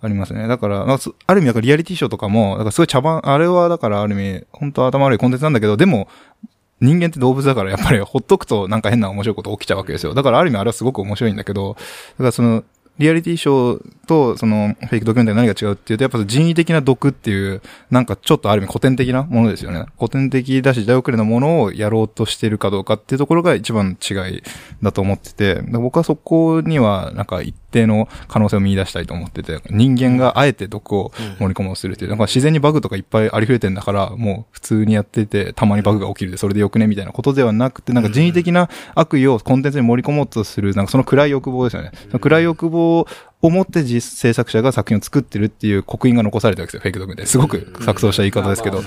[SPEAKER 4] ありますね。だから、ある意味、リアリティショーとかも、だからすごい茶番、あれはだからある意味、本当頭悪いコンテンツなんだけど、でも、人間って動物だからやっぱりほっとくとなんか変な面白いこと起きちゃうわけですよ。だからある意味あれはすごく面白いんだけど、だからその、リアリティショーとそのフェイクドキュメンタリー何が違うっていうと、やっぱ人為的な毒っていう、なんかちょっとある意味古典的なものですよね。古典的だし時代遅れのものをやろうとしてるかどうかっていうところが一番の違いだと思ってて、僕はそこにはなんか一定の可能性を見出したいと思ってて、人間があえて毒を盛り込もうとするっていう、なんか自然にバグとかいっぱいありふれてんだから、もう普通にやってて、たまにバグが起きるで、それでよくねみたいなことではなくて、なんか人為的な悪意をコンテンツに盛り込もうとする、なんかその暗い欲望ですよね。その暗い欲望を持って実制作者が作品を作ってるっていう刻印が残されてるわけですよ、フェイクドキュメンタリー。すごく錯綜した言い方ですけど。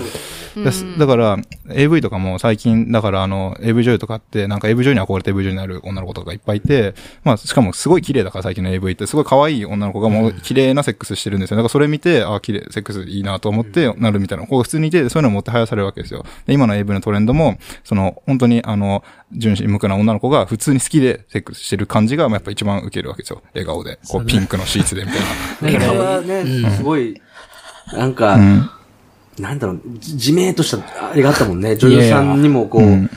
[SPEAKER 4] だから、AV とかも最近、だからあの、AV 女優とかって、なんか AV 女優に憧れて AV 女優になる女の子とかいっぱいいて、まあ、しかもすごい綺麗だから最近の AV って、すごい可愛い女の子がもう綺麗なセックスしてるんですよ。だからそれ見て、あ、綺麗、セックスいいなと思ってなるみたいな子が普通にいて、そういうのを持って生やされるわけですよ。で、今の AV のトレンドも、その、本当にあの、純真無垢な女の子が普通に好きでセックスしてる感じが、まあ、やっぱ一番受けるわけですよ。笑顔で。こう、ピンクのシーツでみたいな。
[SPEAKER 2] これはね、すごい、なんか、
[SPEAKER 4] うん
[SPEAKER 2] なんだろう、じ自明としたあれがあったもんね。女優さんにもこう、
[SPEAKER 4] うん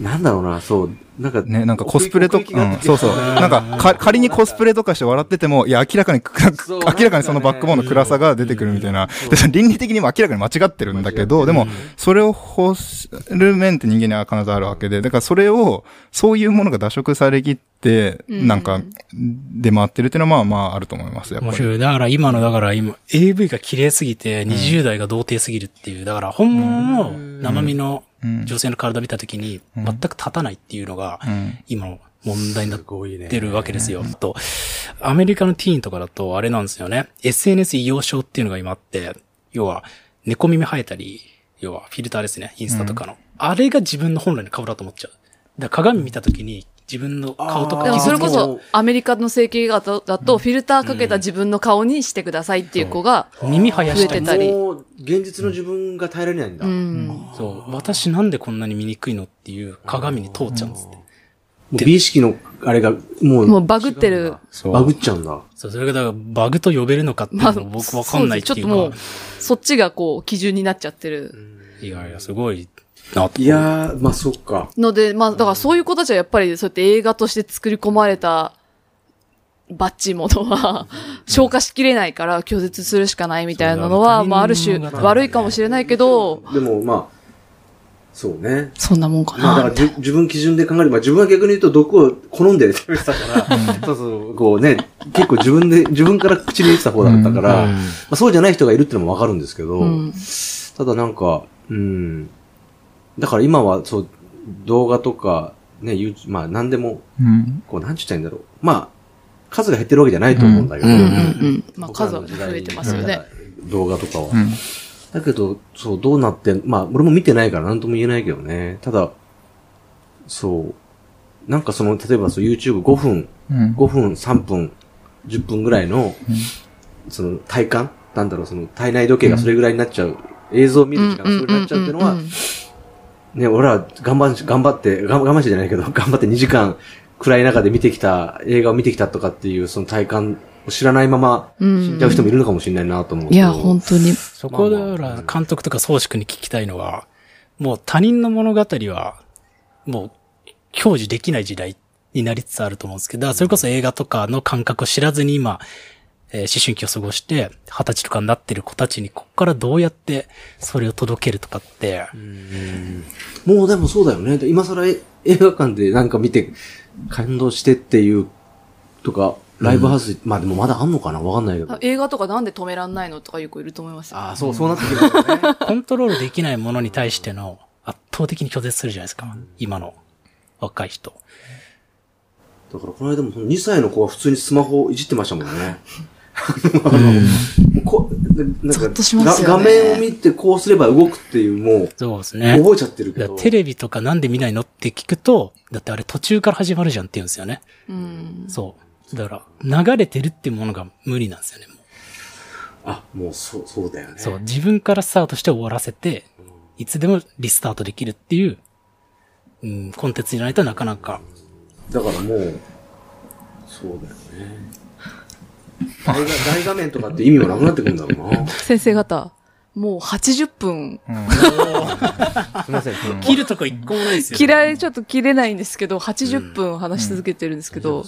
[SPEAKER 2] なんだろうな、そう、なんか、
[SPEAKER 4] ね、なんかコスプレとか、うん、そうそう。なんかか、仮にコスプレとかして笑ってても、いや、明らかに、明らかにそのバックボーンの暗さが出てくるみたいな。で、倫理的にも明らかに間違ってるんだけど、でも、それを欲する面って人間には必ずあるわけで、だからそれを、そういうものが脱色されきって、
[SPEAKER 1] うん。
[SPEAKER 4] なんか、出回ってるっていうのはまあまああると思います、やっぱり。
[SPEAKER 3] 面白い。だから今の、だから今、AV が綺麗すぎて、20代が童貞すぎるっていう、だから本物の生身の
[SPEAKER 4] うん
[SPEAKER 3] 女性の体見たときに、全く立たないっていうのが、
[SPEAKER 4] うん。
[SPEAKER 3] 今の問題になってるわけですよ。と、アメリカのティーンとかだと、あれなんですよね。SNS 異様症っていうのが今あって、要は、猫耳生えたり、要はフィルターですね、インスタとかの。あれが自分の本来の顔だと思っちゃう。だ鏡見たときに、自分の顔とか
[SPEAKER 1] でもそれこそ、アメリカの整形画だだと、フィルターかけた自分の顔にしてくださいっていう子が、
[SPEAKER 3] 耳生やし
[SPEAKER 1] てたり
[SPEAKER 2] もう、現実の自分が耐えられないんだ。
[SPEAKER 1] うん。
[SPEAKER 3] そう、私なんでこんなに見にくいのっていう鏡に通っちゃうんですって。
[SPEAKER 2] もう美意識の、あれが、もう、
[SPEAKER 1] もうバグってる。
[SPEAKER 2] バグっちゃうんだ。
[SPEAKER 3] そう、それがだからバグと呼べるのかっていう
[SPEAKER 1] まあ、
[SPEAKER 3] のも僕わかんないっていうか。
[SPEAKER 1] そうですちょっともう、そっちがこう、基準になっちゃってる。
[SPEAKER 3] いやいや、すごい
[SPEAKER 2] いやー、まあそっか。
[SPEAKER 1] ので、まあ、だからそういう子たちはやっぱりそうやって映画として作り込まれたバッチものは、消化しきれないから拒絶するしかないみたいなのは、まあある種悪いかもしれないけど、
[SPEAKER 2] でもまあ、そうね。
[SPEAKER 1] そんなもんかな
[SPEAKER 2] まあだから。自分基準で考える。まあ自分は逆に言うと毒を好んで食べてたから、そうそう、こうね、結構自分で、自分から口に入れてた方だったから、
[SPEAKER 3] うん
[SPEAKER 2] まあそうじゃない人がいるってのもわかるんですけど、
[SPEAKER 1] うん。
[SPEAKER 2] ただなんか、うん。だから今はそう、動画とか、ね、YouTube まあ何でも、
[SPEAKER 4] うん。
[SPEAKER 2] こう、なんちゅったらいいんだろう。まあ、数が減ってるわけじゃないと思うんだけど、
[SPEAKER 3] うん
[SPEAKER 1] うんうんうん。まあ数は増
[SPEAKER 2] の時代
[SPEAKER 1] えてますよね。
[SPEAKER 2] 動画とかは。
[SPEAKER 4] うん。
[SPEAKER 2] だけど、そう、どうなってん、まあ、俺も見てないから何とも言えないけどね。ただ、そう、なんかその、例えばそう YouTube5 分、
[SPEAKER 4] うん。
[SPEAKER 2] 5分、3分、10分ぐらいの、その体感なんだろう、その体内時計がそれぐらいになっちゃう、映像を見る時間がそれぐらいになっちゃうっていうのは、ね、俺ら頑張んし、頑張って、頑張我慢してじゃないけど、[LAUGHS] 頑張って2時間暗い中で見てきた、映画を見てきたとかっていう、その体感を知らないまま死んじゃう人もいるのかもしれないなと思うと。
[SPEAKER 1] いや、本当に。
[SPEAKER 3] そこで、ら監督とか宗志君に聞きたいのは、もう他人の物語は、もう、享受できない時代になりつつあると思うんですけど、それこそ映画とかの感覚を知らずに今、えー思春期を過ごして、二十歳とかになってる子たちに、こっからどうやってそれを届けるとかって、
[SPEAKER 2] もうでもそうだよね。今更え映画館でなんか見て感動してっていうとか、ライブハウス、まあでもまだあんのかな？わかんないけど。
[SPEAKER 1] 映画とかなんで止めらんないのとかよくいると思いますよ。
[SPEAKER 2] ああ、そう、そうなってくるよね。
[SPEAKER 3] コントロールできないものに対しての圧倒的に拒絶するじゃないですか。今の若い人。
[SPEAKER 2] だからこの間も2歳の子は普通にスマホいじってましたもんね。あの、こなんか
[SPEAKER 1] ゾッとしますよね
[SPEAKER 2] が画面を見てこうすれば動くっていう、もう、
[SPEAKER 3] そうですね。
[SPEAKER 2] 覚えちゃってるけど。
[SPEAKER 3] テレビとかなんで見ないのって聞くと、だってあれ途中から始まるじゃんって言うんですよね。
[SPEAKER 1] うん。
[SPEAKER 3] そう。だから、流れてるっていうものが無理なんですよね。もう
[SPEAKER 2] あ、もうそう、そうだよね。
[SPEAKER 3] そう。自分からスタートして終わらせて、いつでもリスタートできるっていう、うん、コンテンツじゃないとなかなか。
[SPEAKER 2] だからもう、そうだよね。大画大画面とかって意味もなくなってくるんだろうな。
[SPEAKER 1] 先生方、もう80分、[LAUGHS]
[SPEAKER 2] すいません。
[SPEAKER 3] 切るとこ一個もないですよ、
[SPEAKER 1] 切られ、ちょっと切れないんですけど、80分話し続けてるんですけど、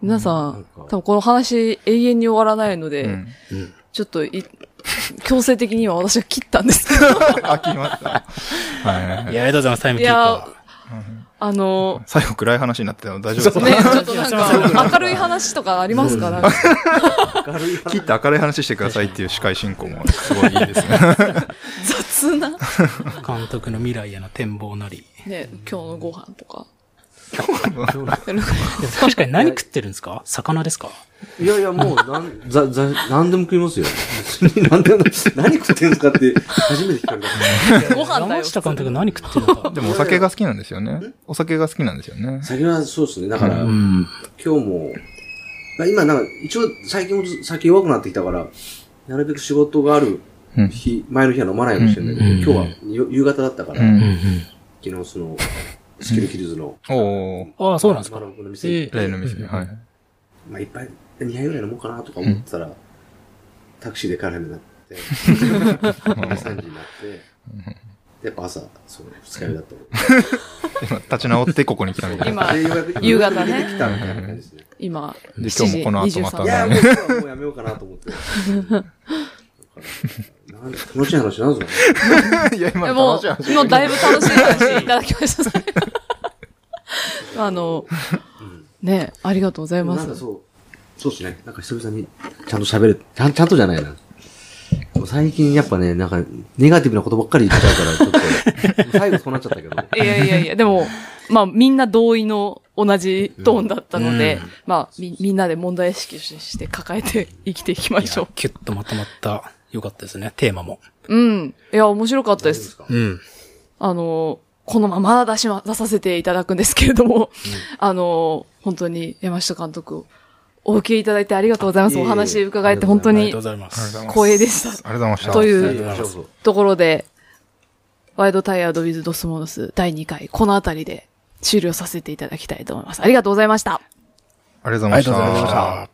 [SPEAKER 1] 皆さ
[SPEAKER 2] なん
[SPEAKER 1] 多分この話永遠に終わらないので、
[SPEAKER 4] うん。
[SPEAKER 1] ちょっとい、強制的には私は切ったんですけど、[LAUGHS]
[SPEAKER 4] あ、切りました。はい。はいはい
[SPEAKER 3] いや、ありがとうございます、タイムキーパ
[SPEAKER 1] あの、[LAUGHS]
[SPEAKER 4] 最後暗い話になってたの大丈夫です
[SPEAKER 1] ね、
[SPEAKER 4] か
[SPEAKER 1] ちょっとなんか、明るい話とかありますかなんか
[SPEAKER 2] 明るい
[SPEAKER 4] 切って明るい話してくださいっていう司会進行もすごいいいですね。[LAUGHS]
[SPEAKER 1] 雑な、
[SPEAKER 3] ー。[LAUGHS] 監督の未来への展望なり。
[SPEAKER 1] ね、今日のご飯とか。[LAUGHS]
[SPEAKER 3] 確かに何食ってるんですか？魚ですか？
[SPEAKER 2] いやいや、もう、なん、ざ、ざ、なんでも食いますよ。別になんでも、何食ってんすかって、初めて聞かれた。
[SPEAKER 1] ご飯だよ。
[SPEAKER 3] 山下監督何食ってるのか？
[SPEAKER 4] でもお酒が好きなんですよね。お酒が好きなんですよね。
[SPEAKER 2] 酒はそうですね。だから、
[SPEAKER 3] うん。
[SPEAKER 2] 今日も、まあ今なんか、一応最近もず酒弱くなってきたから、なるべく仕事がある
[SPEAKER 4] うん
[SPEAKER 2] 日、前の日は飲まないようにしてるんだけど、
[SPEAKER 3] うん
[SPEAKER 2] 今日はよ夕方だったから、
[SPEAKER 4] うん
[SPEAKER 3] うんうん。
[SPEAKER 2] 昨日その、スキルキルズの、
[SPEAKER 4] おー。
[SPEAKER 3] ああ、そうなんですか。
[SPEAKER 2] の店行って、
[SPEAKER 4] 例の店。はい。
[SPEAKER 2] まあいっぱい、2杯ぐらい飲もうかなとか思ってたら、タクシーで帰るようになって、[LAUGHS] 3時になって、やっぱ朝、そう、二日酔いだった
[SPEAKER 4] 立ち直ってここに来たみたいな。
[SPEAKER 1] 今夕方ね
[SPEAKER 2] 出てきたみたいな感じですね。
[SPEAKER 1] 今、
[SPEAKER 4] で
[SPEAKER 1] 7時
[SPEAKER 4] 今日もこの後また
[SPEAKER 1] 23
[SPEAKER 2] いや、もうやめようかなと思って。[LAUGHS] だからなん楽しい話なんですかね。[LAUGHS]
[SPEAKER 4] いや、今楽しい話、
[SPEAKER 1] 今だいぶ楽しい話いただきました。[LAUGHS] あの、ねありがとうございます。
[SPEAKER 2] なんかそう、そうですね。なんか久々にちゃんと喋る。ちゃん、ちゃんとじゃないな。もう最近やっぱね、なんか、ネガティブなことばっかり言っちゃうから、ちょっと、最後そうなっちゃったけど。[LAUGHS]
[SPEAKER 1] いやいやいや、でも、まあみんな同意の同じトーンだったので、
[SPEAKER 3] うん
[SPEAKER 1] まあみ、みんなで問題意識して抱えて生きていきま
[SPEAKER 3] い
[SPEAKER 1] しょ
[SPEAKER 3] や、キュッとまとまった、よかったですね、テーマも。
[SPEAKER 1] う。うん。いや、面白かったです。
[SPEAKER 2] か？
[SPEAKER 3] うん。
[SPEAKER 1] あの、このまま出しま、出させていただくんですけれども、あの、本当に山下監督、お受けいただいてありがとうございます。お話伺えて本当に
[SPEAKER 3] ありがとうございます。
[SPEAKER 1] 光栄でした。
[SPEAKER 4] ありがとうございました。
[SPEAKER 1] というところで、ワイドタイヤードウィズドスモノス第2回、このあたりで終了させていただきたいと思います。ありがとうございました。
[SPEAKER 4] ありがとうございまし
[SPEAKER 3] ありがとうございました
[SPEAKER 4] た。